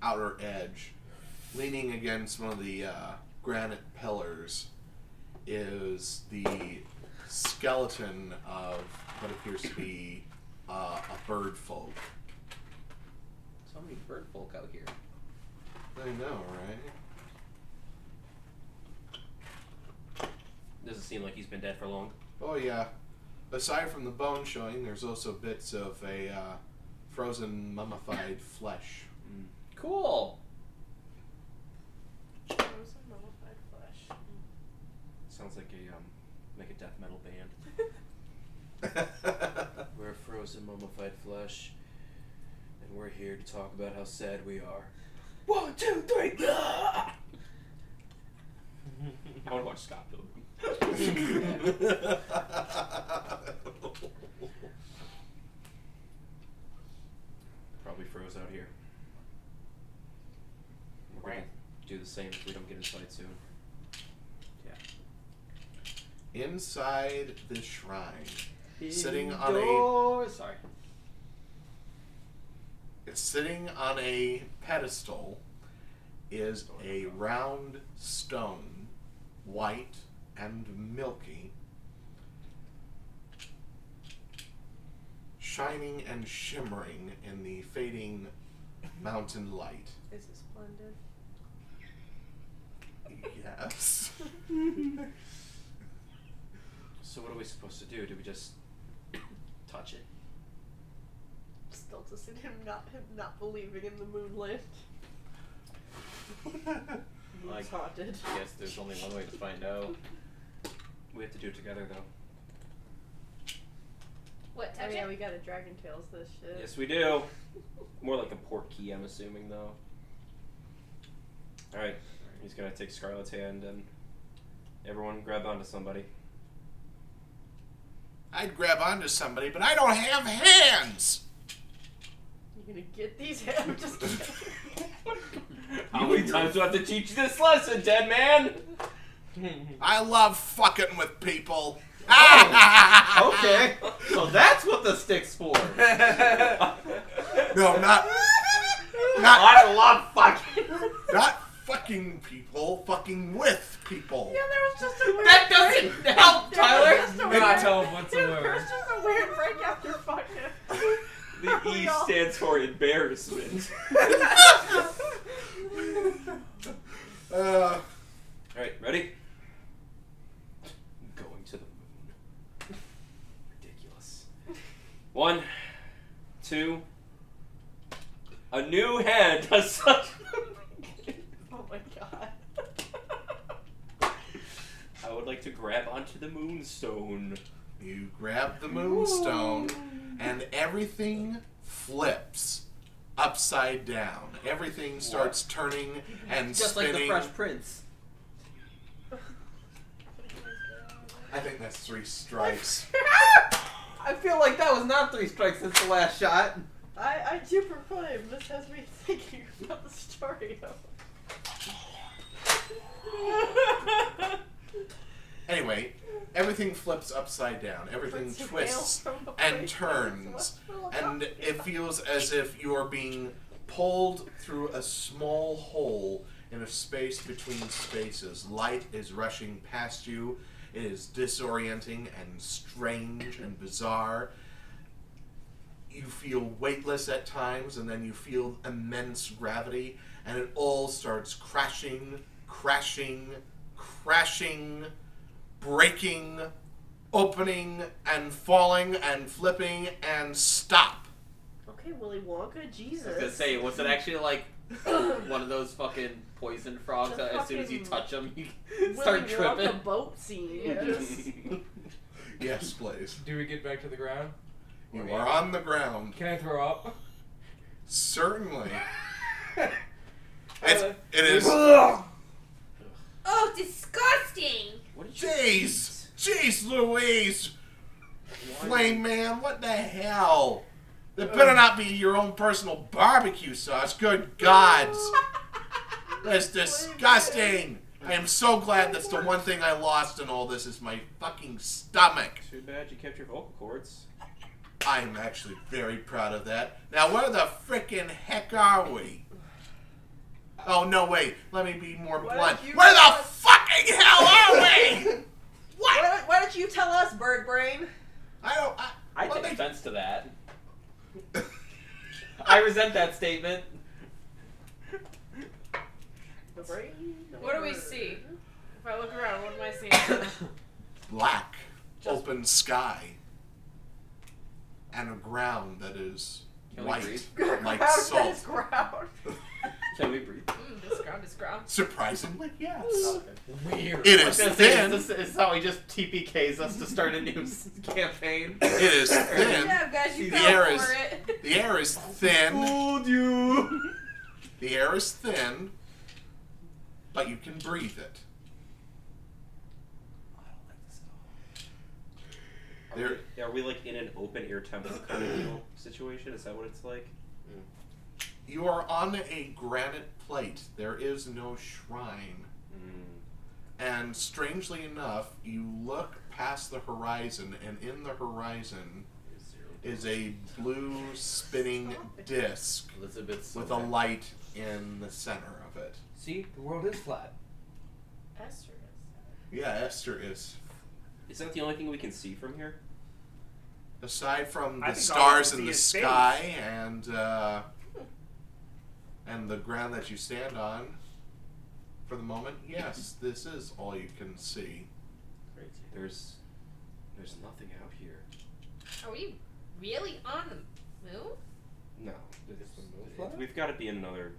outer edge. Leaning against one of the uh, granite pillars is the skeleton of what appears to be uh, a bird folk. So many bird folk out here. I know, right? Doesn't seem like he's been dead for long. Oh yeah. Aside from the bone showing, there's also bits of a uh, frozen mummified flesh. Cool. Frozen mummified flesh. Sounds like a um, like a death metal band. <laughs> <laughs> We're frozen mummified flesh, and we're here to talk about how sad we are. One, two, three! <laughs> I want to watch Scott Pilgrim. Probably froze out here. We're gonna do the same if we don't get inside soon. Yeah. Inside the shrine, sitting on a Indoor- Sorry. it's sitting on a pedestal is oh, a round stone, white and milky, shining and shimmering in the fading mountain light. Is it splendid? Yes. <laughs> So what are we supposed to do? Do we just touch it? Still just in him not him not believing in the moonland. <laughs> Like- haunted. I guess there's only one way to find out. We have to do it together, though. What, Oh touch yeah, it? we gotta Dragon Tales this shit. Yes, we do. More like a port key, I'm assuming, though. All right, he's gonna take Scarlet's hand and everyone grab onto somebody. I'd grab onto somebody, but I don't have hands. You're gonna get these I'm just <laughs> kidding. How many times do I have to teach you this lesson, dead man? I love fucking with people. <laughs> Okay, so that's what the stick's for. No, not not I love fucking. not fucking people. Fucking with people. Yeah, there was just a weird That doesn't <laughs> help, There Tyler. was just a Not weird- help Dude, whatsoever. there's just a weird break after fucking. The E all- stands for embarrassment. <laughs> Uh, All right, ready? Going to the moon. Ridiculous. One, two. A new hand does such. <laughs> Oh my god. I would like to grab onto the moonstone. you grab the moonstone, and everything flips upside down. Everything starts turning and Just like spinning. the Fresh Prince. I think that's three <laughs> strikes. I feel like that was not three strikes since the last shot. I, I do proclaim this has me <laughs> thinking about the story of. Anyway, everything flips upside down. Everything Puts twists nail from the and turns, and it feels as if you are being pulled through a small hole in a space between spaces. Light is rushing past you. It is disorienting and strange and bizarre. You feel weightless at times, and then you feel immense gravity, and it all starts crashing, crashing, crashing, breaking, opening, and falling, and flipping, and stop. Okay, Willy Wonka, Jesus. I was gonna say, was it actually like <laughs> one of those fucking poison frogs The that as soon as you touch them, you Willy start Wonka tripping? boat scene. Yes. <laughs> Yes, please. Do we get back to the ground? You are on the ground. Can I throw up? Certainly. <laughs> It's, uh, it is. Oh, disgusting! What did you Jeez! Jeez Louise! Flame man, what the hell? There better not be your own personal barbecue sauce. Good gods! <laughs> That's disgusting! I am so glad that's the one thing I lost in all this is my fucking stomach. Too bad you kept your vocal cords. I'm actually very proud of that. Now, where the frickin' heck are we? Oh, no, wait. Let me be more Why blunt. don't you Where the us- fucking hell are we? <laughs> Why, don't, why don't you tell us, Bird Brain? I don't. I, I what take they- offense to that. I resent that statement. The brain. What do we see? If I look around, what am I seeing? <coughs> black, open sky, and a ground that is Can we white, breathe? like <laughs> Ground salt. ground. <laughs> Can we breathe? mm, this ground is ground. Surprisingly, yes. Weird. It is I is was gonna say, thin. This is, this is how he just TPKs us to start a new s- campaign. It is thin. Yeah, guys, you The fell air for is- it. The air is thin. Fooled you. The air is thin, but you can breathe it. Are There- we, are we like in an open air temple kind of deal situation? Is that what it's like? You are on a granite plate. There is no shrine. Mm. And strangely enough, you look past the horizon, and in the horizon is a blue spinning disc Elizabeth with a light in the center of it. See, the world is flat. Esther is. Yeah, Esther is. Is that the only thing we can see from here? Aside from I the think all I stars can in see the is space. sky and uh, and the ground that you stand on, for the moment, <laughs> yes, this is all you can see. There's there's nothing out here. Are we really on the moon? No. the moon It's- We've got to be in another.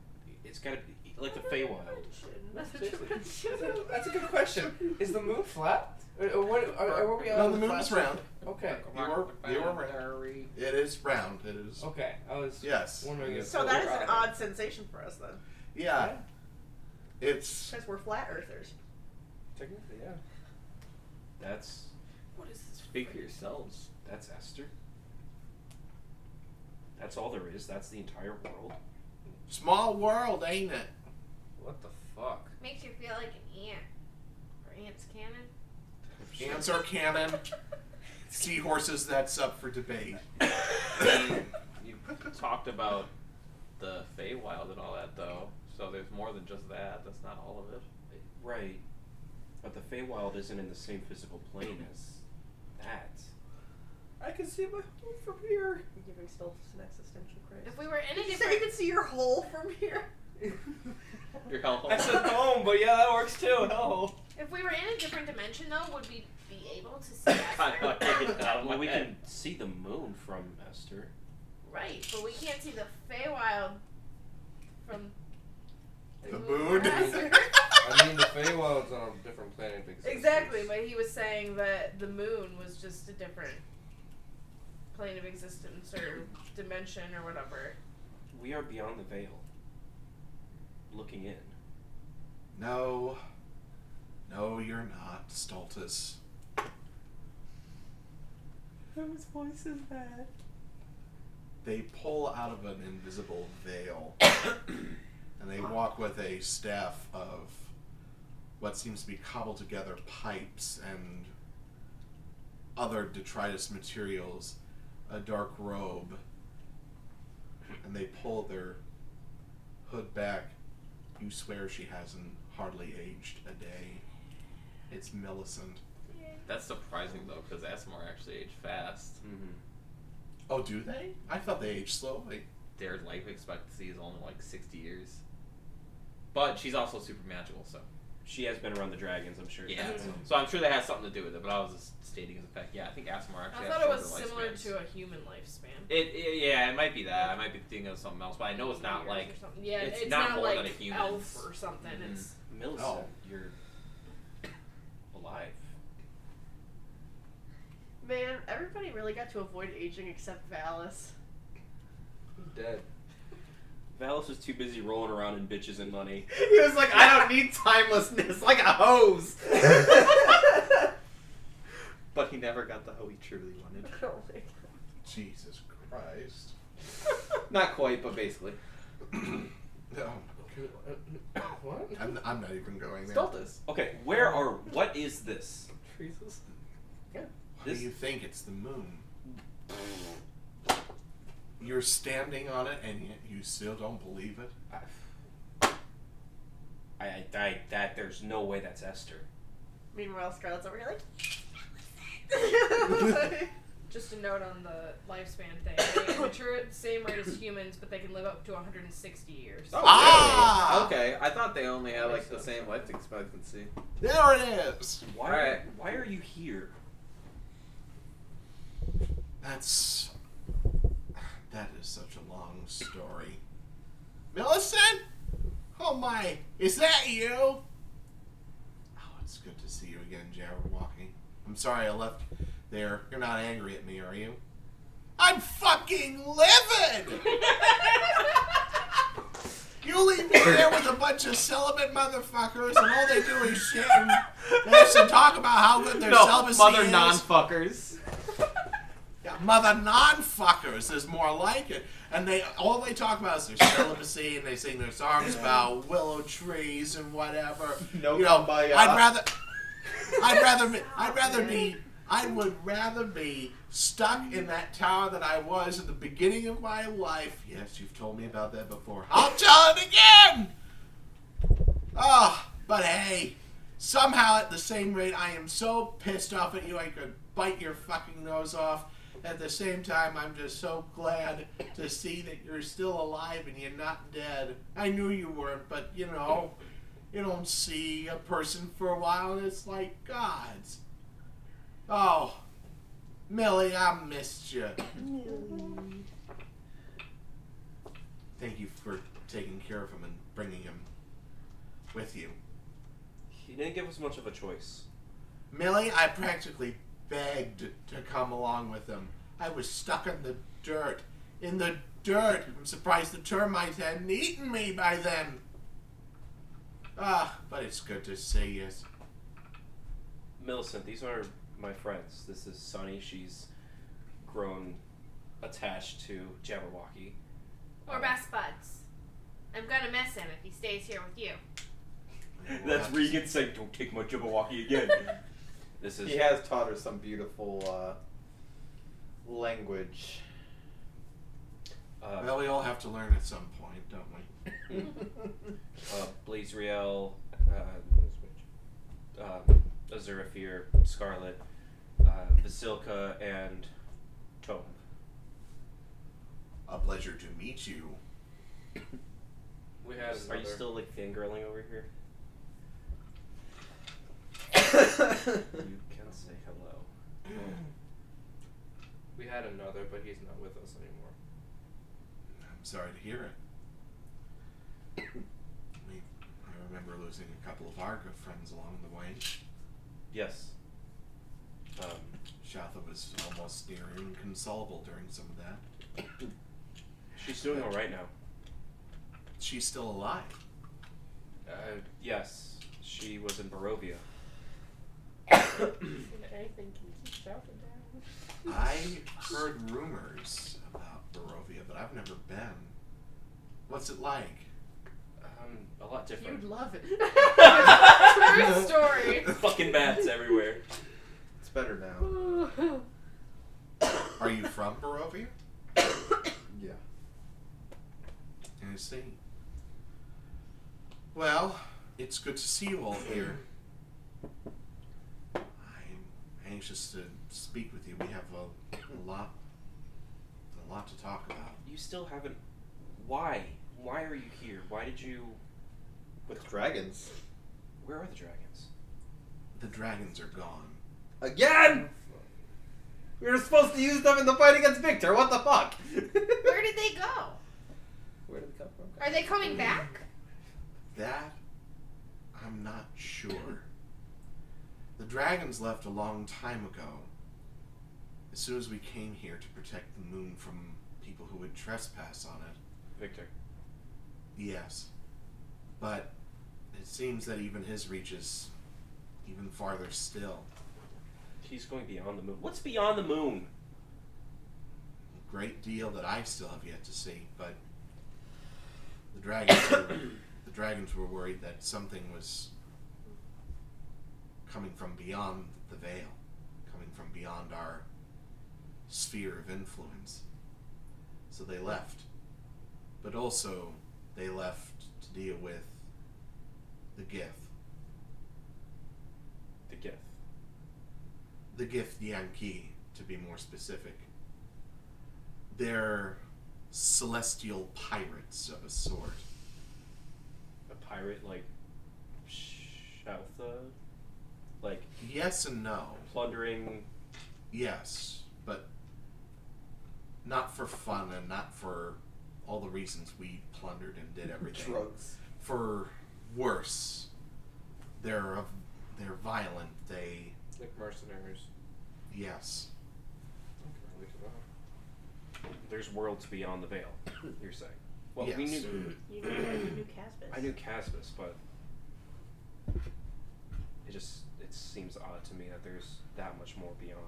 It's got to be like the Feywild. That's a That's dimension. a, that's a good question. Is the moon flat? Or, or what, uh, are, are we on No, the flat moon is round. Okay. You are, you are round. It is round. It is. Okay. I was Yes. wondering if So that is an odd sensation for us then, Yeah. It's because we're flat earthers. Technically, yeah. That's What is this? Speak for yourselves. that's Esther. That's all there is. That's the entire world. small world, ain't it? What the fuck? Makes you feel like an ant. Or ants cannon. Ants are cannon. Seahorses, that's up for debate. You talked about the Feywild and all that, though. So there's more than just that. That's not all of it. Right. But the Feywild isn't in the same physical plane as that. I can see my hole from here. You're giving Stultus an existential crisis. If we were in a Did you say you different. can see your hole from here? <laughs> Your hell. <laughs> I said home, but yeah, that works too. Hell. If we were in a different dimension, though, would we be able to see <laughs> Esther? can't get that out of my Well, we head. can see the moon from Esther. right, but we can't see the Feywild from The moon? <laughs> I mean, the Feywild's on a different planet of existence. exactly, but he was saying that the moon was just a different plane of existence or dimension or whatever. We are beyond the veil. Looking in. No. No, you're not, Stultus. Whose voice is that? They pull out of an invisible veil <coughs> and they walk with a staff of what seems to be cobbled together pipes and other detritus materials, a dark robe, and they pull their hood back. You swear she hasn't hardly aged a day. It's Millicent. That's surprising though, because Aasimar actually aged fast. Mm-hmm. Oh, do they? I thought they aged slowly. Their life expectancy is only like sixty years. But she's also super magical, so she has been around the dragons. I'm sure. Yeah. So- So I'm sure that has something to do with it, but I was just stating as a fact. Yeah, I think Aasimar actually I has thought it was shorter similar lifespans. to a human lifespan. It, it yeah, it might be that. I might be thinking of something else, but I know it's not like something. yeah, it's it's, not not, more like than a human. elf or something. Mhm. It's Millicent, Oh. you're alive. <laughs> Man, everybody really got to avoid aging except Valis. I'm dead. Valis was too busy rolling around in bitches and money. <laughs> he was like, I don't need timelessness like a hose. <laughs> but he never got the hoe he truly wanted. <laughs> Oh my god. Jesus Christ. Not quite, but basically. <coughs> Oh no. <coughs> what? I'm, I'm not even going there. Stultus. Okay, where are? What is this? Freezes. What This- do you think? It's the moon. You're standing on it and yet you still don't believe it? I, I, I that there's no way that's Esther. Meanwhile, Scarlet's over here like. <laughs> <laughs> just a note on the lifespan thing. They mature at the same rate as humans, but they can live up to 160 years. Oh, Ah! Okay, I thought they only had like the same life expectancy. There it is! Why? Alright. Why are you here? That's. That is such a long story. Millicent? Oh my, is that you? Oh, it's good to see you again, Jabberwocky. I'm sorry I left there. You're not angry at me, are you? I'm fucking livid! <laughs> You leave me there with a bunch of celibate motherfuckers, and all they do is shit and piss and talk about how good their no, celibacy mother is. non-fuckers. <laughs> Yeah, mother non-fuckers is more like it. And they all they talk about is their celibacy, and they sing their songs about willow trees and whatever. <laughs> No you know, kumbaya. I'd rather, I'd rather, be, <laughs> I'd rather be, I would rather be stuck in that tower that I was at the beginning of my life. Yes, you've told me about that before. I'll tell it again. Oh, but hey, somehow at the same rate, I am so pissed off at you, I could bite your fucking nose off. At the same time, I'm just so glad to see that you're still alive and you're not dead. I knew you weren't, but you know, you don't see a person for a while and it's like gods. Oh, Millie, I missed you. Thank you for taking care of him and bringing him with you. He didn't give us much of a choice. Millie, I practically begged to come along with him. I was stuck in the dirt. In the dirt. I'm surprised the termites hadn't eaten me by then. Ah, but it's good to see you. Millicent, these are my friends. This is Sunny. She's grown attached to Jabberwocky. Or best buds. I'm gonna miss him if he stays here with you. That's Regan saying, "Don't take my Jabberwocky again." <laughs> this is He has taught her some beautiful uh, language. uh, Well, we all have to learn at some point, don't we? <laughs> uh, Blazriel, uh, uh, Azurafir, Scarlet, uh, Vasilka, and Tome. A pleasure to meet you. We had Are another. you still like fangirling over here? You can say hello. <clears throat> We had another, but he's not with us anymore. I'm sorry to hear it. We, I remember losing a couple of our good friends along the way. Yes. Um, Shatha was almost near inconsolable during some of that. she's doing all right now. She's still alive. Uh, yes, she was in Barovia. Anything can keep shouting down. I heard rumors about Barovia, but I've never been. What's it like? Um, a lot different. You'd love it. True <laughs> story. Fucking bats everywhere. It's better now. <laughs> Are you from Barovia? <coughs> Yeah. I see. Well, it's good to see you all here. I'm anxious to speak with you. We have a, a lot, a lot to talk about. You still haven't. Why? Why are you here? Why did you? With dragons. Where are the dragons? The dragons are gone. Again! We were supposed to use them in the fight against Victor. What the fuck? Where did they go? Where did they come from? Are they coming back? That, I'm not sure. The dragons left a long time ago. As soon as we came here to protect the moon from people who would trespass on it. Victor. Yes. But it seems that even his reaches even farther still. He's going beyond the moon. What's beyond the moon? A great deal that I still have yet to see, but the dragons were, <coughs> the dragons were worried that something was coming from beyond the veil, coming from beyond our sphere of influence. So they left. But also they left to deal with the gift. The gift. the gift Yankee, to be more specific. They're celestial pirates of a sort. A pirate like Shaltha? Like Yes and no. plundering Yes, but not for fun and not for all the reasons we plundered and did everything. Drugs. For worse, they're of, they're violent. They like mercenaries. yes. There's worlds beyond the veil, you're saying. Well we Yes. knew You knew, you knew Caspis. I knew Caspis, but it just it seems odd to me that there's that much more beyond.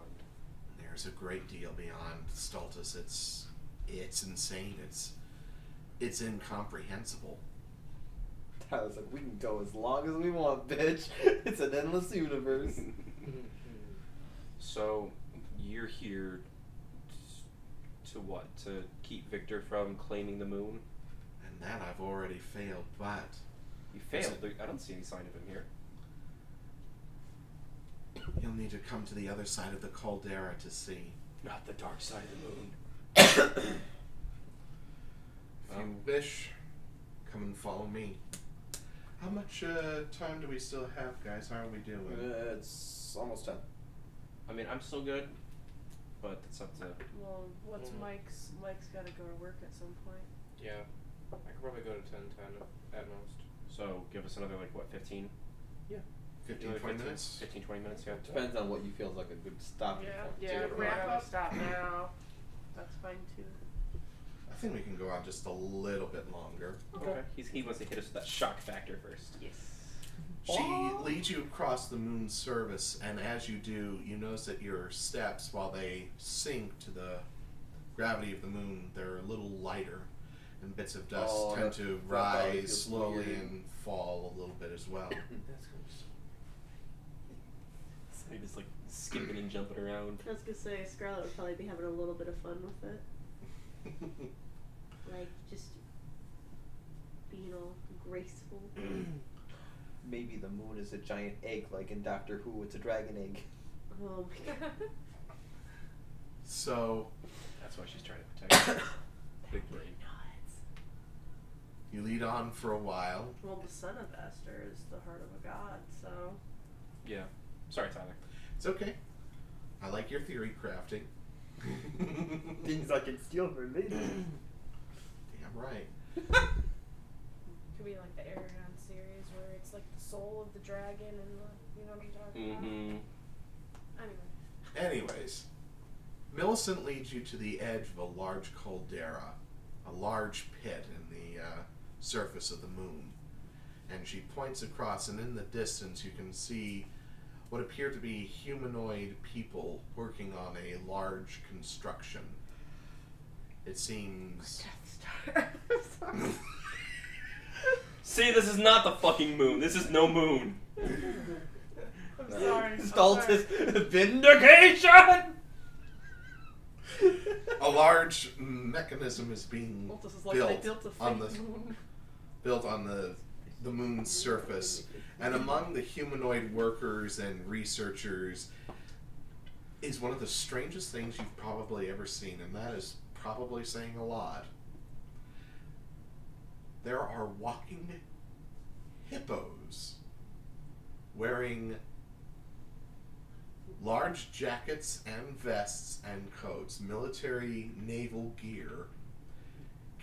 There's a great deal beyond Stultus. It's it's insane. It's it's incomprehensible. <laughs> Tyler's like, we can go as long as we want, bitch. <laughs> It's an endless universe. <laughs> So you're here t- to what? To keep Victor from claiming the moon? And that I've already failed, but You failed. I don't see any sign of him here. You'll need to come to the other side of the caldera to see. Not the dark side of the moon. <coughs> If you wish, come and follow me. How much uh, time do we still have, guys? How are we doing? Uh, it's almost ten. I mean, I'm still good, but it's up to. Well, what's Mm. Mike's? Mike's got to go to work at some point. Yeah, I could probably go to 10, 10 at most. So give us another like what, 15? 15, Another 20 minutes? 15, 20 minutes. Yeah. Depends on what you feel is like a good stopping Yeah, point. yeah. too. We're Wrap gonna up. stop <laughs> now. That's fine too. I think we can go on just a little bit longer. Okay. He's, he wants to hit us with that shock factor first. Yes. She leads you across the moon's surface, and as you do, you notice that your steps, while they sink to the gravity of the moon, they're a little lighter, and bits of dust Oh, tend that- to that probably rise feels slowly weird. and fall a little bit as well. <coughs> That's So he just like skipping and jumping around. I was gonna say Scarlet would probably be having a little bit of fun with it, <laughs> like just being all graceful. <clears throat> Maybe the moon is a giant egg, like in Doctor Who. It's a dragon egg. Oh my <laughs> god. so That's why she's trying to protect him. <coughs> Big brain. Nuts. you lead on for a while. Well, the son of Esther is the heart of a god, so. Yeah. Sorry, Tyler. It's okay. I like your theory crafting. <laughs> Things I can steal for later. Damn right. <laughs> Could be like the Eragon series where it's like the soul of the dragon and the, you know what I'm talking Mm-hmm. about? Anyway. Anyways, Millicent leads you to the edge of a large caldera, a large pit in the uh, surface of the moon. And she points across, and in the distance, you can see what appear to be humanoid people working on a large construction. It seems. <laughs> Death Star. Sorry. <laughs> See, this is not the fucking moon. This is no moon. I'm sorry. I'm Stultus sorry. vindication. A large mechanism is being Well, is like they built built a on the moon. built on the the moon's surface, and among the humanoid workers and researchers is one of the strangest things you've probably ever seen, and that is probably saying a lot. There are walking hippos. wearing large jackets and vests and coats, military naval gear,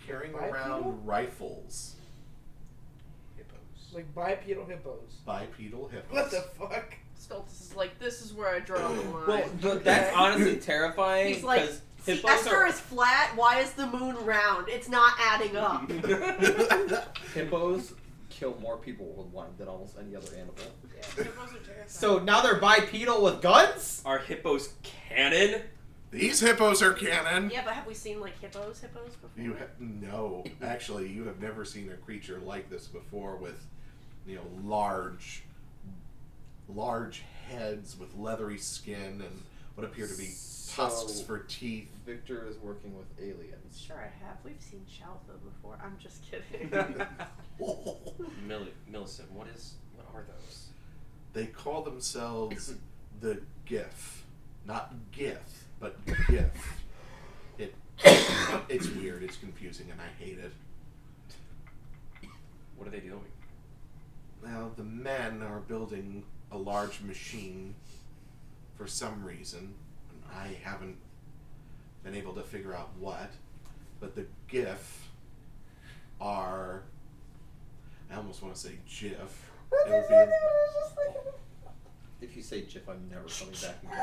carrying Bipedal? around rifles. Like bipedal hippos. bipedal hippos. What the fuck? Stultus is like, this is where I draw the line. Well, th- that's honestly <laughs> terrifying He's like, because See, hippos Esther are is flat. Why is the moon round? It's not adding up. <laughs> <laughs> Hippos kill more people worldwide than almost any other animal. Yeah, hippos are terrifying. so now they're bipedal with guns. Are hippos canon? These hippos are canon. yeah, but have we seen like hippos, hippos before? You ha- no, actually, you have never seen a creature like this before with, you know, large, large heads with leathery skin and what appear to be tusks So- for teeth. Victor is working with aliens. Sure, I have. We've seen Shalfa before. I'm just kidding. <laughs> <laughs> Milli- Millicent, what is what are those? They call themselves <coughs> the GIF, not GIF, but <coughs> GIF. It, <coughs> it's weird. It's confusing, and I hate it. What are they doing? Now, the men are building a large machine for some reason. and I haven't been able to figure out what. But the GIF are. I almost want to say GIF. It would be If you say Jif, I'm never coming back again.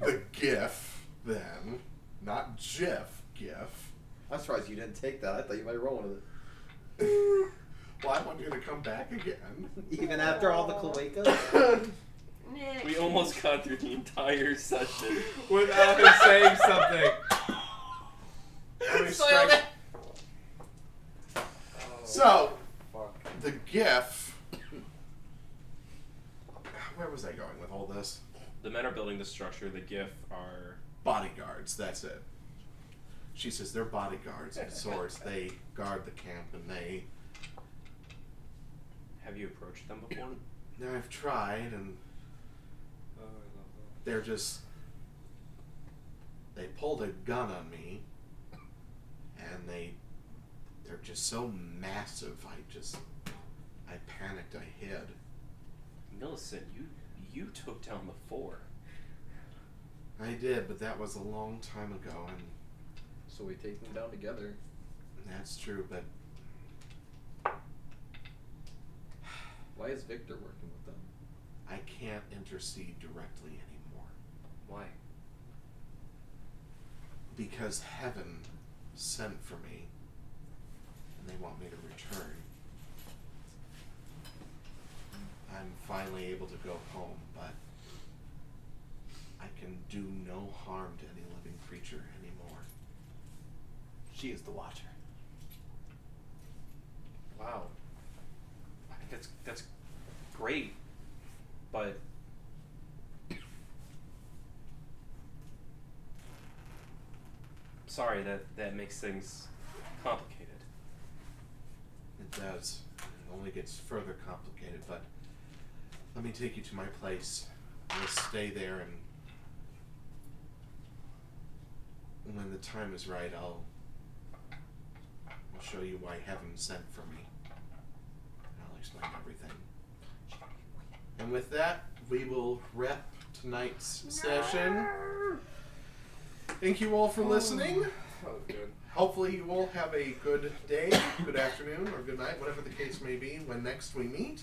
<laughs> the GIF, then. Not GIF, GIF. I'm surprised you didn't take that. I thought you might roll with it. <laughs> Well, I want you to come back again. Even after all the cloacas? <laughs> Nick. We almost got through the entire session. Without him saying something. Let Soiled it. Oh, so, Fuck. the GIF. Where was I going with all this? The men are building the structure. The GIF are Bodyguards, that's it. She says they're bodyguards of <laughs> sorts. They guard the camp and they. Have you approached them before? <clears throat> Now, I've tried and Oh, I love they're just. They pulled a gun on me and they. They're just so massive. I just. I panicked. I hid. Millicent, you you took down the four. I did, but that was a long time ago, and So we take them down together. that's true. But Why is Victor working with them? I can't intercede directly anymore Why? because heaven sent for me, and they want me to return. I'm finally able to go home, but I can do no harm to any living creature anymore. She is the Watcher. Wow. That's that's great, but sorry that that makes things complicated. It does. It only gets further complicated, but let me take you to my place. We'll stay there and when the time is right I'll I'll show you why heaven sent for me. And explain everything. And with that, we will wrap tonight's session. Thank you all for listening. that. That was good. Hopefully, you all have a good day, good afternoon, or good night, whatever the case may be. When next we meet,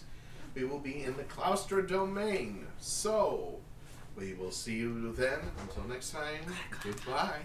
we will be in the Claustra domain. So, we will see you then. Until next time, goodbye.